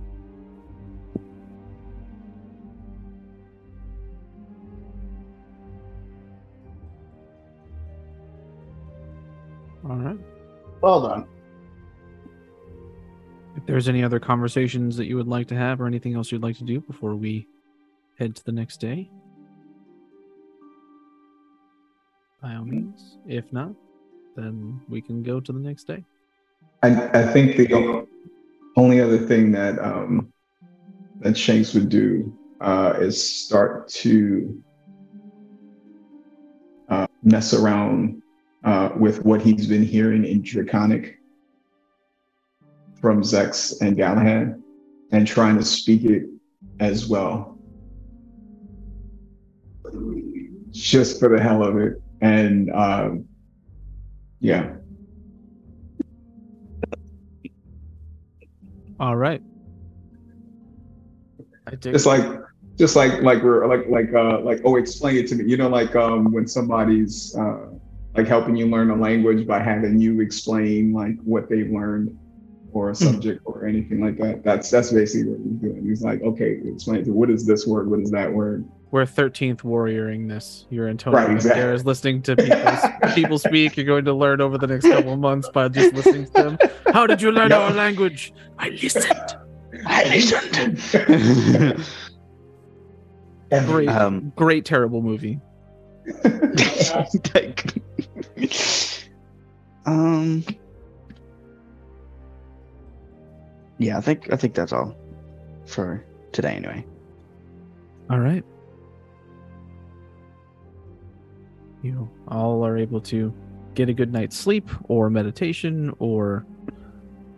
All right. Well done. If there's any other conversations that you would like to have or anything else you'd like to do before we head to the next day, by all means. If not, then we can go to the next day. I, I think the only other thing that um, that Shanks would do uh, is start to uh, mess around uh, with what he's been hearing in Draconic from Zechs and Galahad and trying to speak it as well. Just for the hell of it. And um, yeah. All right. I dig It's like just like like we're like like uh like oh explain it to me you know like um when somebody's uh like helping you learn a language by having you explain like what they've learned or a subject or anything like that that's that's basically what he's doing he's like okay explain to what is this word what is that word We're 13th warrioring this. You're Antonio Right, exactly. Banderas listening to people, people speak. You're going to learn over the next couple of months by just listening to them. How did you learn No. our language? I listened. I listened. Great, Um, great, terrible movie. Um. Yeah, I think I think that's all for today, anyway. All right. You all are able to get a good night's sleep or meditation or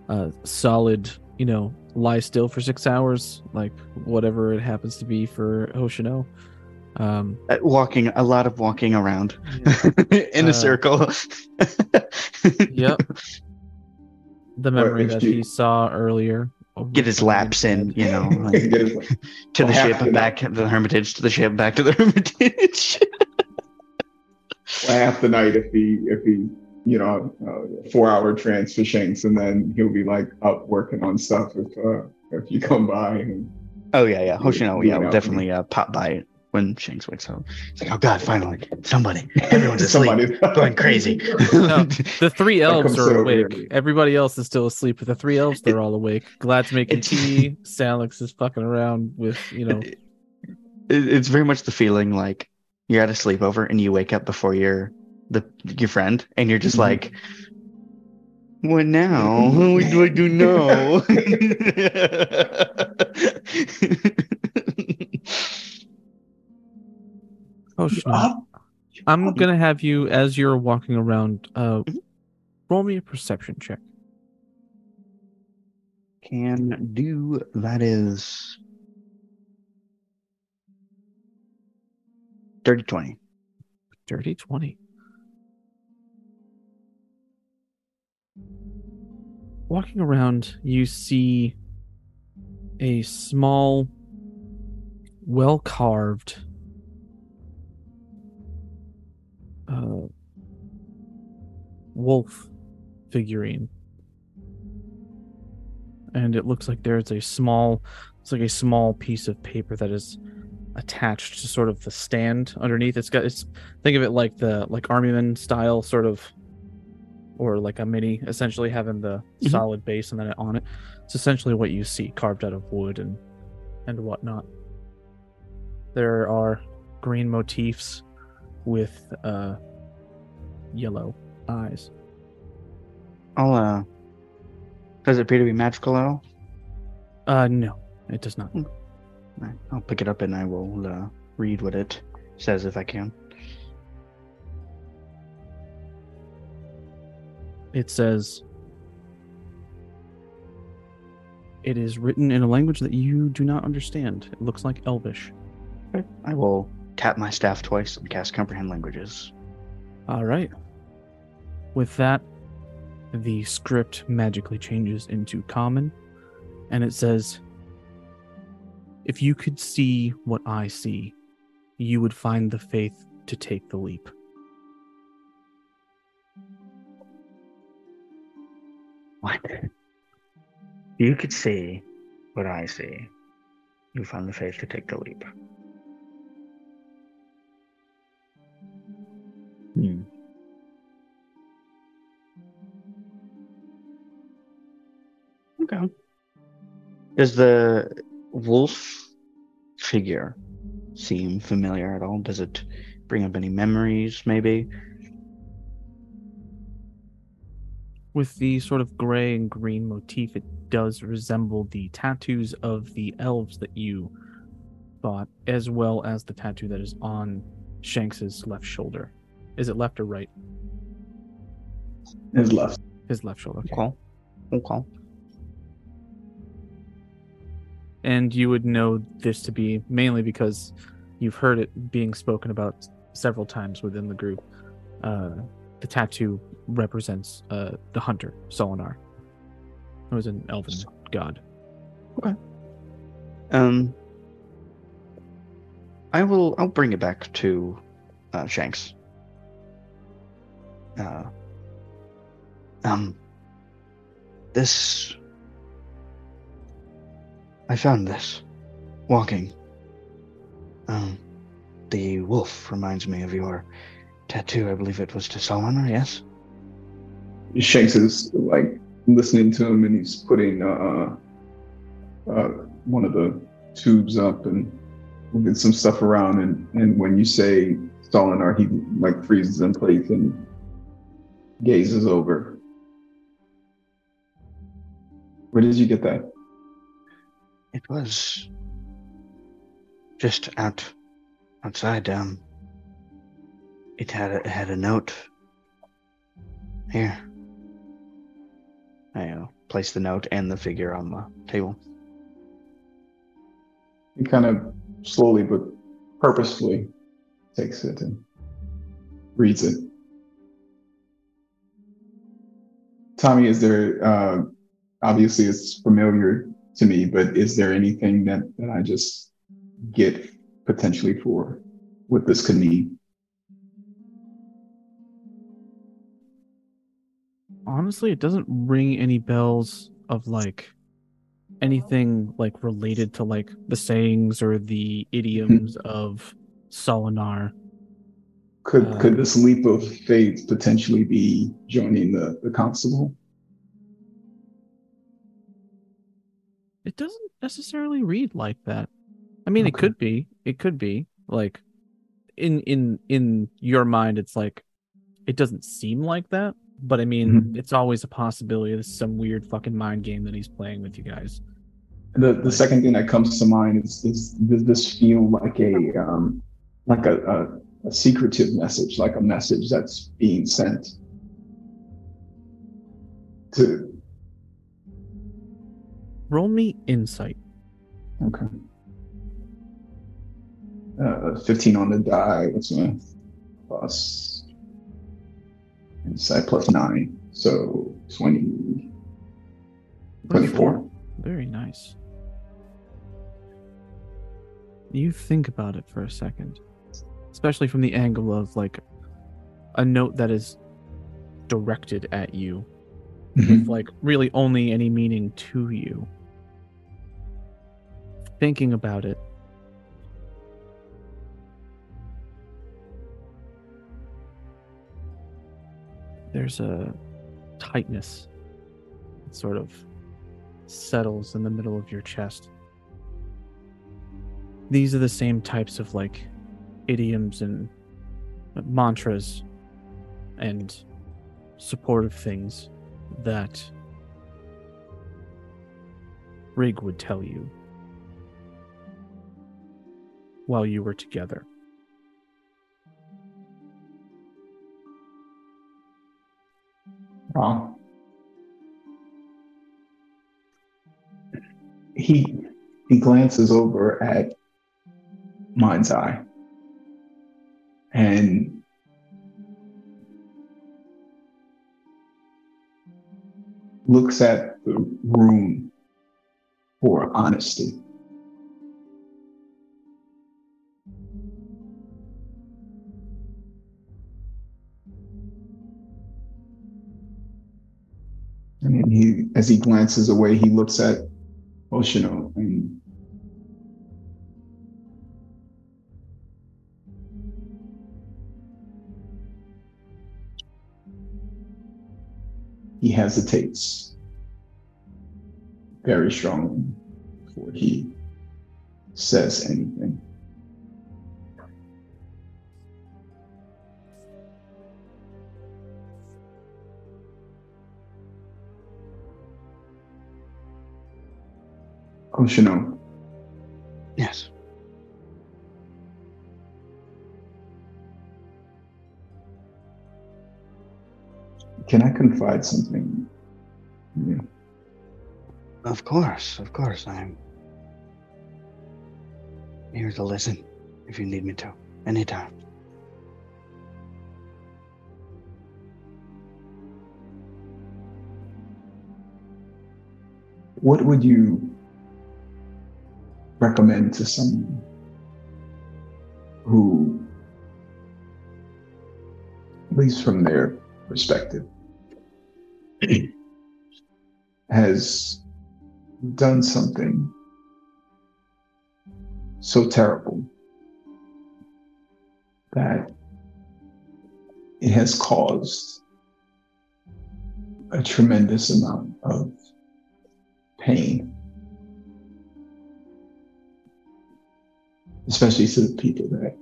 a solid, you know, lie still for six hours, like whatever it happens to be for Hoshino. Um, Uh, walking, a lot of walking around in Uh, a circle. yep. The memory that you- he saw earlier. Get his laps in, you know, like, to the Well, half ship the back to the hermitage, to the ship, back to the hermitage. half the night if he if he you know uh, four hour trance for Shanks and then he'll be like up working on stuff if uh, if you come by and oh yeah, yeah. Hoshino, yeah, Yeah, will yeah. definitely uh, pop by when Shanks wakes up. It's like, oh god, finally, somebody, everyone's asleep, Somebody- going crazy. No. The three elves are sit over awake. here. Everybody else is still asleep, but the three elves they're all awake. Glad's to make you It's- tea. Salix is fucking around with you know. It- it's very much the feeling like you're at a sleepover and you wake up before your the your friend and you're just Mhm. like what now what do i do now Oh. I'm gonna have you as you're walking around. Uh, Mhm. roll me a perception check. can do that is dirty 20 Dirty twenty. Walking around, you see a small, well carved uh, wolf figurine. And it looks like there's a small, it's like a small piece of paper that is attached to sort of the stand underneath. It's got it's think of it like the like armyman style sort of or like a mini essentially having the Mhm. solid base and then on it. It's essentially what you see carved out of wood and and whatnot. There are green motifs with uh yellow eyes. I'll, uh. Does it appear to be magical at all? Uh no, it does not. Right, I'll pick it up and I will uh, read what it says if I can. It says it is written in a language that you do not understand. It looks like Elvish. I will tap my staff twice and cast Comprehend Languages. All right. With that, the script magically changes into common, and it says, If you could see what I see, you would find the faith to take the leap. What? You could see what I see. You find the faith to take the leap. Hmm. Okay. Does the wolf figure seem familiar at all? Does it bring up any memories, maybe? With the sort of gray and green motif, it does resemble the tattoos of the elves that you bought, as well as the tattoo that is on Shanks's left shoulder. Is it left or right? His left. His left shoulder. Okay. Okay. Okay. And you would know this to be mainly because you've heard it being spoken about several times within the group. Uh, the tattoo represents uh, the hunter, Solonor, who is an elven god. Okay. Um, I will. I'll bring it back to uh, Shanks. Uh, um, this. I found this walking. Um, the wolf reminds me of your tattoo. I believe it was to Solonor. Yes. Shanks is like listening to him, and he's putting uh, uh, one of the tubes up and moving some stuff around. And, and when you say Solonor, he like freezes in place and gazes over. Where did you get that? It was just out outside. Um, it had a, it had a note. Here. I uh, place the note and the figure on the table. He kind of slowly but purposefully takes it and reads it. Tommy, is there, uh, obviously it's familiar to me, but is there anything that, that I just get potentially for what this could mean? Honestly, it doesn't ring any bells of like anything like related to like the sayings or the idioms of Solonor. Could Uh, could this leap of faith potentially be joining the, the constable? It doesn't necessarily read like that. I mean, it could be. It could be like in in in your mind, it's like it doesn't seem like that. But I mean, Mhm. it's always a possibility. This is some weird fucking mind game that he's playing with you guys. The the second thing that comes to mind is, is does this feel like a um, like a, a, a secretive message, like a message that's being sent to Roll me insight. okay. Uh, 15 on the die. What's my plus? Insight plus nine. So 20, 24. Very nice. You think about it for a second, especially from the angle of like a note that is directed at you mm-hmm. with like really only any meaning to you. Thinking about it. There's a tightness that sort of settles in the middle of your chest. These are the same types of like idioms and mantras and supportive things that Rig would tell you while you were together. Wrong. He he glances over at Mind's Eye and looks at the room for honesty. And he, as he glances away, he looks at Hoshino and he hesitates very strongly before he says anything. Hoshino, Yes. Can I confide something? in you? Of course, of course. I'm here to listen if you need me to. Anytime. What would you recommend to someone who, at least from their perspective, has done something so terrible that it has caused a tremendous amount of pain, especially to the people that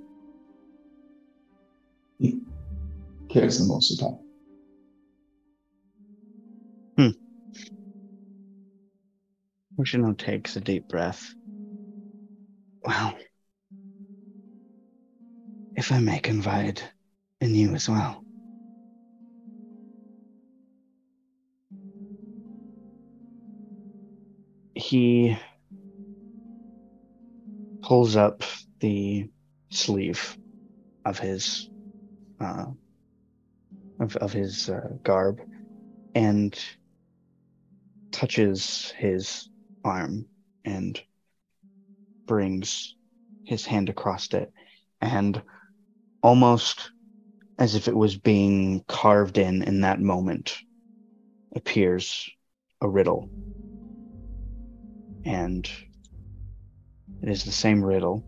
he cares the most about. Hoshino takes a deep breath. Well, if I may confide in you as well. He pulls up the sleeve of his uh, of, of his uh, garb and touches his arm and brings his hand across it. And almost as if it was being carved in in that moment appears a riddle. And it is the same riddle.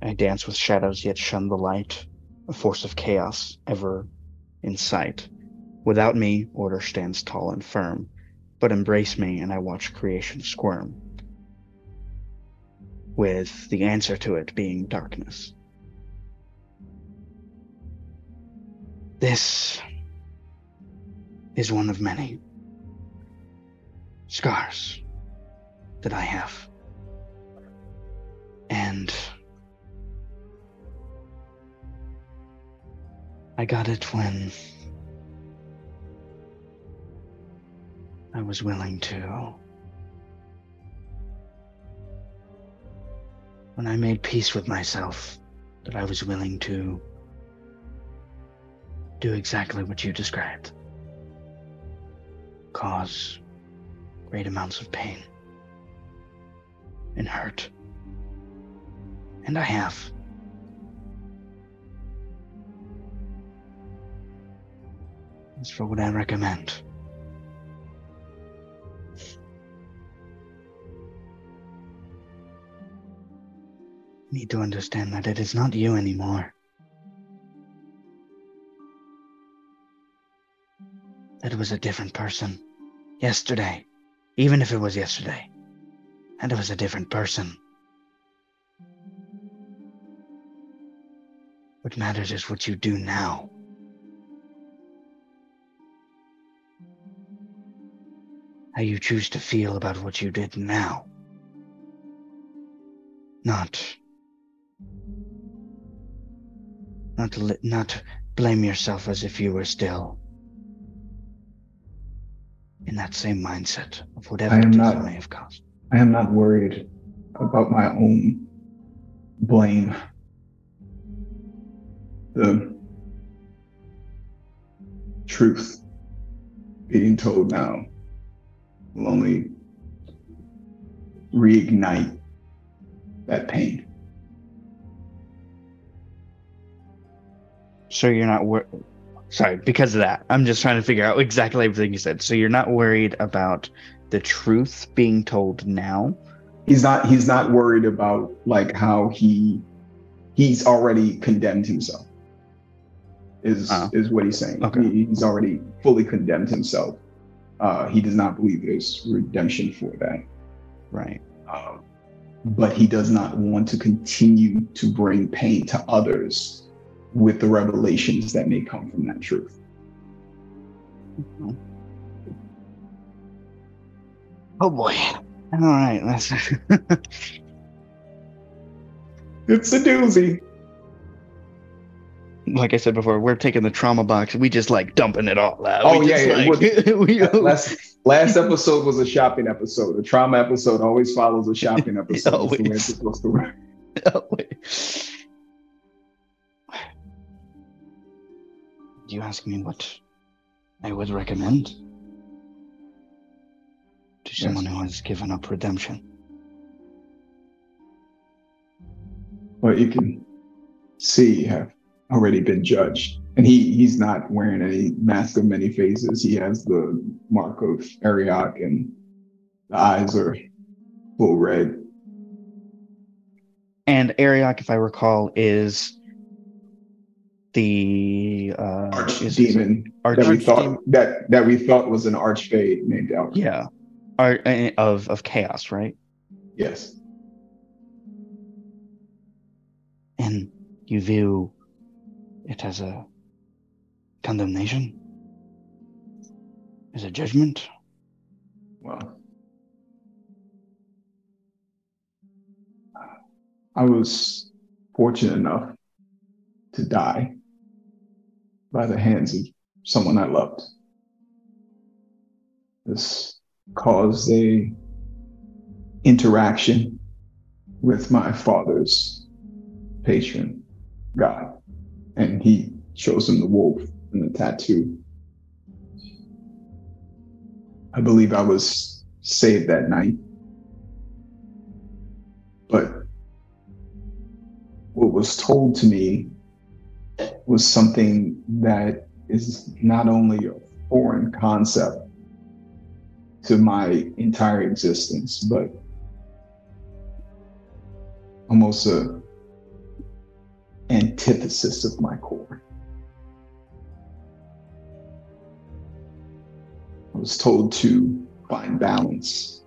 I dance with shadows yet shun the light. A force of chaos ever in sight. Without me order stands tall and firm but embrace me and I watch creation squirm. With the answer to it being darkness. This is one of many scars that I have. And I got it when I was willing to. When I made peace with myself, that I was willing to do exactly what you described cause great amounts of pain and hurt. And I have. As for what I recommend, need to understand that it is not you anymore. that it was a different person. Yesterday. Even if it was yesterday. And it was a different person. What matters is what you do now. How you choose to feel about what you did now. Not. Not to li- not blame yourself as if you were still in that same mindset of whatever it not- may have caused. I am not worried about my own blame. The truth being told now will only reignite that pain. So you're not wor- sorry because of that. I'm just trying to figure out exactly everything you said. So you're not worried about the truth being told now. He's not he's not worried about like how he he's already condemned himself. Is Oh. is what he's saying. Okay. He- he's already fully condemned himself. Uh, he does not believe there's redemption for that. Right. Um, but he does not want to continue to bring pain to others with the revelations that may come from that truth. Mm-hmm. Oh boy. All right. That's It's a doozy. like I said before. We're taking the trauma box. We just like dumping it all out. Oh, We yeah, yeah, like- we- Last last episode was a shopping episode. A trauma episode always follows a shopping episode. It's the way Always. You ask me what I would recommend to someone who has given up redemption. Well, you can see you have already been judged. And he he's not wearing any mask of many faces. He has the mark of Ariok and the eyes are full red. And Ariok, if I recall, is the uh, is- is it Archdemon arch- that we thought that that we thought was an archfey named Alfred. yeah, Ar- uh, of of chaos, right? Yes. And you view it as a condemnation, as a judgment. Well, I was fortunate enough to die by the hands of someone I loved. This caused a interaction with my father's patron, God, and he shows him the wolf and the tattoo. I believe I was saved that night. But what was told to me was something that is not only a foreign concept to my entire existence, but almost a antithesis of my core. I was told to find balance.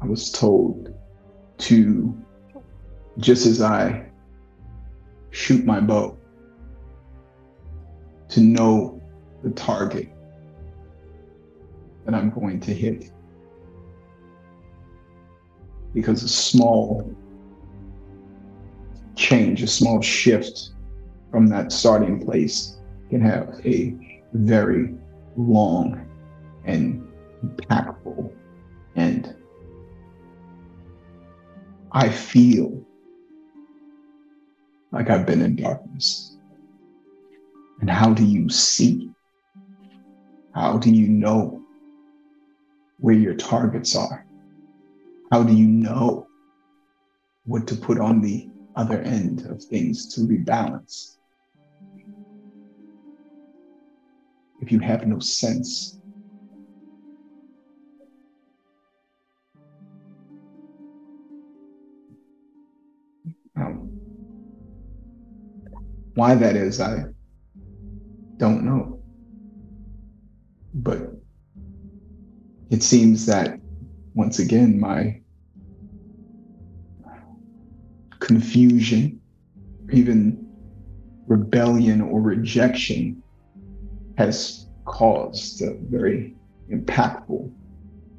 I was told to, just as I shoot my bow, to know the target that I'm going to hit. Because a small change, a small shift from that starting place can have a very long and impactful end. I feel like I've been in darkness. And how do you see? How do you know where your targets are? How do you know what to put on the other end of things to rebalance? If you have no sense, Why that is, I don't know. But it seems that once again, my confusion, even rebellion or rejection, has caused a very impactful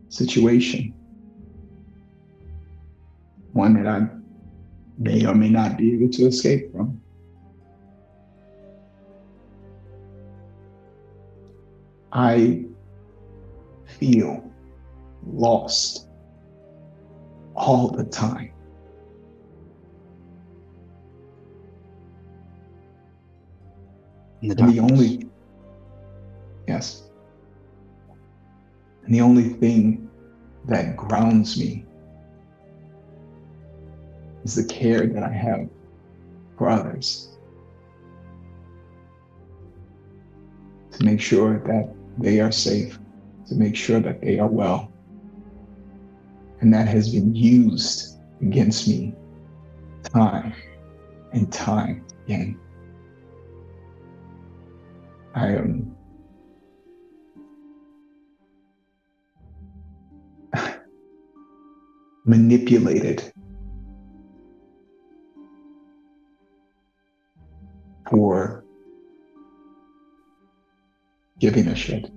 situation. One that I may or may not be able to escape from. I feel lost all the time. The And the only, yes. And the only thing that grounds me is the care that I have for others. To make sure that they are safe, to make sure that they are well. And that has been used against me time and time again. I am manipulated for giving a shit.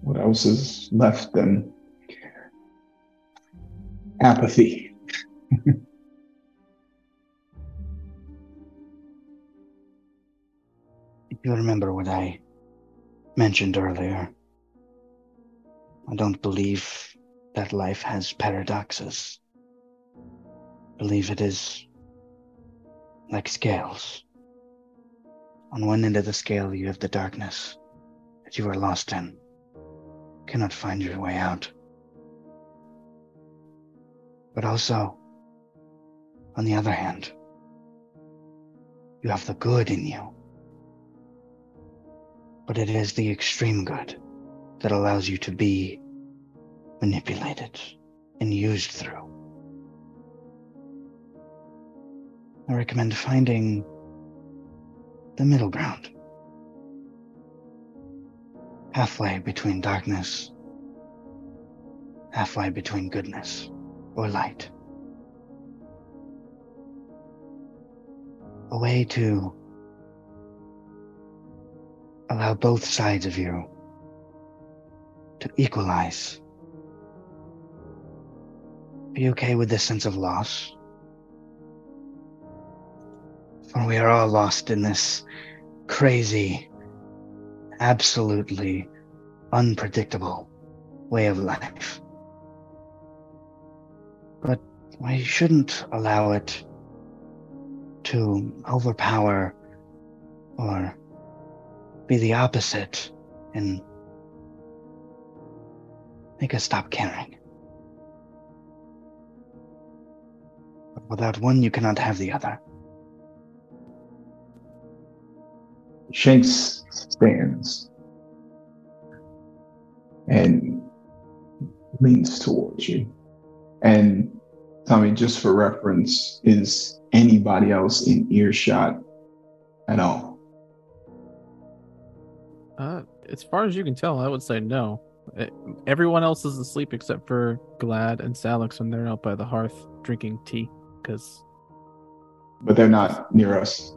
What else is left than apathy? You remember what I mentioned earlier, I don't believe that life has paradoxes. I believe it is like scales. On one end of the scale, you have the darkness that you are lost in, cannot find your way out. But also, on the other hand, you have the good in you but it is the extreme good that allows you to be manipulated and used through. I recommend finding the middle ground, halfway between darkness, halfway between goodness or light. A way to allow both sides of you to equalize. Be okay with this sense of loss. For we are all lost in this crazy, absolutely unpredictable way of life. But we shouldn't allow it to overpower or be the opposite and make us stop caring. But without one, you cannot have the other. Shanks stands and leans towards you. And Tommy, just for reference, is anybody else in earshot at all? Uh, as far as you can tell, I would say no. Eh, Everyone else is asleep except for Glad and Salix when they're out by the hearth drinking tea. Because But they're not near us.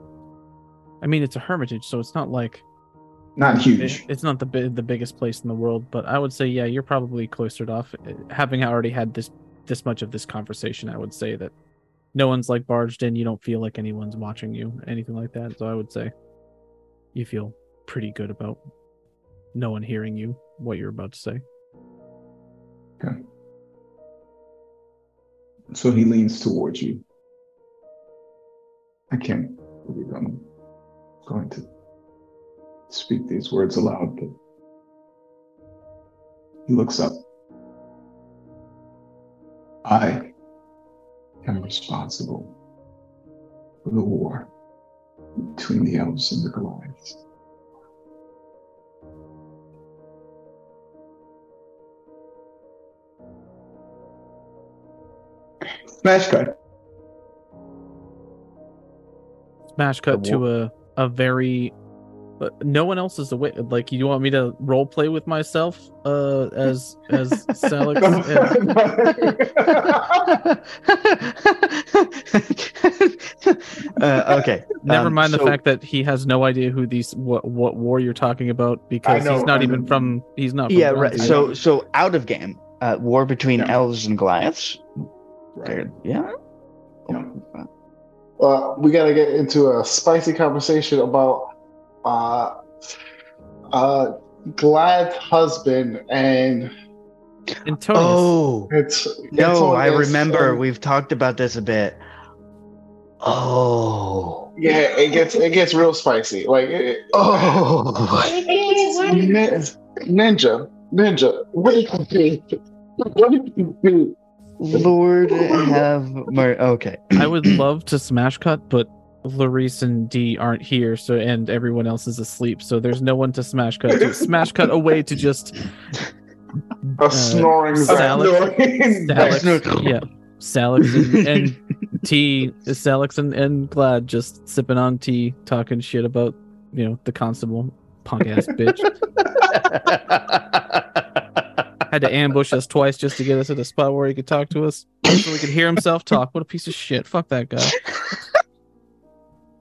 I mean, it's a hermitage, so it's not like Not huge. it's not the the biggest place in the world. But I would say, yeah, you're probably cloistered off. Eh, Having already had this this much of this conversation, I would say that no one's like barged in. You don't feel like anyone's watching you, anything like that. So I would say you feel pretty good about no one hearing you what you're about to say. Okay. So he leans towards you. I can't believe I'm going to speak these words aloud, but he looks up. I am responsible for the war between the elves and the Goliaths. Smash cut. Smash cut to a a very But no one else is awake. Like, you want me to role play with myself uh, as as Salix? uh, okay. Never um, mind the so- fact that he has no idea who these what what war you're talking about because know, he's not I even know. from he's not. From Yeah, right. Bronze Age. So, so out of game, uh, war between Yeah. elves and Goliaths. Right. There- Yeah. Yeah. Uh, we gotta get into a spicy conversation about uh, uh, Glad's husband and Antonius. Oh it's no, I remember. and- We've talked about this a bit. Oh. yeah, it gets it gets real spicy. Like it, Oh. Nin- Ninja, Ninja, what did you do? What did you do? Lord have mer- Okay. I would love to smash cut, but Larice and D aren't here, so and everyone else is asleep, so there's no one to smash cut. To smash cut away to just A uh, snoring Salix, Zach. Salix, yeah, Salix and, and T, Salix and, and Glad just sipping on tea, talking shit about you know the constable, punk ass bitch. Had to ambush us twice just to get us at a spot where he could talk to us, so we could hear himself talk. What a piece of shit! Fuck that guy.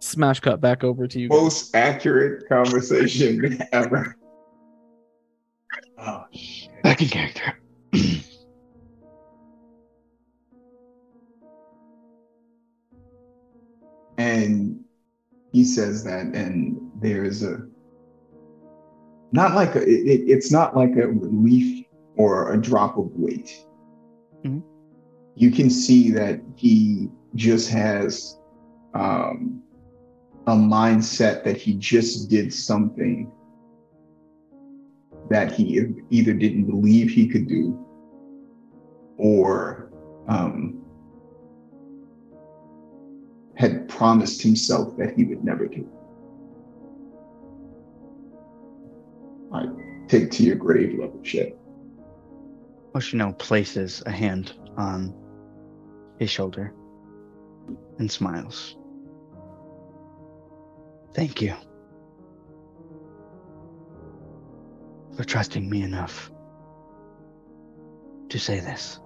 Smash cut back over to you. guys. Most accurate conversation ever. Oh shit. Back in character. and he says that and there's a not like a it, it's not like a relief or a drop of weight Mhm. you can see that he just has um, a mindset that he just did something that he either didn't believe he could do or um, had promised himself that he would never do. I take to your grave level shit. Hoshino places a hand on his shoulder and smiles. Thank you for trusting me enough to say this.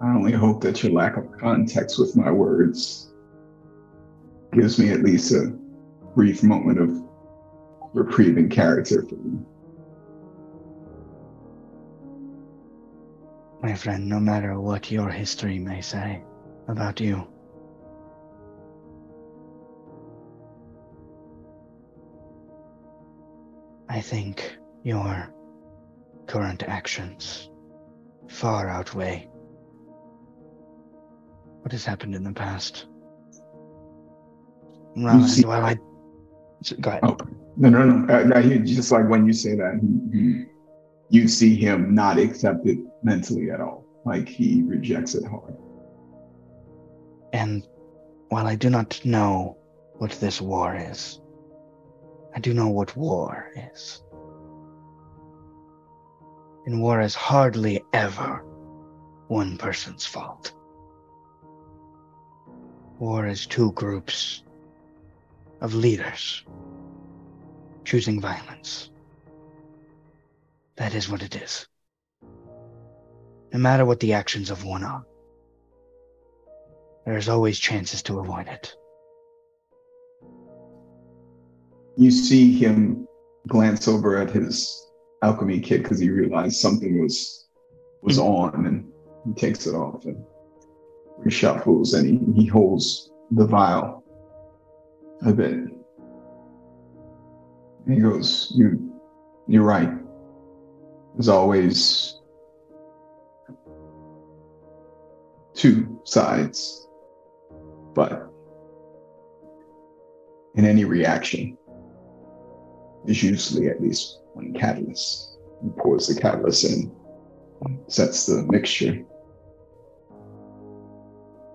I only hope that your lack of context with my words gives me at least a brief moment of reprieve in character for you. My friend, no matter what your history may say about you, I think your current actions far outweigh what has happened in the past. Well, see- I go ahead. Oh, no, no, no. Uh, no he, just like when you say that, he, he, you see him not accept it mentally at all. Like he rejects it hard. And while I do not know what this war is, I do know what war is. And war is hardly ever one person's fault. War is two groups of leaders choosing violence. That is what it is. No matter what the actions of one are, there's always chances to avoid it. You see him glance over at his alchemy kit because he realized something was was hmm. on, and he takes it off and reshuffles, and he, he holds the vial a bit. And he goes, "You, you're right. There's always two sides, but in any reaction, there's usually at least one catalyst. He pours the catalyst in, sets the mixture.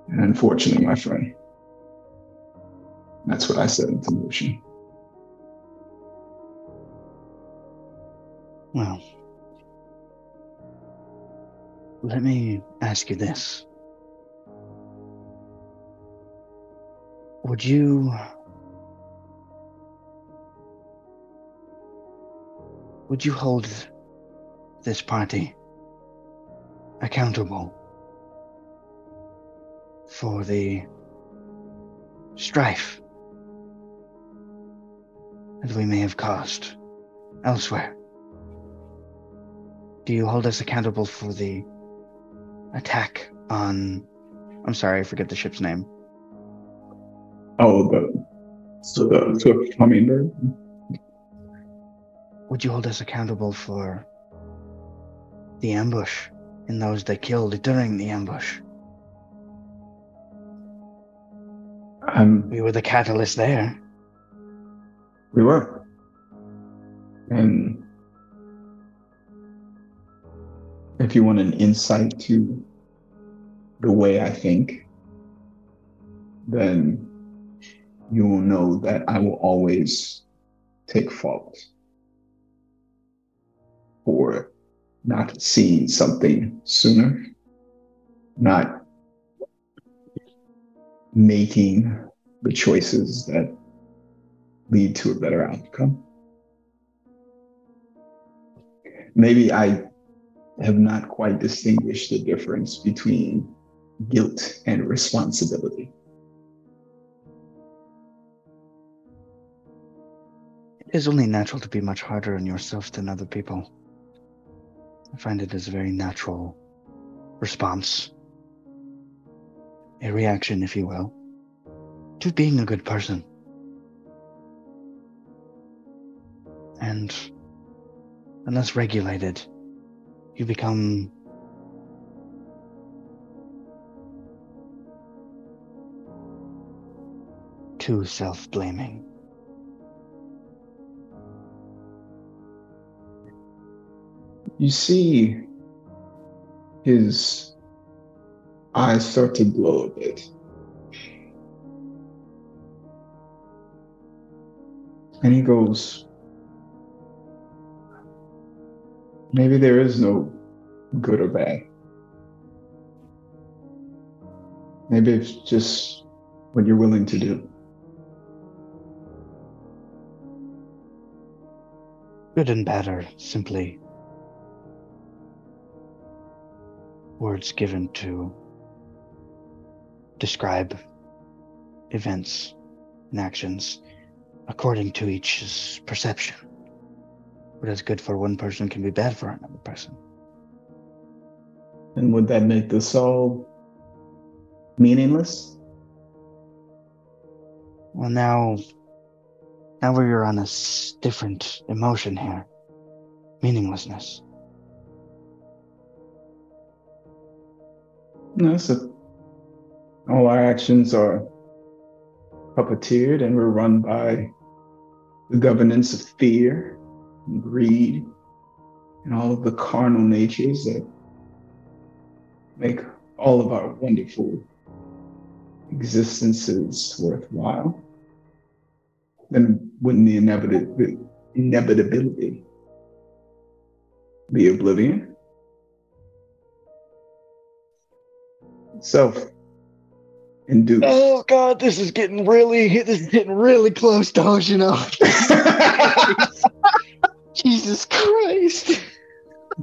And unfortunately, my friend, that's what I set into motion. Well, let me ask you this. Would you would you hold this party accountable for the strife that we may have caused elsewhere? Do you hold us accountable for the attack on. I'm sorry, I forget the ship's name. Oh, the so the Swift Hummingbird. Would you hold us accountable for the ambush and those they killed during the ambush? Um, We were the catalyst there. we were, and if you want an insight to the way I think, then you will know that I will always take fault for not seeing something sooner, not making the choices that lead to a better outcome. Maybe I have not quite distinguished the difference between guilt and responsibility. It is only natural to be much harder on yourself than other people. I find it is a very natural response, a reaction, if you will, to being a good person. And unless regulated, you become too self blaming. You see his eyes start to glow a bit. And he goes, Maybe there is no good or bad. Maybe it's just what you're willing to do. Good and bad are simply words given to describe events and actions according to each's perception. What is good for one person can be bad for another person. And would that make this all meaningless? Well, now, now we're on a different emotion here meaninglessness. No, so all our actions are puppeteered and we're run by the governance of fear and greed and all of the carnal natures that make all of our wonderful existences worthwhile. Then wouldn't the inevitability, inevitability be oblivion? Self induced. Oh God, this is getting really, this is getting really close, you know? Jesus Christ!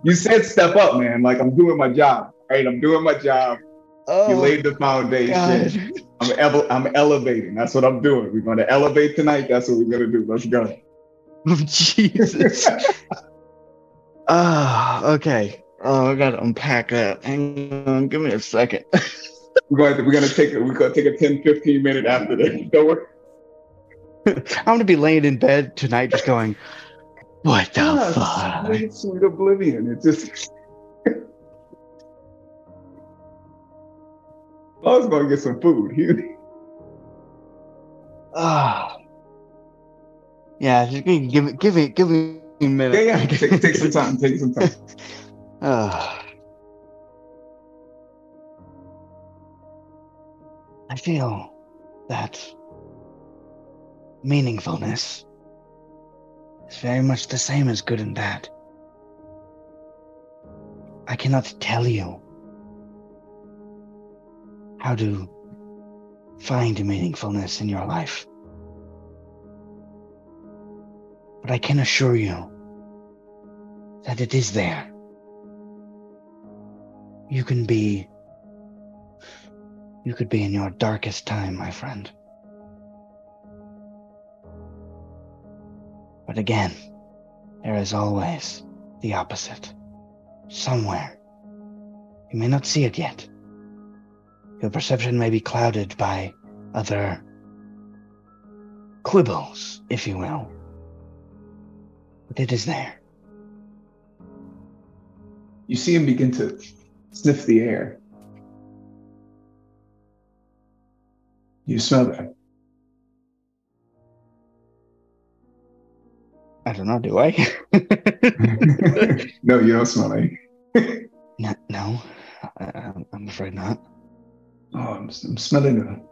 you said step up, man. Like I'm doing my job. Right? I'm doing my job. You Oh laid the foundation. God! I'm ele- I'm elevating. That's what I'm doing. We're gonna elevate tonight. That's what we're gonna do. Let's go. Oh, Jesus! Ah, okay. Oh, I gotta unpack that. Hang on, give me a second. We're going to, we're gonna take. We're gonna take a 10, 15 minute after this. Don't worry. I'm gonna be laying in bed tonight, just going, "What the Ah, fuck?" Sweet, sweet oblivion. It just. I was gonna get some food. Ah. Yeah, just give me, give me, give me, give me a minute. yeah, yeah. Take, take some time. Take some time. Ah. I feel that meaningfulness is very much the same as good and bad. I cannot tell you how to find meaningfulness in your life. But I can assure you that it is there. You can be. You could be in your darkest time, my friend. But again, there is always the opposite. Somewhere. You may not see it yet. Your perception may be clouded by other quibbles, if you will. But it is there. You see him begin to sniff the air. You smell that. I don't know, do I? no, you don't smell anything. no, no I, I'm afraid not. Oh, I'm, I'm smelling a, I'm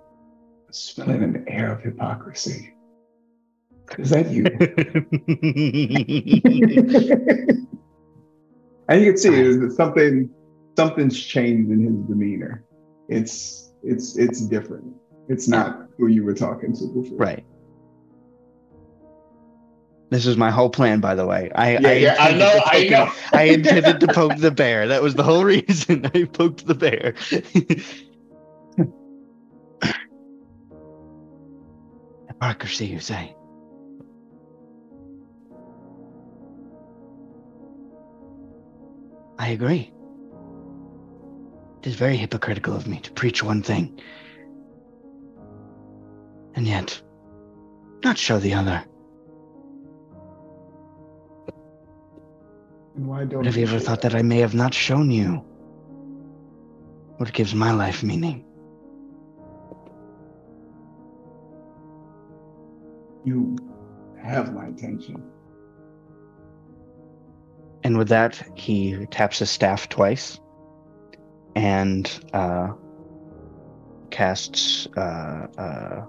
smelling an air of hypocrisy. Is that you? and you can see that something something's changed in his demeanor. It's it's it's different. It's not who you were talking to before. Right. This was my whole plan, by the way. I Yeah, yeah, I know, I know. I intended to poke the bear. That was the whole reason I poked the bear. Hypocrisy, you say? I agree. It is very hypocritical of me to preach one thing and yet not show the other. And why don't But have you ever thought that I may have not shown you what gives my life meaning? You have my attention. And with that, he taps his staff twice and uh, casts. Uh, uh,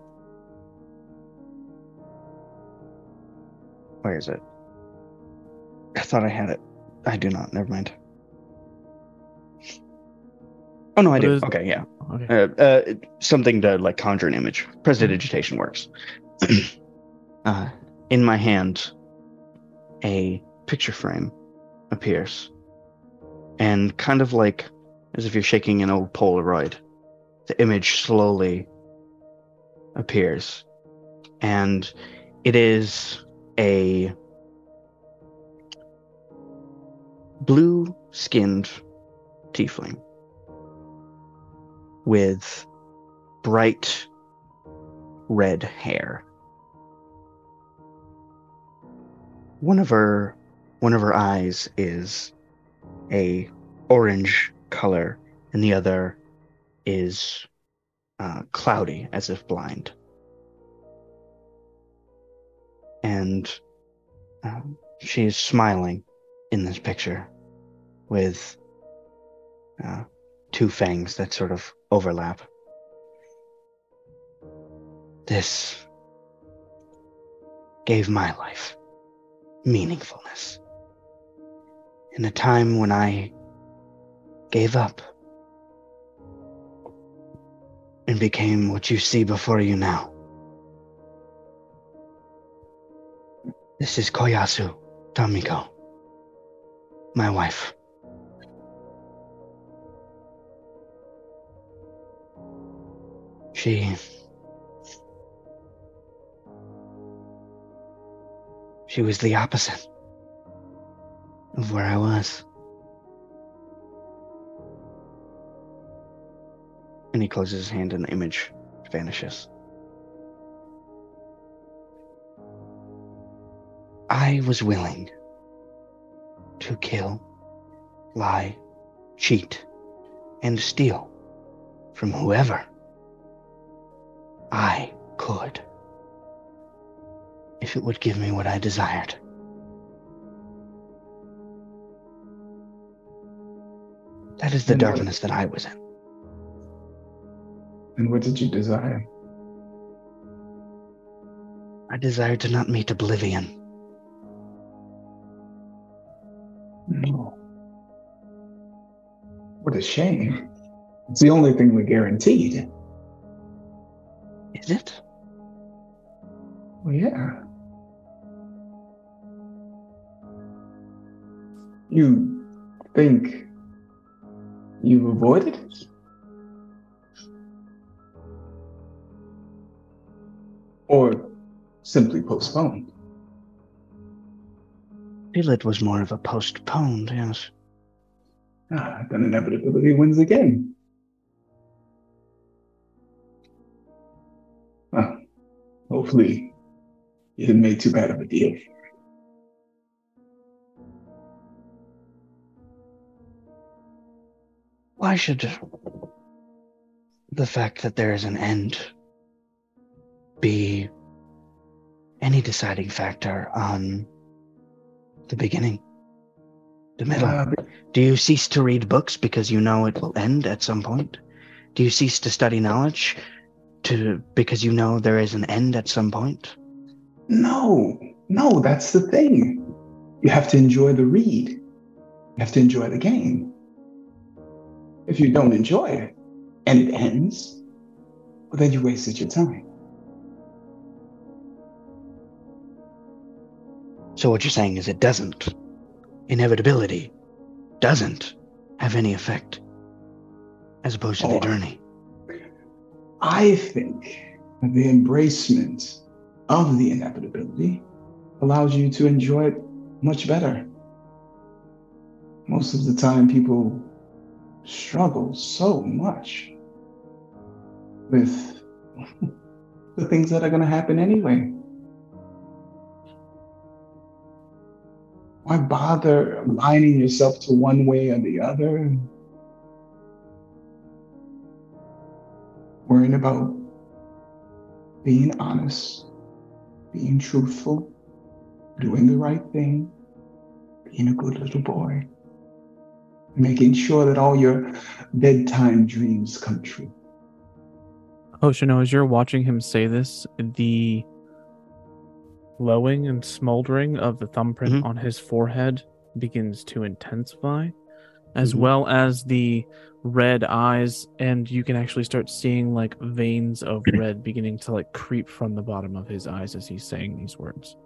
where is it? I thought I had it. I do not. Never mind. Oh no, I What do. is- Okay, yeah. Okay. Uh, uh, something to like conjure an image. Prestidigitation works. uh, in my hand, a picture frame appears, and kind of like as if you're shaking an old Polaroid, the image slowly appears, and it is a blue-skinned tiefling with bright red hair. One of her one of her eyes is a orange color and the other is uh, cloudy as if blind. And um, she is smiling in this picture with uh, two fangs that sort of overlap. This gave my life meaningfulness. In a time when I gave up and became what you see before you now. This is Koyasu Tamiko, my wife. She. She was the opposite of where I was. And he closes his hand and the image vanishes. I was willing to kill, lie, cheat, and steal from whoever I could if it would give me what I desired. That is the And what- darkness that I was in. And what did you desire? I desired to not meet oblivion. No. What a shame. It's the only thing we guaranteed. Is it? Well, yeah. You think you've avoided it? Or simply postponed? Feel it was more of a postponed, yes. Ah, then inevitability wins again. Well, hopefully you didn't make too bad of a deal. Why should the fact that there is an end be any deciding factor on the beginning? The middle? Uh, Do you cease to read books because you know it will end at some point? Do you cease to study knowledge to because you know there is an end at some point? no, no, that's the thing. You have to enjoy the read. You have to enjoy the game. If you don't enjoy it and it ends, well, then you wasted your time. So what you're saying is it doesn't. Inevitability doesn't have any effect as opposed to the Oh. journey. I think the embracement of the inevitability allows you to enjoy it much better. Most of the time, people struggle so much with the things that are going to happen anyway. Why bother aligning yourself to one way or the other? Worrying about being honest, being truthful, doing the right thing, being a good little boy, making sure that all your bedtime dreams come true. Oh, Hoshino, as you're watching him say this, the glowing and smoldering of the thumbprint Mhm. on his forehead begins to intensify, as Mhm. well as the red eyes, and you can actually start seeing like veins of red beginning to like creep from the bottom of his eyes as he's saying these words.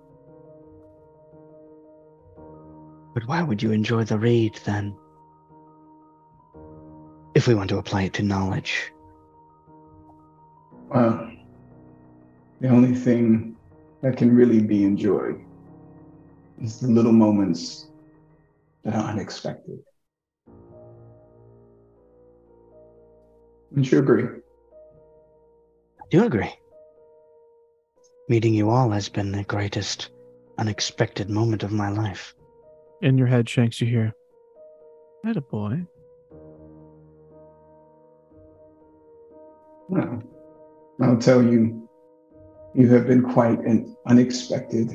But why would you enjoy the read then? If we want to apply it to knowledge. Well, the only thing that can really be enjoyed is the little moments that are unexpected. Wouldn't you agree? I do agree. Meeting you all has been the greatest unexpected moment of my life. In your head, Shanks, you hear, "That a boy." Well, I'll tell you, you have been quite an unexpected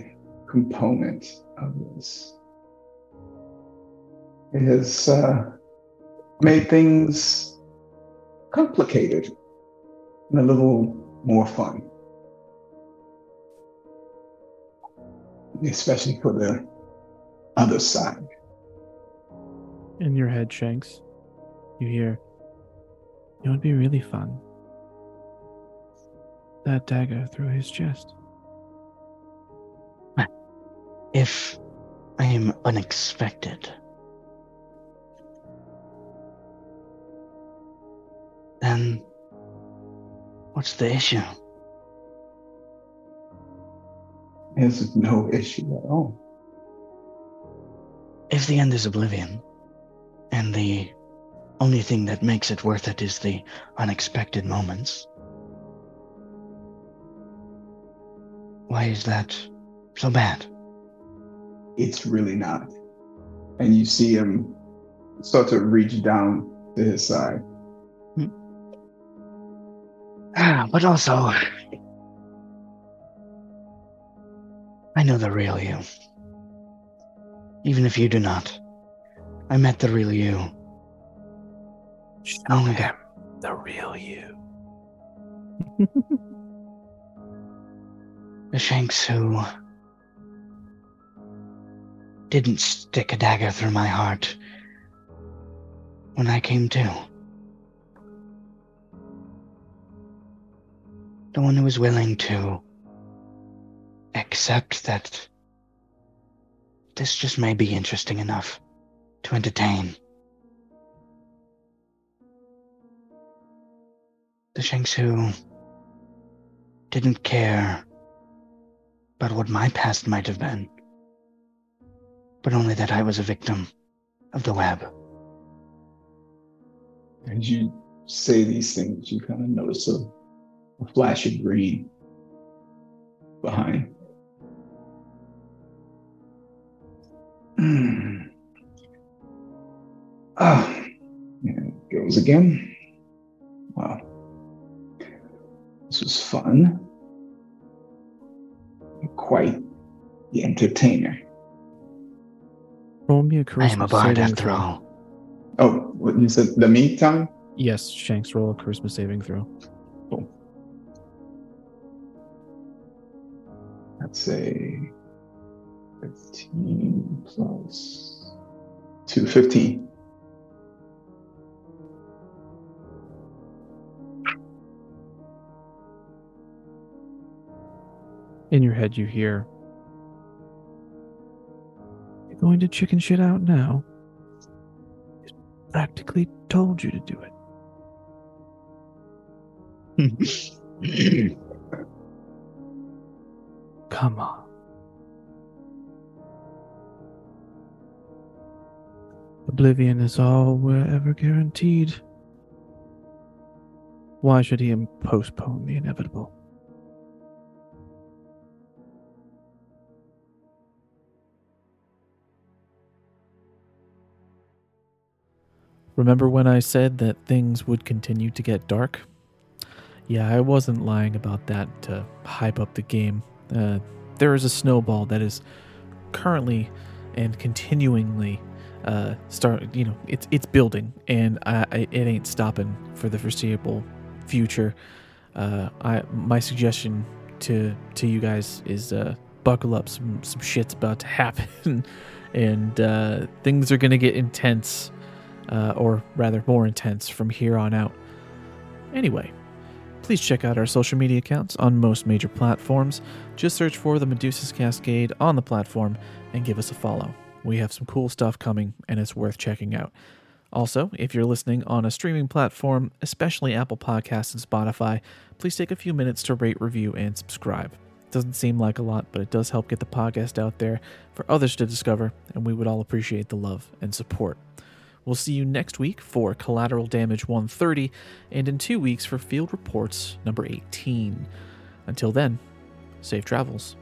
component of this. It has uh, made things complicated and a little more fun. Especially for the other side. In your head, Shanks, you hear, "It would be really fun." That dagger through his chest. If I am unexpected, then what's the issue? There's no issue at all. If the end is oblivion, and the only thing that makes it worth it is the unexpected moments, why is that so bad? It's really not. And you see him start to reach down to his side. Ah, but also, I know the real you. Even if you do not, I met the real you. long ago. the real you. The Shanks who didn't stick a dagger through my heart when I came to. The one who was willing to accept that this just may be interesting enough to entertain. The Shanks who didn't care about what my past might have been, but only that I was a victim of the web. As you say these things, you kind of notice a, a flash of green behind. Ah, and it goes again. Wow. This was fun. Quite the entertainer. Roll me a I charisma am a bard saving after throw. all. Oh, what you said the meat time? Yes, Shanks, roll a charisma saving throw. Let's say 15 plus 2, 15. In your head, you hear, You're going to chicken shit out now? He's practically told you to do it. Come on. Oblivion is all we're ever guaranteed. Why should he postpone the inevitable? Remember when I said that things would continue to get dark? Yeah, I wasn't lying about that to hype up the game. Uh, there is a snowball that is currently and continuingly uh, start. You know, it's it's building, and I, I, it ain't stopping for the foreseeable future. Uh, I my suggestion to to you guys is uh, buckle up. Some some shit's about to happen, and uh, things are gonna get intense, uh, or rather more intense from here on out. Anyway, please check out our social media accounts on most major platforms. Just search for the Medusa's Cascade on the platform and give us a follow. We have some cool stuff coming, and it's worth checking out. Also, if you're listening on a streaming platform, especially Apple Podcasts and Spotify, please take a few minutes to rate, review, and subscribe. It Doesn't seem like a lot, but it does help get the podcast out there for others to discover, and we would all appreciate the love and support. We'll see you next week for Collateral Damage 130, and in two weeks for Field Reports number 18. Until then, safe travels.